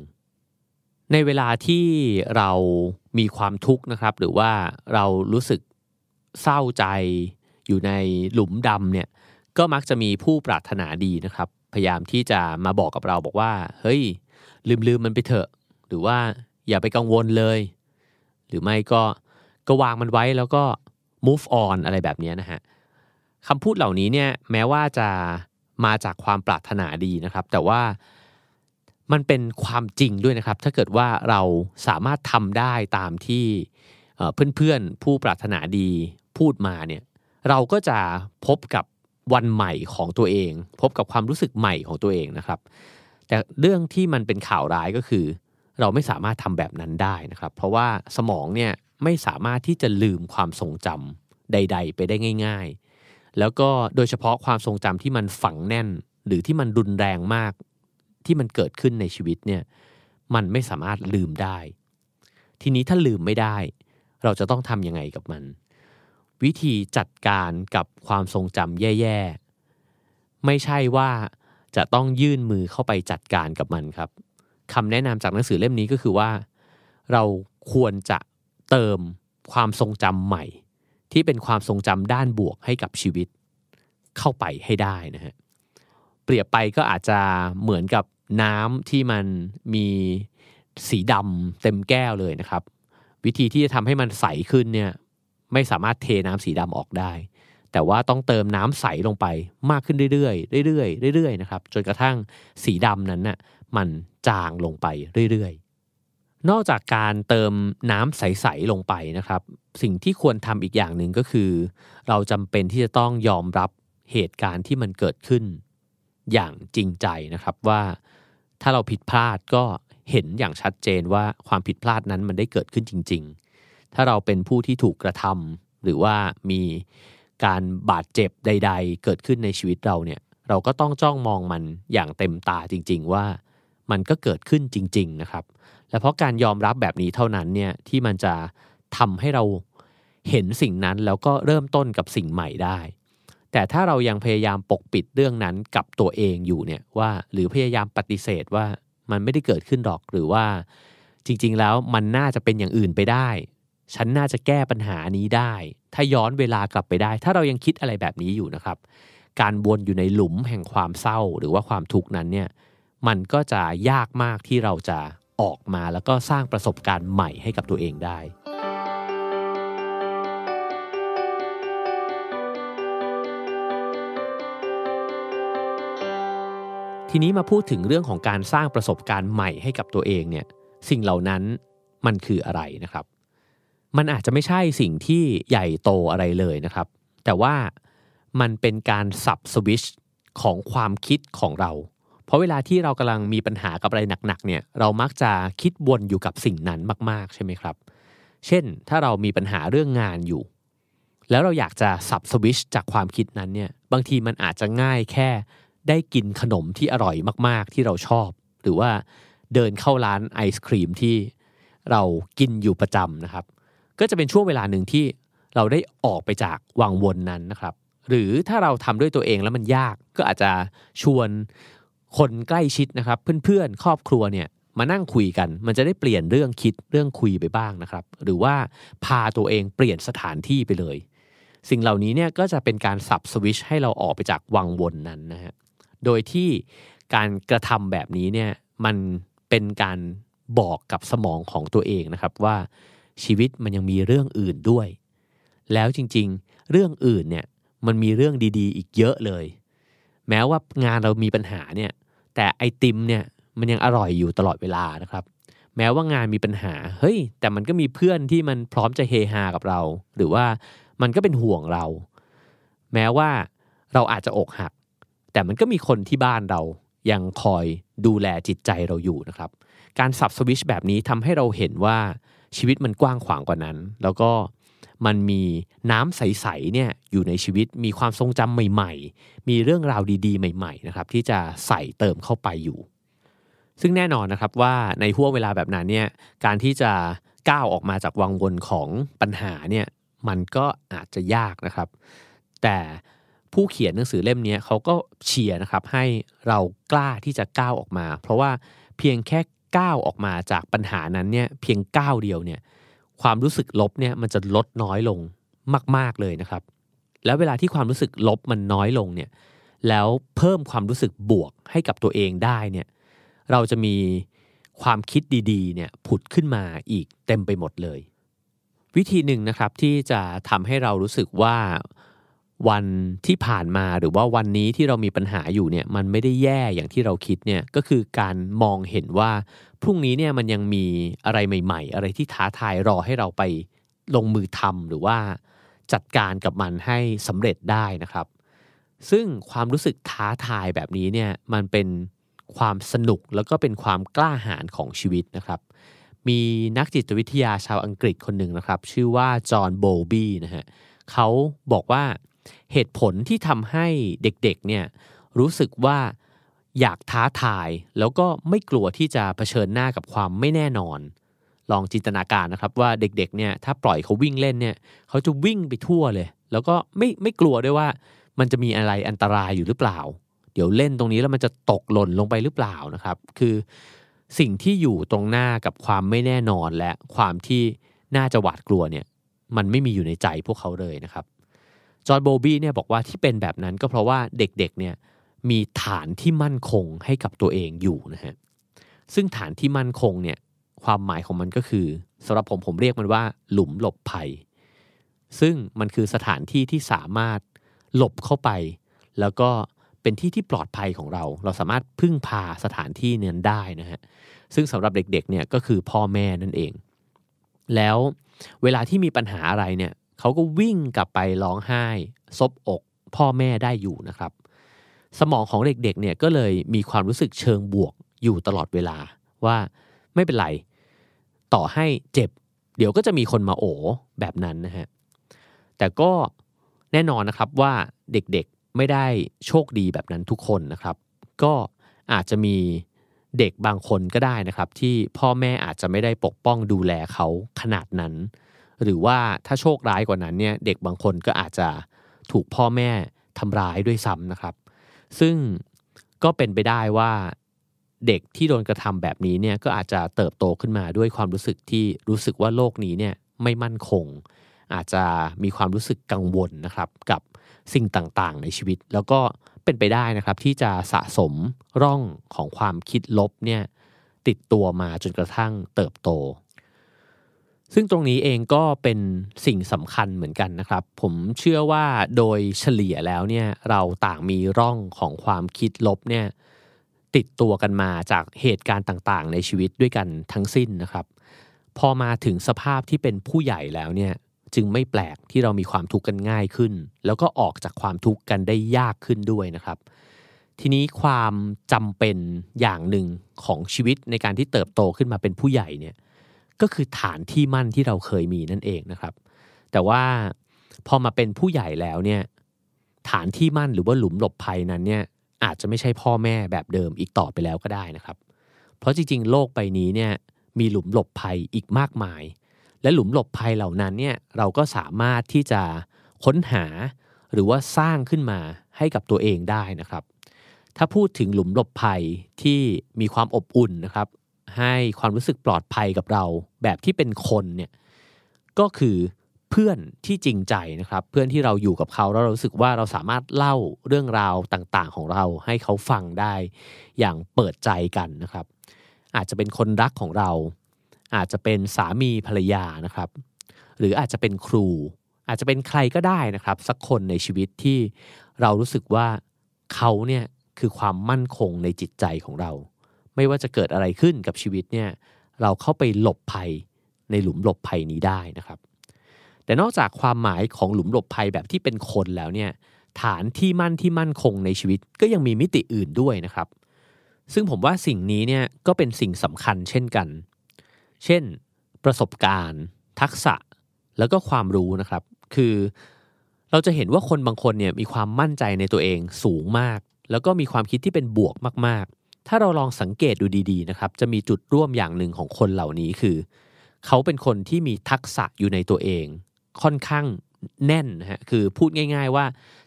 ในเวลาที่เรามีความทุกข์นะครับ หรือว่าเรารู้สึกเศร้าใจอยู่ในหลุมดำเนี่ยก็มักจะมีผู้ปรารถนาดีนะครับ พยายามที่จะมาบอกกับเราบอกว่า เฮ้ย ลืมลืมมันไปเถอะ หรือว่าอย่าไปกังวลเลย หรือไม่ก็ก็วางมันไว้แล้วก็ move on อะไรแบบนี้นะฮะคำพูดเหล่านี้เนี่ยแม้ว่าจะมาจากความปรารถนาดีนะครับ แต่ว่า มันเป็นความจริงด้วยนะครับ ถ้าเกิดว่าเราสามารถทำได้ตามที่เพื่อนๆ ผู้ปรารถนาดีพูดมาเนี่ยเราก็จะพบกับวันใหม่ของตัวเอง พบกับความรู้สึกใหม่ของตัวเองนะครับ แต่เรื่องที่มันเป็นข่าวร้ายก็คือ เราไม่สามารถทำแบบนั้นได้นะครับ เพราะว่าสมองเนี่ยไม่สามารถที่จะลืมความทรงจำใด ๆ ไปได้ง่าย ๆ แล้วก็โดยเฉพาะความทรงจำที่มันฝังแน่นหรือที่มันรุนแรงมาก ที่มันเกิดขึ้นในชีวิตเนี่ยมันไม่สามารถลืมได้ ทีนี้ถ้าลืมไม่ได้ เราจะต้องทำยังไงกับมัน วิธีจัดการกับความทรงจำแย่ๆ ไม่ใช่ว่าจะต้องยื่นมือเข้าไปจัดการกับมันครับคำแนะนำจากหนังสือเล่มนี้ก็คือว่า เราควรจะเติมความทรงจำใหม่ ที่เป็นความทรงจำด้านบวกให้กับชีวิต เข้าไปให้ได้นะฮะ เปรียบไปก็อาจจะเหมือนกับน้ำที่มันมีสีดำเต็มแก้วเลยนะครับ วิธีที่จะทำให้มันใสขึ้นเนี่ยไม่สามารถเทน้ำสีดำออกได้ แต่ว่าต้องเติมน้ำใสลงไปมากขึ้นเรื่อยๆเรื่อยๆเรื่อยๆนะครับจนกระทั่งสีดำนั้นน่ะมันจางลงไปเรื่อยๆ นอกจากการเติมน้ำใสๆลงไปนะครับ สิ่งที่ควรทำอีกอย่างหนึ่งก็คือ เราจำเป็นที่จะต้องยอมรับเหตุการณ์ที่มันเกิดขึ้น อย่างจริงใจนะครับว่าถ้าเราผิดพลาดก็เห็นอย่างชัดเจนว่าความผิดพลาดนั้นมันได้เกิดขึ้นจริง ๆ ถ้าเราเป็นผู้ที่ถูกกระทำหรือว่ามีการบาดเจ็บใด ๆ เกิดขึ้นในชีวิตเราเนี่ยเราก็ต้องจ้องมองมันอย่างเต็มตาจริง ๆ ว่ามันก็เกิดขึ้นจริง ๆ นะครับ และเพราะการยอมรับแบบนี้เท่านั้นเนี่ยที่มันจะทำให้เราเห็นสิ่งนั้นแล้วก็เริ่มต้นกับสิ่งใหม่ได้ แต่ถ้าเรายังพยายามปกปิดเรื่องนั้นกับตัวเองอยู่เนี่ยว่า หรือพยายามปฏิเสธว่ามันไม่ได้เกิดขึ้นหรอกหรือว่าจริง ๆ แล้วมันน่าจะเป็นอย่างอื่นไปได้ ฉันน่าจะแก้ปัญหานี้ได้ ถ้าย้อนเวลากลับไปได้ ถ้าเรายังคิดอะไรแบบนี้อยู่นะครับ การวนอยู่ในหลุมแห่งความเศร้าหรือว่าความทุกข์นั้นเนี่ยมันก็จะยากมากที่เราจะออกมาแล้วก็สร้างประสบการณ์ใหม่ให้กับตัวเองได้ ทีนี้มาพูดถึงเรื่องของการสร้างประสบการณ์ใหม่ให้กับตัวเองเนี่ยสิ่งเหล่านั้นมันคืออะไรนะครับ มันอาจจะไม่ใช่สิ่งที่ใหญ่โตอะไรเลยนะครับ แต่ว่ามันเป็นการสับสวิชของความคิดของเรา เพราะเวลาที่เรากำลังมีปัญหากับอะไรหนักๆเนี่ยเรามักจะคิดวนอยู่กับสิ่งนั้นมากๆใช่ไหมครับ เช่นถ้าเรามีปัญหาเรื่องงานอยู่ แล้วเราอยากจะสับสวิชจากความคิดนั้นเนี่ยบางทีมันอาจจะง่ายแค่ ได้กินขนมที่อร่อยมาก ๆ ที่เราชอบ หรือว่าเดินเข้าร้านไอศครีมที่เรากินอยู่ประจำนะครับ ก็จะเป็นช่วงเวลาหนึ่งที่เราได้ออกไปจากวังวนนั้นนะครับ หรือถ้าเราทำด้วยตัวเองแล้วมันยากก็อาจจะชวนคนใกล้ชิดนะครับ เพื่อนๆ ครอบครัวเนี่ยมานั่งคุยกัน มันจะได้เปลี่ยนเรื่องคิดเรื่องคุยไปบ้างนะครับ หรือว่าพาตัวเองเปลี่ยนสถานที่ไปเลย สิ่งเหล่านี้เนี่ยก็จะเป็นการสับสวิชให้เราออกไปจากวังวนนั้นนะฮะ โดยที่การกระทำแบบนี้เนี่ยมันเป็นการบอกกับสมองของตัวเองนะครับว่าชีวิตมันยังมีเรื่องอื่นด้วย แล้วจริงๆ เรื่องอื่นเนี่ยมันมีเรื่องดีๆ อีกเยอะเลย แม้ว่างานเรามีปัญหาเนี่ยแต่ไอติมเนี่ยมันยังอร่อยอยู่ตลอดเวลานะครับแม้ว่างานมีปัญหา เฮ้ย แต่มันก็มีเพื่อนที่มันพร้อมจะเฮฮากับเรา หรือว่ามันก็เป็นห่วงเรา แม้ว่าเราอาจจะอกหัก แต่มันก็มีคนที่บ้านเรายังคอยดูแลจิตใจเราอยู่นะครับ การสับสวิชแบบนี้ทำให้เราเห็นว่าชีวิตมันกว้างขวางกว่านั้น แล้วก็มันมีน้ำใสๆเนี่ยอยู่ในชีวิตมีความทรงจำใหม่ ๆ มีเรื่องราวดีๆ ใหม่ๆนะครับที่จะใส่เติมเข้าไปอยู่ ซึ่งแน่นอนนะครับว่าในห่วงเวลาแบบนั้นเนี่ยการที่จะก้าวออกมาจากวังวนของปัญหาเนี่ยมันก็อาจจะยากนะครับ แต่ ผู้เขียนหนังสือเล่มนี้เขาก็เชียร์นะครับให้เรากล้าที่จะก้าวออกมา เพราะว่าเพียงแค่ก้าวออกมาจากปัญหานั้นเนี่ยเพียงก้าวเดียวเนี่ยความรู้สึกลบเนี่ยมันจะลดน้อยลงมาก ๆเลยนะครับ แล้วเวลาที่ความรู้สึกลบมันน้อยลงเนี่ยแล้วเพิ่มความรู้สึกบวกให้กับตัวเองได้เนี่ยเราจะมีความคิดดีๆเนี่ยผุดขึ้นมาอีกเต็มไปหมดเลย วิธีหนึ่งนะครับที่จะทำให้เรารู้สึกว่า วันที่ผ่านมาหรือว่าวันนี้ที่เรามีปัญหาอยู่เนี่ยมันไม่ได้แย่อย่างที่เราคิดเนี่ยก็คือการมองเห็นว่าพรุ่งนี้เนี่ยมันยังมีอะไรใหม่ ๆ อะไรที่ท้าทายรอให้เราไปลงมือทำหรือว่าจัดการกับมันให้สำเร็จได้นะครับ ซึ่งความรู้สึกท้าทายแบบนี้เนี่ยมันเป็นความสนุกแล้วก็เป็นความกล้าหาญของชีวิตนะครับ มีนักจิตวิทยาชาวอังกฤษคนหนึ่งนะครับ ชื่อว่าจอห์นโบบี้นะฮะเขาบอกว่า เหตุผลที่ทำให้เด็กๆเนี่ยรู้สึกว่าอยากท้าทาย แล้วก็ไม่กลัวที่จะเผชิญหน้ากับความไม่แน่นอน ลองจินตนาการนะครับว่าเด็กๆเนี่ยถ้าปล่อยเขาวิ่งเล่นเนี่ยเขาจะวิ่งไปทั่วเลย แล้วก็ไม่ไม่กลัวด้วยว่า มันจะมีอะไรอันตรายอยู่หรือเปล่า เดี๋ยวเล่นตรงนี้แล้วมันจะตกหล่นลงไปหรือเปล่านะครับ คือสิ่งที่อยู่ตรงหน้ากับความไม่แน่นอนและความที่น่าจะหวาดกลัวเนี่ยมันไม่มีอยู่ในใจพวกเขาเลยนะครับ จอร์ดโบบี้เนี่ยบอกว่าที่เป็นแบบนั้นก็เพราะว่าเด็กๆเนี่ยมีฐานที่มั่นคงให้กับตัวเองอยู่นะฮะซึ่งฐานที่มั่นคงเนี่ยความหมายของมันก็คือสำหรับผมผมเรียกมันว่า หลุมหลบภัย ซึ่งมันคือสถานที่ที่สามารถหลบเข้าไป แล้วก็เป็นที่ที่ปลอดภัยของเรา เราสามารถพึ่งพาสถานที่นั้นได้นะฮะซึ่งสำหรับเด็กๆเนี่ยก็คือพ่อแม่นั่นเอง แล้วเวลาที่มีปัญหาอะไรเนี่ย เขาก็วิ่งกลับไปร้องไห้ ซบอกพ่อแม่ได้อยู่นะครับ สมองของเด็กๆเนี่ยก็เลยมีความรู้สึกเชิงบวกอยู่ตลอดเวลาว่าไม่เป็นไร ต่อให้เจ็บ เดี๋ยวก็จะมีคนมาโอบแบบนั้นนะฮะแต่ก็แน่นอนนะครับว่าเด็กๆไม่ได้โชคดีแบบนั้นทุกคนนะครับ ก็อาจจะมีเด็กบางคนก็ได้นะครับ ที่พ่อแม่อาจจะไม่ได้ปกป้องดูแลเขาขนาดนั้น หรือว่าถ้าโชคร้ายกว่านั้นเนี่ยเด็กบางคนก็อาจจะถูกพ่อแม่ทำร้ายด้วยซ้ำนะครับ ซึ่งก็เป็นไปได้ว่าเด็กที่โดนกระทำแบบนี้เนี่ยก็อาจจะเติบโตขึ้นมาด้วยความรู้สึกที่รู้สึกว่าโลกนี้เนี่ยไม่มั่นคง อาจจะมีความรู้สึกกังวลนะครับกับสิ่งต่างๆ ในชีวิต แล้วก็เป็นไปได้นะครับที่จะสะสมร่องของความคิดลบเนี่ยติดตัวมาจนกระทั่งเติบโต ซึ่งตรงนี้เองก็เป็นสิ่งสำคัญเหมือนกันนะครับ ผมเชื่อว่าโดยเฉลี่ยแล้วเนี่ยเราต่างมีร่องของความคิดลบเนี่ยติดตัวกันมาจากเหตุการณ์ต่างๆ ในชีวิตด้วยกันทั้งสิ้นนะครับ พอมาถึงสภาพที่เป็นผู้ใหญ่แล้วเนี่ยจึงไม่แปลกที่เรามีความทุกข์กันง่ายขึ้น แล้วก็ออกจากความทุกข์กันได้ยากขึ้นด้วยนะครับ ทีนี้ความจำเป็นอย่างหนึ่งของชีวิตในการที่เติบโตขึ้นมาเป็นผู้ใหญ่เนี่ย ก็คือฐานที่มั่นที่เราเคยมีนั่นเองนะครับ แต่ว่าพอมาเป็นผู้ใหญ่แล้วเนี่ยฐานที่มั่นหรือว่าหลุมหลบภัยนั้นเนี่ยอาจจะไม่ใช่พ่อแม่แบบเดิมอีกต่อไปแล้วก็ได้นะครับ เพราะจริงๆ โลกใบนี้เนี่ยมีหลุมหลบภัยอีกมากมาย และหลุมหลบภัยเหล่านั้นเนี่ยเราก็สามารถที่จะค้นหาหรือว่าสร้างขึ้นมาให้กับตัวเองได้นะครับ ถ้าพูดถึงหลุมหลบภัยที่มีความอบอุ่นนะครับ ให้ความรู้สึกปลอดภัยกับเรา แบบที่เป็นคนเนี่ยก็คือเพื่อนที่จริงใจนะครับ เพื่อนที่เราอยู่กับเขาแล้วเรารู้สึกว่าเราสามารถเล่าเรื่องราวต่างๆ ของเราให้เขาฟังได้อย่างเปิดใจกันนะครับ อาจจะเป็นคนรักของเรา อาจจะเป็นสามีภรรยานะครับ หรืออาจจะเป็นครู อาจจะเป็นใครก็ได้นะครับ สักคนในชีวิตที่เรารู้สึกว่าเขาเนี่ยคือความมั่นคงในจิตใจของเรา ไม่ว่าจะเกิดอะไรขึ้นกับชีวิตเนี่ยเราเข้าไปหลบภัยในหลุมหลบภัยนี้ได้นะครับ แต่นอกจากความหมายของหลุมหลบภัยแบบที่เป็นคนแล้วเนี่ยฐานที่มั่นที่มั่นคงในชีวิตก็ยังมีมิติอื่นด้วยนะครับ ซึ่งผมว่าสิ่งนี้เนี่ยก็เป็นสิ่งสำคัญเช่นกัน เช่น ประสบการณ์ ทักษะแล้วก็ความรู้นะครับ คือเราจะเห็นว่าคนบางคนเนี่ยมีความมั่นใจในตัวเองสูงมาก แล้วก็มีความคิดที่เป็นบวกมากๆ ถ้าเราลองสังเกตดูดีๆนะครับ จะมีจุดร่วมอย่างหนึ่งของคนเหล่านี้คือ เขาเป็นคนที่มีทักษะอยู่ในตัวเอง ค่อนข้างแน่นนะฮะคือพูดง่าย ๆว่า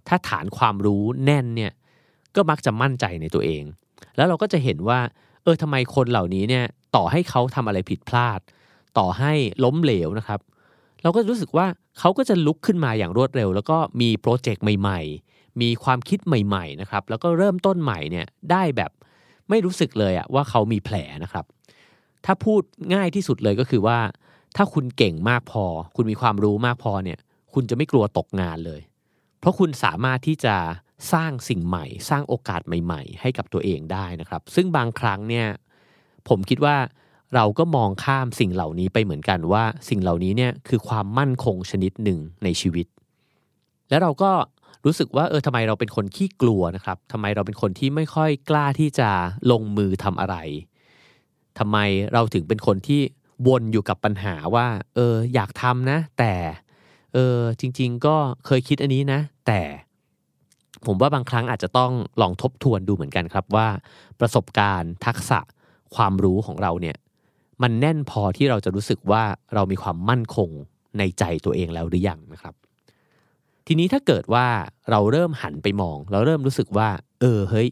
ถ้าฐานความรู้แน่นเนี่ยก็มักจะมั่นใจในตัวเอง แล้วเราก็จะเห็นว่า เออทำไมคนเหล่านี้เนี่ยต่อให้เขาทำอะไรผิดพลาด ต่อให้ล้มเหลวนะครับ เราก็รู้สึกว่าเขาก็จะลุกขึ้นมาอย่างรวดเร็ว แล้วก็มีโปรเจกต์ใหม่ ๆ มีความคิดใหม่ ๆ นะครับ แล้วก็เริ่มต้นใหม่เนี่ยได้แบบ ไม่รู้สึกเลยอะว่าเขามีแผลนะครับ ถ้าพูดง่ายที่สุดเลยก็คือว่า ถ้าคุณเก่งมากพอ คุณมีความรู้มากพอเนี่ย คุณจะไม่กลัวตกงานเลย เพราะคุณสามารถที่จะสร้างสิ่งใหม่ สร้างโอกาสใหม่ ๆ ให้กับตัวเองได้นะครับ ซึ่งบางครั้งเนี่ยผมคิดว่าเราก็มองข้ามสิ่งเหล่านี้ไปเหมือนกันว่า สิ่งเหล่านี้เนี่ยคือความมั่นคงชนิดหนึ่งในชีวิต แล้วเราก็ รู้สึกว่าเออทำไมเราเป็นคนขี้กลัวนะครับทำไมเราเป็นคนที่ไม่ค่อยกล้าที่จะลงมือทำอะไรทำไมเราถึงเป็นคนที่วนอยู่กับปัญหาว่า เออ อยากทำนะ แต่ เออจริง ๆ ก็เคยคิดอันนี้นะ แต่ ผมว่าบางครั้งอาจจะต้องลองทบทวนดูเหมือนกันครับว่า ประสบการณ์ทักษะความรู้ของเราเนี่ย มันแน่นพอที่เราจะรู้สึกว่าเรามีความมั่นคงในใจตัวเองแล้วหรือยังนะครับ ทีนี้ถ้าเกิดว่าเราเริ่มหันไปมอง เราเริ่มรู้สึกว่า เออเฮ้ย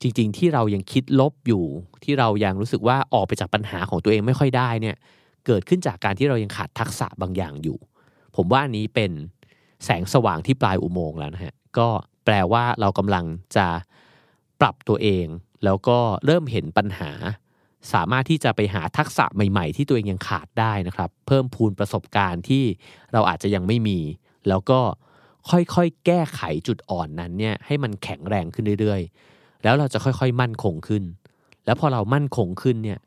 จริง ๆ ที่เรายังคิดลบอยู่ ที่เรายังรู้สึกว่าออกไปจากปัญหาของตัวเองไม่ค่อยได้เนี่ย เกิดขึ้นจากการที่เรายังขาดทักษะบางอย่างอยู่ ผมว่าอันนี้เป็นแสงสว่างที่ปลายอุโมงค์แล้วนะฮะ ก็แปลว่าเรากำลังจะปรับตัวเอง แล้วก็เริ่มเห็นปัญหา สามารถที่จะไปหาทักษะใหม่ ๆ ที่ตัวเองยังขาดได้นะครับ เพิ่มพูนประสบการณ์ที่เราอาจจะยังไม่มี แล้วก็ ค่อยๆ แก้ไขจุดอ่อนนั้นเนี่ยให้มันแข็งแรงขึ้นเรื่อยๆ แล้วเราจะค่อยๆ มั่นคงขึ้น แล้วพอเรามั่นคงขึ้นเนี่ย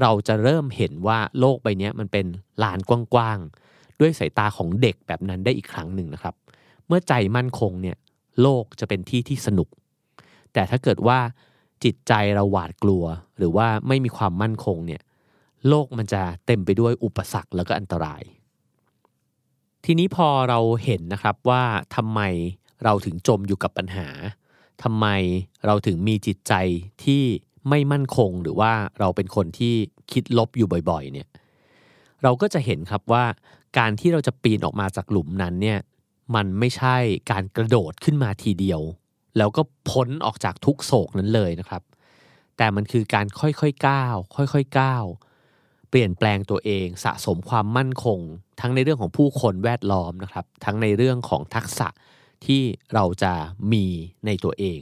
เราจะเริ่มเห็นว่าโลกใบนี้มันเป็นลานกว้างๆ ด้วยสายตาของเด็กแบบนั้นได้อีกครั้งหนึ่งนะครับ เมื่อใจมั่นคงเนี่ยโลกจะเป็นที่ที่สนุก แต่ถ้าเกิดว่าจิตใจเราหวาดกลัว หรือว่าไม่มีความมั่นคงเนี่ยโลกมันจะเต็มไปด้วยอุปสรรคแล้วก็อันตราย ทีนี้พอเราเห็นนะครับว่าทำไมเราถึงจมอยู่กับปัญหาทำไมเราถึงมีจิตใจที่ไม่มั่นคงหรือว่าเราเป็นคนที่คิดลบอยู่บ่อยๆเนี่ยเราก็จะเห็นครับว่าการที่เราจะปีนออกมาจากหลุมนั้นเนี่ยมันไม่ใช่การกระโดดขึ้นมาทีเดียว แล้วก็พ้นออกจากทุกโศกนั้นเลยนะครับ แต่มันคือการค่อยๆก้าวค่อยๆก้าว เปลี่ยนแปลงตัวเองสะสมความมั่นคง ทั้งในเรื่องของผู้คนแวดล้อมนะครับทั้งในเรื่องของทักษะที่เราจะมีในตัวเอง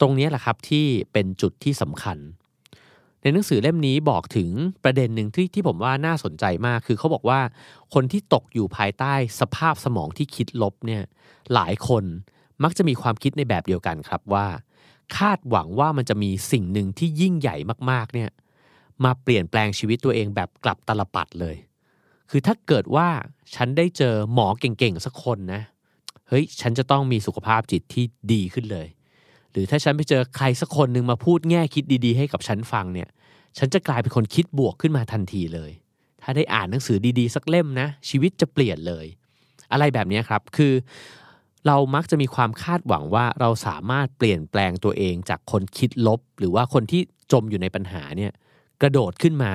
ตรงนี้แหละครับที่เป็นจุดที่สำคัญ ในหนังสือเล่มนี้บอกถึงประเด็นหนึ่งที่ที่ผมว่าน่าสนใจมาก คือเขาบอกว่าคนที่ตกอยู่ภายใต้สภาพสมองที่คิดลบเนี่ยหลายคนมักจะมีความคิดในแบบเดียวกันครับว่า คาดหวังว่ามันจะมีสิ่งหนึ่งที่ยิ่งใหญ่มากๆเนี่ย มาเปลี่ยนแปลงชีวิตตัวเองแบบกลับตลปัดเลย คือถ้าเกิดว่าฉันได้เจอหมอเก่งๆสักคนนะ เฮ้ย ฉันจะต้องมีสุขภาพจิตที่ดีขึ้นเลย หรือถ้าฉันไปเจอใครสักคนหนึ่งมาพูดแง่คิดดีๆ ให้กับฉันฟังเนี่ย ฉันจะกลายเป็นคนคิดบวกขึ้นมาทันทีเลย ถ้าได้อ่านหนังสือดีๆ สักเล่มนะ ชีวิตจะเปลี่ยนเลย อะไรแบบนี้ครับ คือเรามักจะมีความคาดหวังว่าเราสามารถเปลี่ยนแปลงตัวเองจากคนคิดลบ หรือว่าคนที่จมอยู่ในปัญหาเนี่ย กระโดดขึ้นมา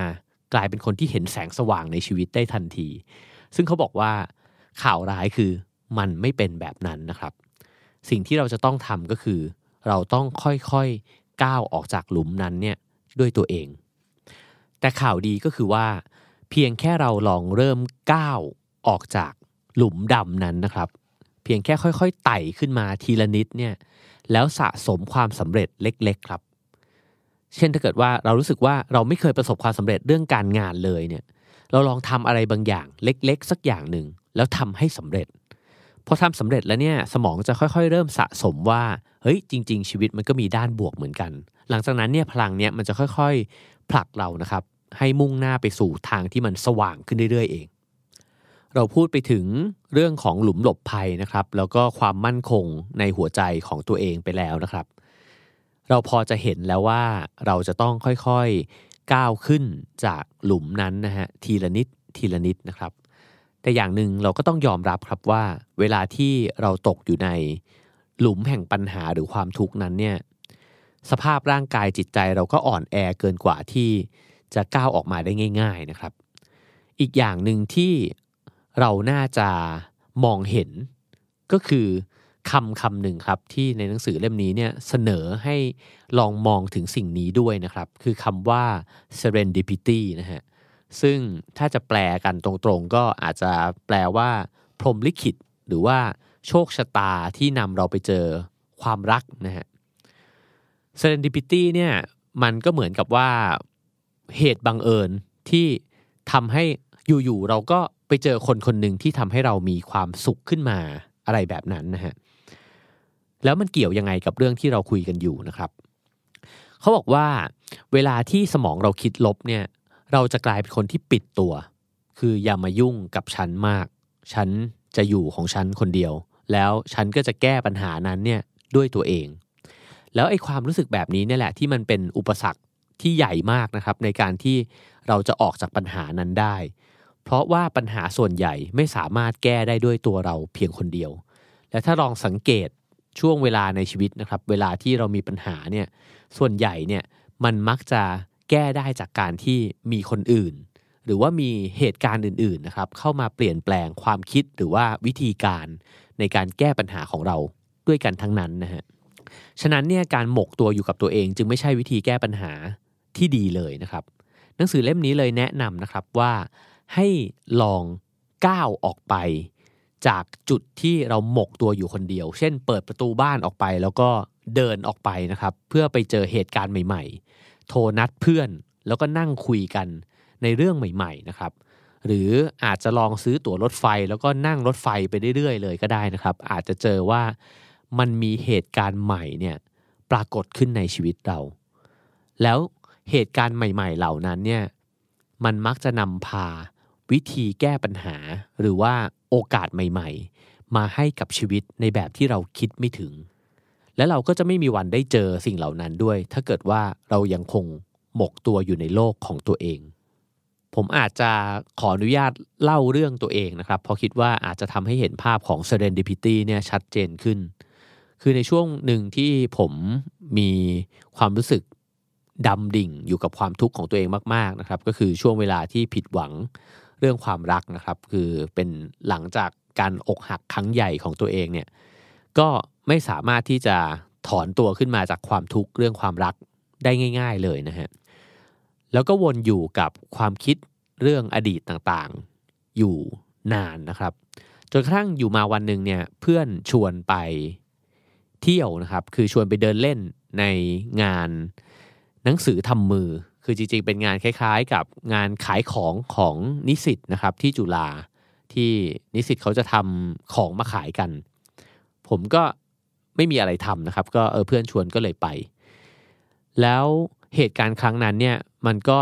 กลายเป็นคนที่เห็นแสงสว่างในชีวิตได้ทันที ซึ่งเขาบอกว่าข่าวร้ายคือมันไม่เป็นแบบนั้นนะครับ สิ่งที่เราจะต้องทำก็คือ เราต้องค่อยๆก้าวออกจากหลุมนั้นเนี่ยด้วยตัวเอง แต่ข่าวดีก็คือว่า เพียงแค่เราลองเริ่มก้าวออกจากหลุมดำนั้นนะครับ เพียงแค่ค่อยๆไต่ขึ้นมาทีละนิดเนี่ยแล้วสะสมความสำเร็จเล็ก ๆ ครับ เช่นถ้าเกิดว่าเรารู้สึกว่าเราไม่เคยประสบความสำเร็จเรื่องการงานเลยเนี่ย เราลองทำอะไรบางอย่างเล็ก ๆ สักอย่างหนึ่งแล้วทำให้สำเร็จพอทำสำเร็จแล้วเนี่ยสมองจะค่อยๆ เริ่มสะสมว่าเฮ้ยจริง ๆ ชีวิตมันก็มีด้านบวกเหมือนกัน หลังจากนั้นเนี่ยพลังเนี่ยมันจะค่อยๆ ผลักเรานะครับ ให้มุ่งหน้าไปสู่ทางที่มันสว่างขึ้นเรื่อยๆเอง เราพูดไปถึงเรื่องของหลุมหลบภัยนะครับ แล้วก็ความมั่นคงในหัวใจของตัวเองไปแล้วนะครับ เราพอจะเห็นแล้วว่าเราจะต้องค่อยๆก้าวขึ้นจากหลุมนั้นนะฮะทีละนิดทีละนิดนะครับ แต่อย่างหนึ่งเราก็ต้องยอมรับครับว่า เวลาที่เราตกอยู่ในหลุมแห่งปัญหาหรือความทุกข์นั้นเนี่ยสภาพร่างกายจิตใจเราก็อ่อนแอเกินกว่าที่จะก้าวออกมาได้ง่าย ๆนะครับ อีกอย่างหนึ่งที่เราน่าจะมองเห็นก็คือ คำคำหนึ่งครับ ที่ในหนังสือเล่มนี้เนี่ยเสนอให้ลองมองถึงสิ่งนี้ด้วยนะครับ คือคำว่า serendipity นะฮะซึ่งถ้าจะแปลกันตรงๆ ก็อาจจะแปลว่า พรหมลิขิต หรือว่าโชคชะตาที่นำเราไปเจอความรักนะฮะ serendipity เนี่ยมันก็เหมือนกับว่าเหตุบังเอิญที่ทำให้อยู่ๆเราก็ไปเจอคนคนหนึ่งที่ทำให้เรามีความสุขขึ้นมาอะไรแบบนั้นนะฮะ แล้วมันเกี่ยวยังไงกับเรื่องที่เราคุยกันอยู่นะครับ เขาบอกว่าเวลาที่สมองเราคิดลบเนี่ย เราจะกลายเป็นคนที่ปิดตัว คืออย่ามายุ่งกับฉันมาก ฉันจะอยู่ของฉันคนเดียว แล้วฉันก็จะแก้ปัญหานั้นเนี่ยด้วยตัวเอง แล้วไอ้ความรู้สึกแบบนี้เนี่ยแหละที่มันเป็นอุปสรรคที่ใหญ่มากนะครับในการที่เราจะออกจากปัญหานั้นได้ เพราะว่าปัญหาส่วนใหญ่ไม่สามารถแก้ได้ด้วยตัวเราเพียงคนเดียว และถ้าลองสังเกต ช่วงเวลาในชีวิตนะครับ เวลาที่เรามีปัญหาเนี่ยส่วนใหญ่เนี่ยมันมักจะแก้ได้จากการที่มีคนอื่น หรือว่ามีเหตุการณ์อื่นๆนะครับเข้ามาเปลี่ยนแปลงความคิดหรือว่าวิธีการในการแก้ปัญหาของเราด้วยกันทั้งนั้นนะฮะฉะนั้นเนี่ยการหมกตัวอยู่กับตัวเอง จึงไม่ใช่วิธีแก้ปัญหาที่ดีเลยนะครับ หนังสือเล่มนี้เลยแนะนำนะครับว่าให้ลองก้าวออกไป จากจุดที่เราหมกตัวอยู่คนเดียว เช่น เปิดประตูบ้านออกไปแล้วก็เดินออกไปนะครับ เพื่อไปเจอเหตุการณ์ใหม่ ๆ โทรนัดเพื่อนแล้วก็นั่งคุยกันในเรื่องใหม่ ๆ นะครับ หรืออาจจะลองซื้อตั๋วรถไฟ แล้วก็นั่งรถไฟไปเรื่อยๆ เลยก็ได้นะครับ อาจจะเจอว่ามันมีเหตุการณ์ใหม่เนี่ยปรากฏขึ้นในชีวิตเรา แล้วเหตุการณ์ใหม่ ๆ เหล่านั้นเนี่ยมันมักจะนำพา วิธีแก้ปัญหา หรือว่าโอกาสใหม่ ๆ มาให้กับชีวิตในแบบที่เราคิดไม่ถึง และเราก็จะไม่มีวันได้เจอสิ่งเหล่านั้นด้วย ถ้าเกิดว่าเรายังคงหมกตัวอยู่ในโลกของตัวเอง ผมอาจจะขออนุญาตเล่าเรื่องตัวเองนะครับ เพราะคิดว่าอาจจะทำให้เห็นภาพของ serendipity เนี่ยชัดเจนขึ้น คือในช่วงหนึ่งที่ผมมีความรู้สึกดำดิ่งอยู่กับความทุกข์ของตัวเองมาก ๆ นะครับ ก็คือช่วงเวลาที่ผิดหวัง เรื่องความรักนะครับ คือเป็นหลังจากการอกหักครั้งใหญ่ของตัวเองเนี่ยก็ไม่สามารถที่จะถอนตัวขึ้นมาจากความทุกข์เรื่องความรักได้ง่าย ๆเลยนะฮะแล้วก็วนอยู่กับความคิดเรื่องอดีตต่างๆ อยู่นานนะครับจนกระทั่งอยู่มาวันหนึ่งเนี่ยเพื่อนชวนไปเที่ยวนะครับ คือชวนไปเดินเล่นในงานหนังสือทำมือ คือจริงๆ เป็นงานคล้ายๆ กับงานขายของของนิสิตนะครับที่จุฬาที่นิสิตเขาจะทำของมาขายกัน ผมก็ไม่มีอะไรทำนะครับ ก็เออเพื่อนชวนก็เลยไป แล้วเหตุการณ์ครั้งนั้นเนี่ยมันก็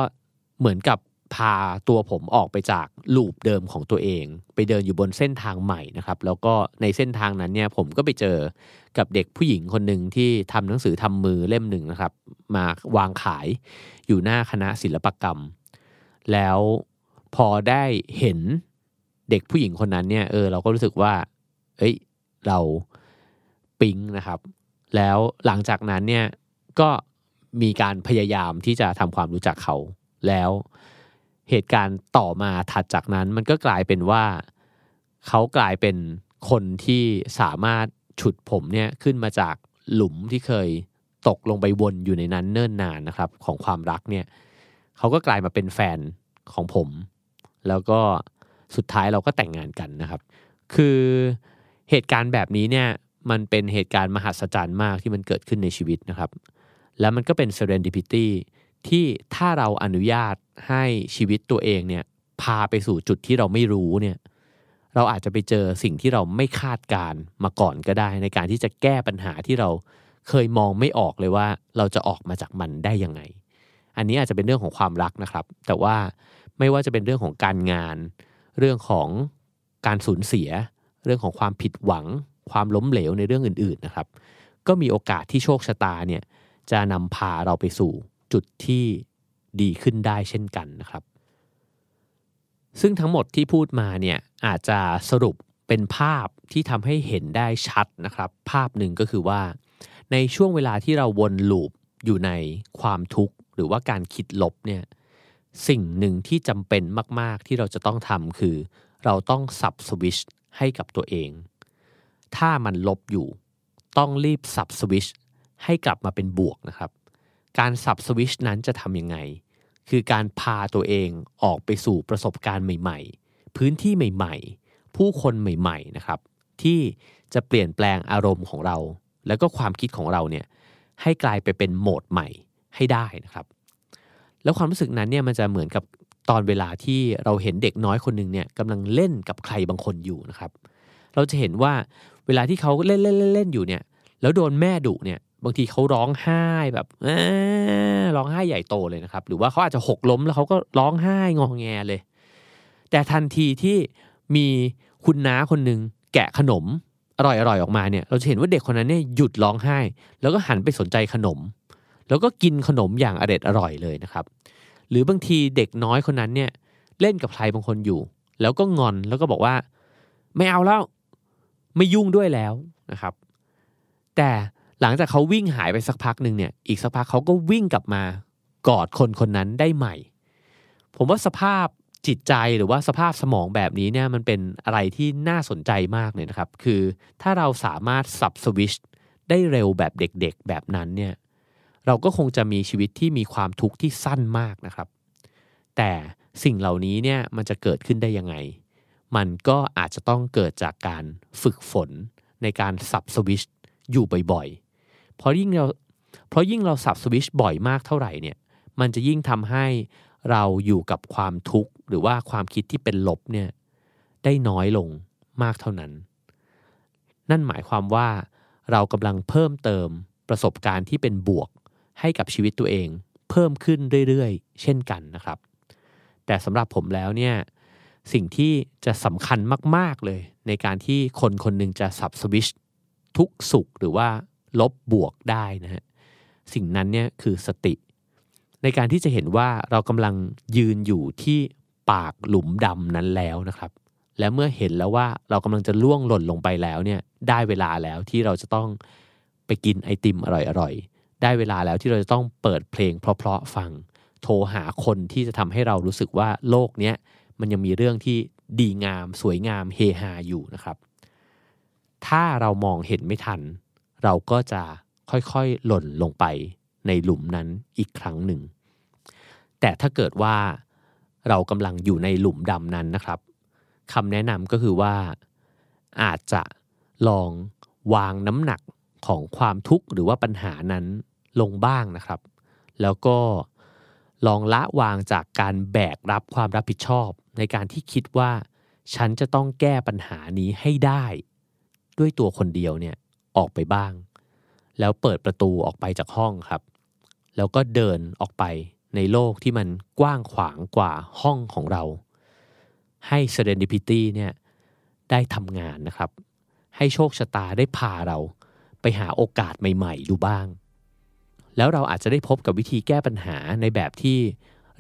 เหมือนกับพาตัวผมออกไปจากลูปเดิมของตัวเอง ไปเดินอยู่บนเส้นทางใหม่นะครับ แล้วก็ในเส้นทางนั้นเนี่ยผมก็ไปเจอ กับเด็กผู้หญิงคนหนึ่งที่ทำหนังสือทำมือเล่มหนึ่งนะครับ มาวางขายอยู่หน้าคณะศิลปกรรม แล้วพอได้เห็นเด็กผู้หญิงคนนั้นเนี่ยเออเราก็รู้สึกว่า เอ้ยเราปิ๊งนะครับ แล้วหลังจากนั้นเนี่ยก็มีการพยายามที่จะทำความรู้จักเขา แล้วเหตุการณ์ต่อมาถัดจากนั้นมันก็กลายเป็นว่า เขากลายเป็นคนที่สามารถ ฉุดผมเนี่ยขึ้นมาจากหลุมที่เคยตกลงไปวนอยู่ในนั้นเนิ่นนานนะครับ ของความรักเนี่ยเขาก็กลายมาเป็นแฟนของผม แล้วก็สุดท้ายเราก็แต่งงานกันนะครับ คือเหตุการณ์แบบนี้เนี่ยมันเป็นเหตุการณ์มหัศจรรย์มากที่มันเกิดขึ้นในชีวิตนะครับ แล้วมันก็เป็น serendipity ที่ถ้าเราอนุญาตให้ชีวิตตัวเองเนี่ยพาไปสู่จุดที่เราไม่รู้เนี่ย เราอาจจะไปเจอสิ่งที่เราไม่คาดการมาก่อนก็ได้ ในการที่จะแก้ปัญหาที่เราเคยมองไม่ออกเลยว่า เราจะออกมาจากมันได้ยังไง อันนี้อาจจะเป็นเรื่องของความรักนะครับ แต่ว่าไม่ว่าจะเป็นเรื่องของการงาน เรื่องของการสูญเสีย เรื่องของความผิดหวัง ความล้มเหลวในเรื่องอื่นๆนะครับ ก็มีโอกาสที่โชคชะตาเนี่ยจะนำพาเราไปสู่จุดที่ดีขึ้นได้เช่นกันนะครับ ซึ่งทั้งหมดที่พูดมาเนี่ยอาจจะสรุปเป็นภาพที่ทำให้เห็นได้ชัดนะครับ ภาพหนึ่งก็คือว่า ในช่วงเวลาที่เราวนลูปอยู่ในความทุกข์หรือว่าการคิดลบเนี่ยสิ่งหนึ่งที่จำเป็นมาก ๆ ที่เราจะต้องทำคือ เราต้องสับสวิชให้กับตัวเอง ถ้ามันลบอยู่ ต้องรีบสับสวิชให้กลับมาเป็นบวกนะครับ การสับสวิชนั้นจะทำยังไง คือการพาตัวเองออกไปสู่ประสบการณ์ใหม่ ๆ พื้นที่ใหม่ ๆ ผู้คนใหม่ ๆ นะครับ ที่จะเปลี่ยนแปลงอารมณ์ของเรา แล้วก็ความคิดของเราเนี่ยให้กลายไปเป็นโหมดใหม่ให้ได้นะครับ แล้วความรู้สึกนั้นเนี่ยมันจะเหมือนกับตอนเวลาที่เราเห็นเด็กน้อยคนหนึ่งเนี่ยกำลังเล่นกับใครบางคนอยู่นะครับ เราจะเห็นว่าเวลาที่เขาเล่นเล่นเล่นอยู่เนี่ย แล้วโดนแม่ดุเนี่ย บางทีเขาร้องไห้แบบร้องไห้ใหญ่โตเลยนะครับ หรือว่าเขาอาจจะหกล้มแล้วเขาก็ร้องไห้งองแงเลย แต่ทันทีที่มีคุณน้าคนหนึ่งแกะขนมอร่อยอร่อยออกมาเนี่ยเราจะเห็นว่าเด็กคนนั้นเนี่ยหยุดร้องไห้ แล้วก็หันไปสนใจขนม แล้วก็กินขนมอย่างอร็ดอร่อยเลยนะครับ หรือบางทีเด็กน้อยคนนั้นเนี่ยเล่นกับใครบางคนอยู่ แล้วก็งอนแล้วก็บอกว่า ไม่เอาแล้วไม่ยุ่งด้วยแล้วนะครับ แต่ หลังจากเขาวิ่งหายไปสักพักหนึ่งเนี่ย อีกสักพักเขาก็วิ่งกลับมากอดคนคนนั้นได้ใหม่ ผมว่าสภาพจิตใจหรือว่าสภาพสมองแบบนี้เนี่ยมันเป็นอะไรที่น่าสนใจมากเลยนะครับ คือถ้าเราสามารถสับสวิชได้เร็วแบบเด็กๆ แบบนั้นเนี่ยเราก็คงจะมีชีวิตที่มีความทุกข์ที่สั้นมากนะครับ แต่สิ่งเหล่านี้เนี่ยมันจะเกิดขึ้นได้ยังไง มันก็อาจจะต้องเกิดจากการฝึกฝนในการสับสวิชอยู่บ่อยๆ เพราะยิ่งเราเพราะยิ่งเราสับสวิชบ่อยมากเท่าไหร่เนี่ยมันจะยิ่งทำให้เราอยู่กับความทุกข์หรือว่าความคิดที่เป็นลบเนี่ยได้น้อยลงมากเท่านั้น นั่นหมายความว่าเรากำลังเพิ่มเติมประสบการณ์ที่เป็นบวกให้กับชีวิตตัวเอง เพิ่มขึ้นเรื่อยๆ เช่นกันนะครับ แต่สำหรับผมแล้วเนี่ยสิ่งที่จะสำคัญมาก ๆ เลย ในการที่คนคนหนึ่งจะสับสวิชทุกสุขหรือว่า ลบบวกได้นะฮะสิ่งนั้นเนี่ยคือสติ ในการที่จะเห็นว่าเรากำลังยืนอยู่ที่ปากหลุมดำนั้นแล้วนะครับ และเมื่อเห็นแล้วว่าเรากำลังจะล่วงหล่นลงไปแล้วเนี่ยได้เวลาแล้วที่เราจะต้องไปกินไอติมอร่อยๆ ได้เวลาแล้วที่เราจะต้องเปิดเพลงเพราะๆฟัง โทรหาคนที่จะทำให้เรารู้สึกว่าโลกเนี้ยมันยังมีเรื่องที่ดีงาม สวยงามเฮฮาอยู่นะครับ ถ้าเรามองเห็นไม่ทัน เราก็จะค่อยๆหล่นลงไปในหลุมนั้นอีกครั้งหนึ่ง แต่ถ้าเกิดว่าเรากำลังอยู่ในหลุมดำนั้นนะครับคำแนะนำก็คือว่า อาจจะลองวางน้ำหนักของความทุกข์หรือว่าปัญหานั้นลงบ้างนะครับ แล้วก็ลองละวางจากการแบกรับความรับผิดชอบ ในการที่คิดว่า ฉันจะต้องแก้ปัญหานี้ให้ได้ ด้วยตัวคนเดียวเนี่ย ออกไปบ้าง แล้วเปิดประตูออกไปจากห้องครับ แล้วก็เดินออกไปในโลกที่มันกว้างขวางกว่าห้องของเรา ให้ serendipity เนี่ยได้ทำงานนะครับ ให้โชคชะตาได้พาเราไปหาโอกาสใหม่ๆดูบ้าง แล้วเราอาจจะได้พบกับวิธีแก้ปัญหาในแบบที่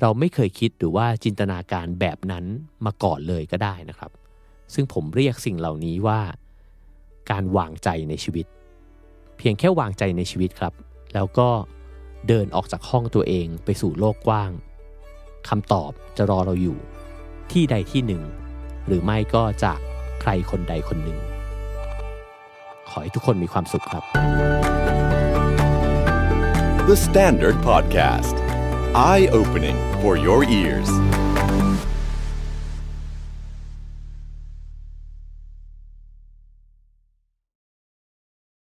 เราไม่เคยคิดหรือว่าจินตนาการแบบนั้นมาก่อนเลยก็ได้นะครับ ซึ่งผมเรียกสิ่งเหล่านี้ว่า การวางใจในชีวิต เพียงแค่วางใจในชีวิตครับ แล้วก็เดินออกจากห้องตัวเองไปสู่โลกกว้างคำตอบจะรอเราอยู่ ที่ใดที่หนึ่ง หรือไม่ก็จากใครคนใดคนหนึ่ง ขอให้ทุกคนมีความสุขครับ The Standard Podcast. Eye opening for your ears.